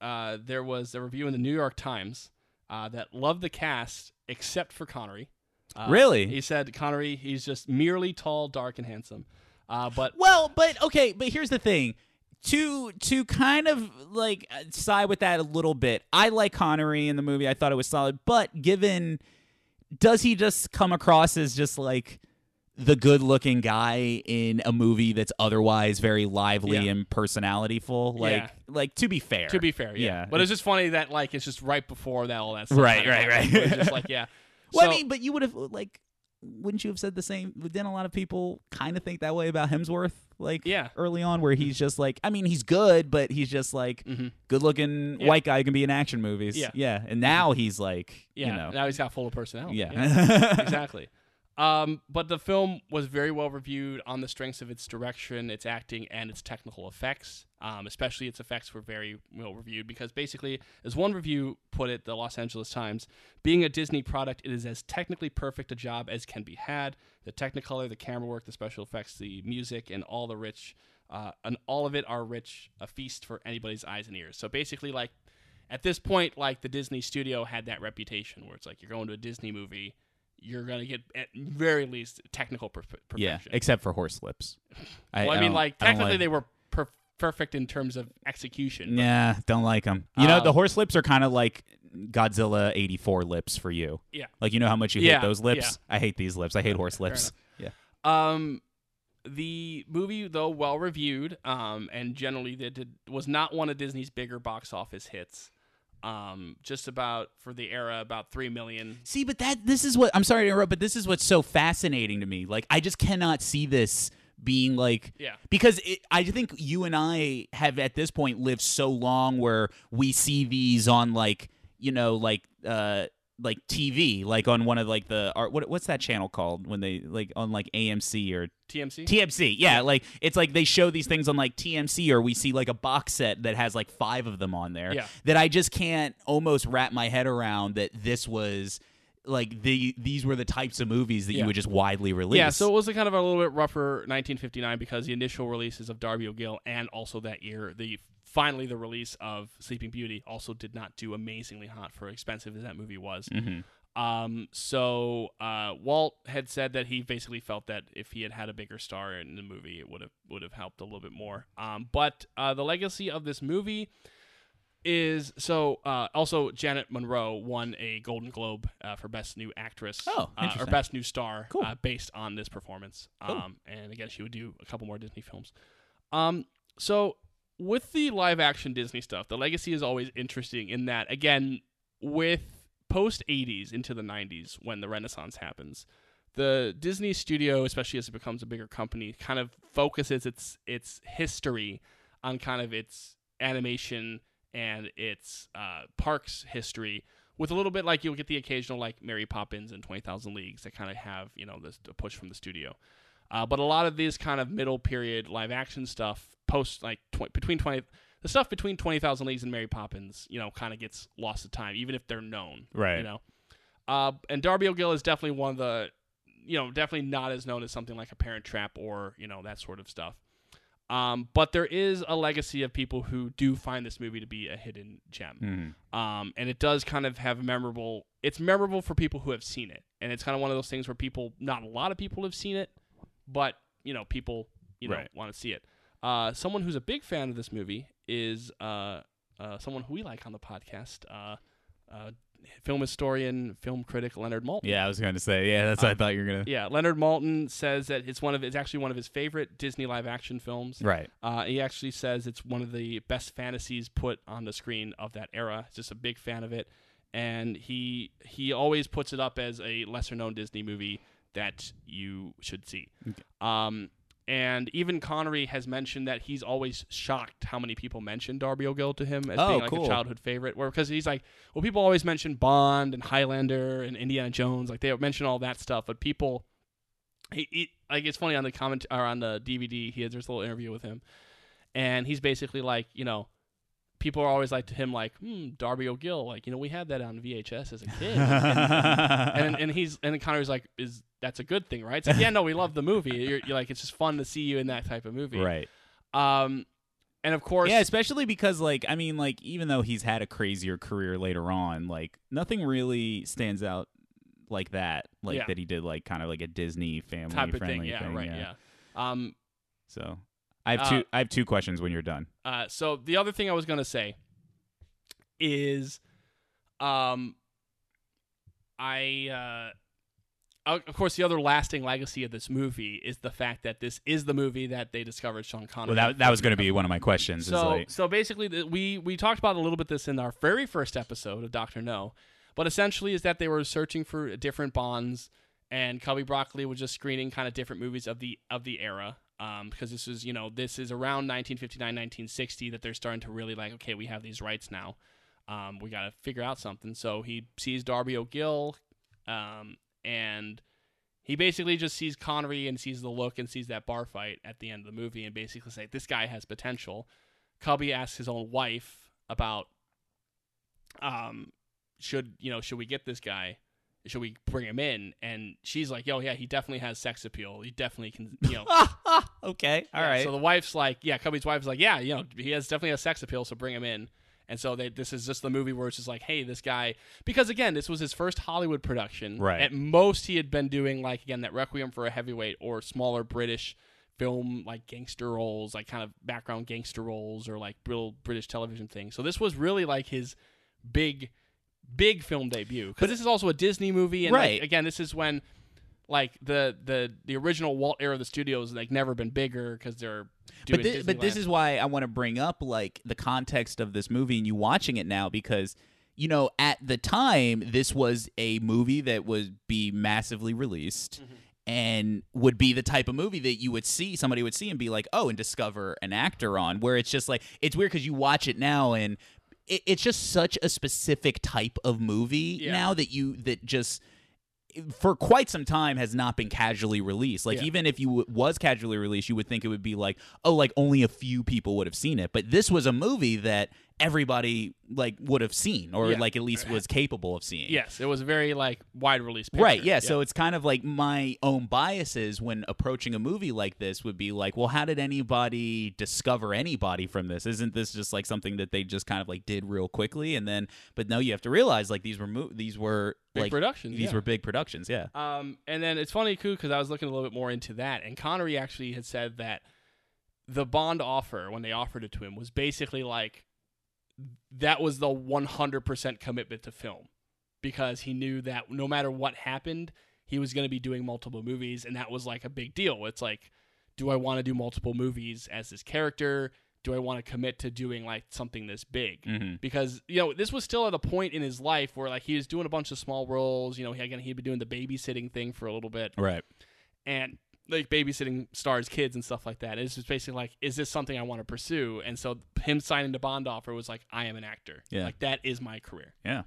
uh, there was a review in the New York Times uh, that loved the cast except for Connery. Uh, Really? He said Connery, he's just merely tall, dark, and handsome. Uh, but Well, but okay, but here's the thing. To to kind of like uh, side with that a little bit. I like Connery in the movie. I thought it was solid, but given does he just come across as just like the good-looking guy in a movie that's otherwise very lively Yeah. and personalityful? Like Yeah. like to be fair. to be fair, yeah. Yeah. But it's just funny that like it's just right before that all that stuff. Right, right, right. It's just like yeah. Well, So- I mean, but you would have like wouldn't you have said the same? Didn't a lot of people kind of think that way about Hemsworth? Like Yeah. early on, where he's just like, I mean, he's good, but he's just like Mhm. good-looking Yeah. white guy who can be in action movies. Yeah. yeah. And now he's like, Yeah, you know, now he's got full of personality. yeah, exactly. Um, but the film was very well reviewed on the strengths of its direction, its acting, and its technical effects. Um, especially its effects were very well reviewed because basically, as one review put it, the Los Angeles Times, being a Disney product, it is as technically perfect a job as can be had. The Technicolor, the camera work, the special effects, the music, and all the rich, uh, and all of it are rich, a feast for anybody's eyes and ears. So basically, like at this point, like the Disney studio had that reputation where it's like you're going to a Disney movie, you're gonna get at very least technical perf- perfection. yeah. Except for horse lips. I, well, I, mean, like technically like- they were per- perfect in terms of execution. but- Yeah, don't like them. You know, Um, the horse lips are kind of like Godzilla '84 lips for you. Yeah. Like you know how much you Yeah, hate those lips. yeah. I hate these lips. I hate horse lips. Yeah. Um, the movie, though well reviewed, um, and generally that did, was not one of Disney's bigger box office hits. Um, just about for the era, about three million. See, but that this is what I'm sorry to interrupt, but this is what's so fascinating to me. Like, I just cannot see this being like Yeah. because it, I think you and I have at this point lived so long where we see these on like you know like uh like TV like on one of like the art what what's that channel called when they like on like AMC or TMC. TMC. Yeah, like it's like they show these things on like TMC or we see like a box set that has like 5 of them on there Yeah. that I just can't almost wrap my head around that this was like the these were the types of movies that Yeah. you would just widely release. Yeah, so it was a kind of a little bit rougher 1959 because the initial releases of Darby O'Gill and also that year the finally the release of Sleeping Beauty also did not do amazingly hot for expensive as that movie was. Mhm. Um, so uh, Walt had said that he basically felt that if he had had a bigger star in the movie, it would have would have helped a little bit more. Um, but uh, the legacy of this movie is so. Uh, also, Janet Munro won a Golden Globe uh, for Best New Actress, Oh, uh, or. Best New Star, Cool. uh, based on this performance. Cool. Um, and again, she would do a couple more Disney films. Um, so with the live action Disney stuff, the legacy is always interesting in that again with post 80s into the 90s when the renaissance happens the disney studio especially as it becomes a bigger company kind of focuses its its history on kind of its animation and its uh, parks history with a little bit like you'll get the occasional like mary poppins and 20000 leagues that kind of have you know this push from the studio uh, but a lot of these kind of middle period live action stuff post like tw- between 20 the stuff between 20,000 Leagues and Mary Poppins, you know, kind of gets lost to time, even if they're known. Right. You know? Uh, and Darby O'Gill is definitely one of the, you know, definitely not as known as something like a Parent Trap or, you know, that sort of stuff. Um, but there is a legacy of people who do find this movie to be a hidden gem. Mhm. Um, and it does kind of have memorable, it's memorable for people who have seen it. And it's kind of one of those things where people, not a lot of people have seen it, but, you know, people, you know, Right. want to see it. Uh, someone who's a big fan of this movie is uh, uh, someone who we like on the podcast, uh, uh, film historian, film critic Leonard Maltin. Yeah, I was going to say. Yeah, that's what I thought you were going to. Yeah, Leonard Maltin says that it's one of it's actually one of his favorite Disney live action films. Right. Uh, he actually says it's one of the best fantasies put on the screen of that era. He's just a big fan of it, and he he always puts it up as a lesser known Disney movie that you should see. Um, and even Connery has mentioned that he's always shocked how many people mention Darby O'Gill to him as Oh, being like cool. a childhood favorite. Where because he's like, well, people always mention Bond and Highlander and Indiana Jones, like they mention all that stuff, but people, he, he like it's funny on the comment or on the DVD, he has this little interview with him, and he's basically like, you know, people are always like to him like, hmm, Darby O'Gill, like you know we had that on VHS as a kid, and, and and he's and Connery's like, is that's a good thing, right? It's like, yeah, no, we love the movie. You're, you're like, it's just fun to see you in that type of movie, right. Um, and of course, Yeah, especially because like I mean like even though he's had a crazier career later on, like nothing really stands out like that, like Yeah. that he did like kind of like a Disney family type of friendly thing, yeah, right, yeah. Um, So I have Uh, two I have two questions when you're done. Uh, so the other thing I was gonna say is, um, I uh, of course the other lasting legacy of this movie is the fact that this is the movie that they discovered Sean Connery. Well, that that was going to be one of my questions. So like, so basically the, we we talked about a little bit this in our very first episode of Doctor No, but essentially is that they were searching for different Bonds, and Cubby Broccoli was just screening kind of different movies of the of the era. Um, because this is you know this is around 1959 1960 that they're starting to really like okay we have these rights now. Um, we got to figure out something. So he sees Darby O'Gill um, and he basically just sees Connery and sees the look and sees that bar fight at the end of the movie and basically say this guy has potential. Cubby asks his own wife about um should you know should we get this guy should we bring him in and she's like yo yeah he definitely has sex appeal he definitely can you know okay, all yeah, right. So the wife's like, yeah, Cubby's wife's like, yeah, you know, he has definitely has sex appeal, so bring him in. And so they, this is just the movie where it's just like, hey, this guy, because again, this was his first Hollywood production. Right. At most, he had been doing like again that Requiem for a Heavyweight or smaller British film like gangster roles, like kind of background gangster roles or like real British television things. So this was really like his big, big film debut. Because this is also a Disney movie, and like, again, this is when like the the the original Walt era of the studios like never been bigger because they're doing but thi- but this is why I want to bring up like the context of this movie and you watching it now because you know at the time this was a movie that would be massively released Mm-hmm. and would be the type of movie that you would see somebody would see and be like oh and discover an actor on where it's just like it's weird because you watch it now and it, it's just such a specific type of movie Yeah. now that you that just for quite some time has not been casually released. Like Yeah. even if you w- was casually released, you would think it would be like, oh, like only a few people would have seen it. But this was a movie that everybody like would have seen, or Yeah. like at least was capable of seeing. yes, it was a very like wide release. Picture. Right, yeah, So it's kind of like my own biases when approaching a movie like this would be like, well, how did anybody discover anybody from this? Isn't this just like something that they just kind of like did real quickly and then? But no, you have to realize like these were mo- these were Big like productions, These yeah. were big productions, yeah. Um, and then it's funny too because I was looking a little bit more into that, and Connery actually had said that the Bond offer when they offered it to him was basically like that was the 100% commitment to film because he knew that no matter what happened, he was going to be doing multiple movies, and that was like a big deal. It's like, do I want to do multiple movies as this character? Do I want to commit to doing like something this big? Mhm. Because you know this was still at a point in his life where like he was doing a bunch of small roles. You know, he, again he'd been doing the babysitting thing for a little bit, Right. and like babysitting stars kids and stuff like that. It's just basically like, is this something I want to pursue? And so him signing the Bond offer was like, I am an actor. Yeah. like that is my career. Yeah.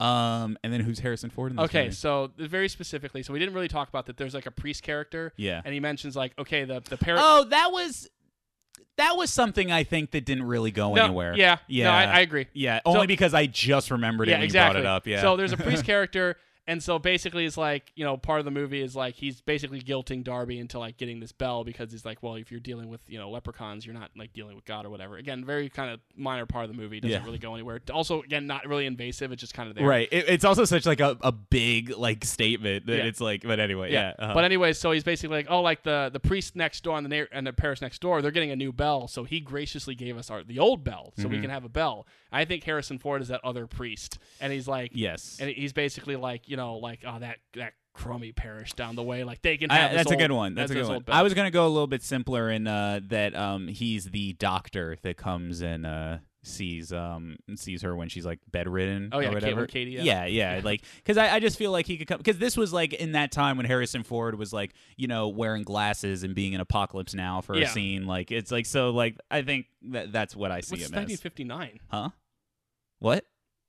Um, and then who's Harrison Ford in this Okay, movie? so very specifically, so we didn't really talk about that. There's like a priest character, Yeah. and he mentions like, okay, the the parrot. Oh, that was that was something I think that didn't really go No, anywhere. Yeah, Yeah. no, I, I agree. Yeah, only because I just remembered it yeah, when exactly. you brought it up. Yeah. So there's a priest character, and so basically it's like you know part of the movie is like he's basically guilting Darby into like getting this bell because he's like, well, if you're dealing with you know leprechauns, you're not like dealing with God or whatever. Again, very kind of minor part of the movie. Doesn't Yeah. really go anywhere. Also, again, not really invasive. It's just kind of there. Right. It, it's also such like a, a big like statement that Yeah. it's like. But anyway, Yeah. yeah. uh-huh. But anyway, so he's basically like, oh, like the the priest next door and the na- and the parish next door, they're getting a new bell, so he graciously gave us our the old bell, so Mm-hmm. we can have a bell. I think Harrison Ford is that other priest, and he's like, yes. and he's basically like, you know, like, oh, that that crummy parish down the way, like they can I- that's a good one. That's a good one. I was gonna go a little bit simpler in uh, that um, he's the doctor that comes and uh, sees um sees her when she's like bedridden. Oh, yeah, or whatever. Katie, yeah. yeah, yeah. Like because I, I just feel like he could come because this was like in that time when Harrison Ford was like you know wearing glasses and being in Apocalypse Now for Yeah. a scene. Like it's like so like I think that that's what I see What's him as. 1959? Huh? What?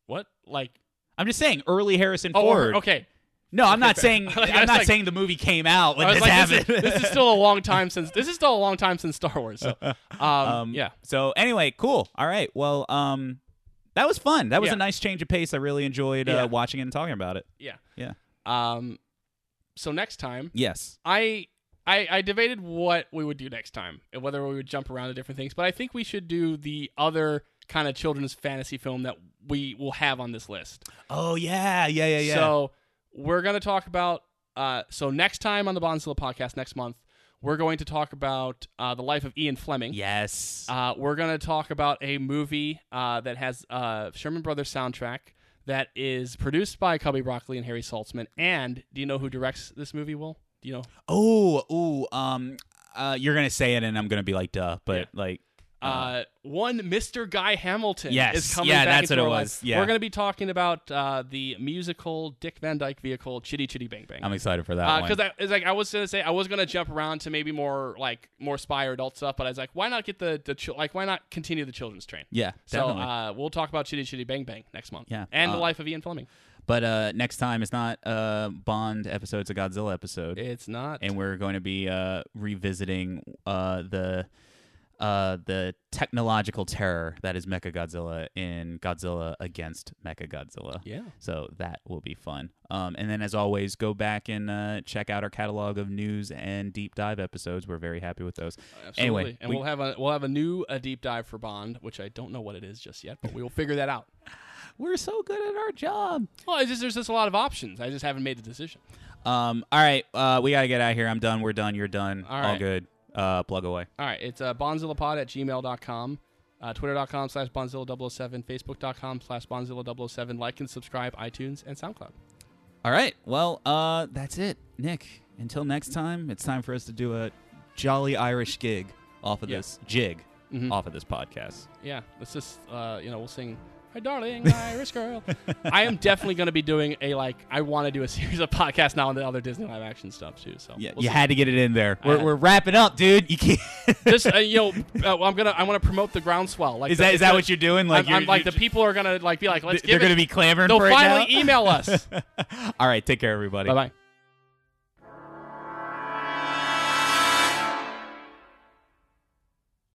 What? Like, I'm just saying early Harrison oh, Ford. okay. No, I'm not saying. Like, I'm not like- saying the movie came out when this like, happened. this, is, this is still a long time since this is still a long time since Star Wars. So, um, yeah, So anyway, cool. All right. Well, um, that was fun. That was Yeah. a nice change of pace. I really enjoyed Yeah. uh, watching it and talking about it. yeah. Yeah. Um, so next time, Yes. I, I I debated what we would do next time and whether we would jump around to different things, but I think we should do the other kind of children's fantasy film that we will have on this list. Oh yeah, yeah, yeah, yeah. So we're gonna talk about. Uh, so next time on the Bonzilla podcast next month, we're going to talk about uh, the life of Ian Fleming. yes. Uh, we're going to talk about a movie uh, that has uh, Sherman Brothers soundtrack that is produced by Cubby Broccoli and Harry Saltzman. And do you know who directs this movie? Will do you know? oh, ooh. Um, uh, you're gonna say it, and I'm gonna be like, duh. But Yeah. like, Uh, one Mr. Guy Hamilton Yes. is coming Yeah, back that's what it was. Yeah. We're going to be talking about uh, the musical Dick Van Dyke vehicle Chitty Chitty Bang Bang. I'm excited for that because one. it's like I was gonna say I was gonna jump around to maybe more like more spy or adult stuff, but I was like, why not get the the chil- like why not continue the children's train? yeah, So definitely. uh, we'll talk about Chitty Chitty Bang Bang next month. Yeah. and Uh, the life of Ian Fleming. but uh, next time it's not uh Bond episode; it's a Godzilla episode, It's not. and we're going to be uh revisiting uh the uh the technological terror that is Mecha Godzilla in Godzilla against Mecha Godzilla. yeah. So that will be fun. Um, and then, as always, go back and uh, check out our catalog of news and deep dive episodes. We're very happy with those. Absolutely. Anyway, and we- will have a we'll have a new a deep dive for Bond, which I don't know what it is just yet, but we will figure that out. We're so good at our job. Well, it's just there's just a lot of options. I just haven't made the decision. Um, all right, uh, we gotta get out of here. I'm done. We're done. You're done. All All right. good. Uh, plug away. All right, it's uh, bonzillapod at gmail.com, uh, twitter.com slash bonzilla007, facebook.com slash bonzilla007. Like and subscribe, iTunes and SoundCloud. All right. Well, uh, that's it, Nick. Until next time, it's time for us to do a jolly Irish gig off of Yeah. this jig Mhm. off of this podcast. Yeah, let's just, uh, you know, we'll sing, Hi, darling my Irish girl. I am definitely going to be doing a, like, I want to do a series of podcasts now on the other Disney live action stuff, too. So, Yeah, we'll you see. had to get it in there. We're, we're wrapping up, dude. You can't. just uh, you know, uh, I'm gonna I want to promote the groundswell. Like is the- that is that what you're doing? Like, I'm, you're, I'm like you're the people are gonna like be like, let's They're give going to it. be clamoring They'll for finally email us. All right, take care, everybody. bye bye.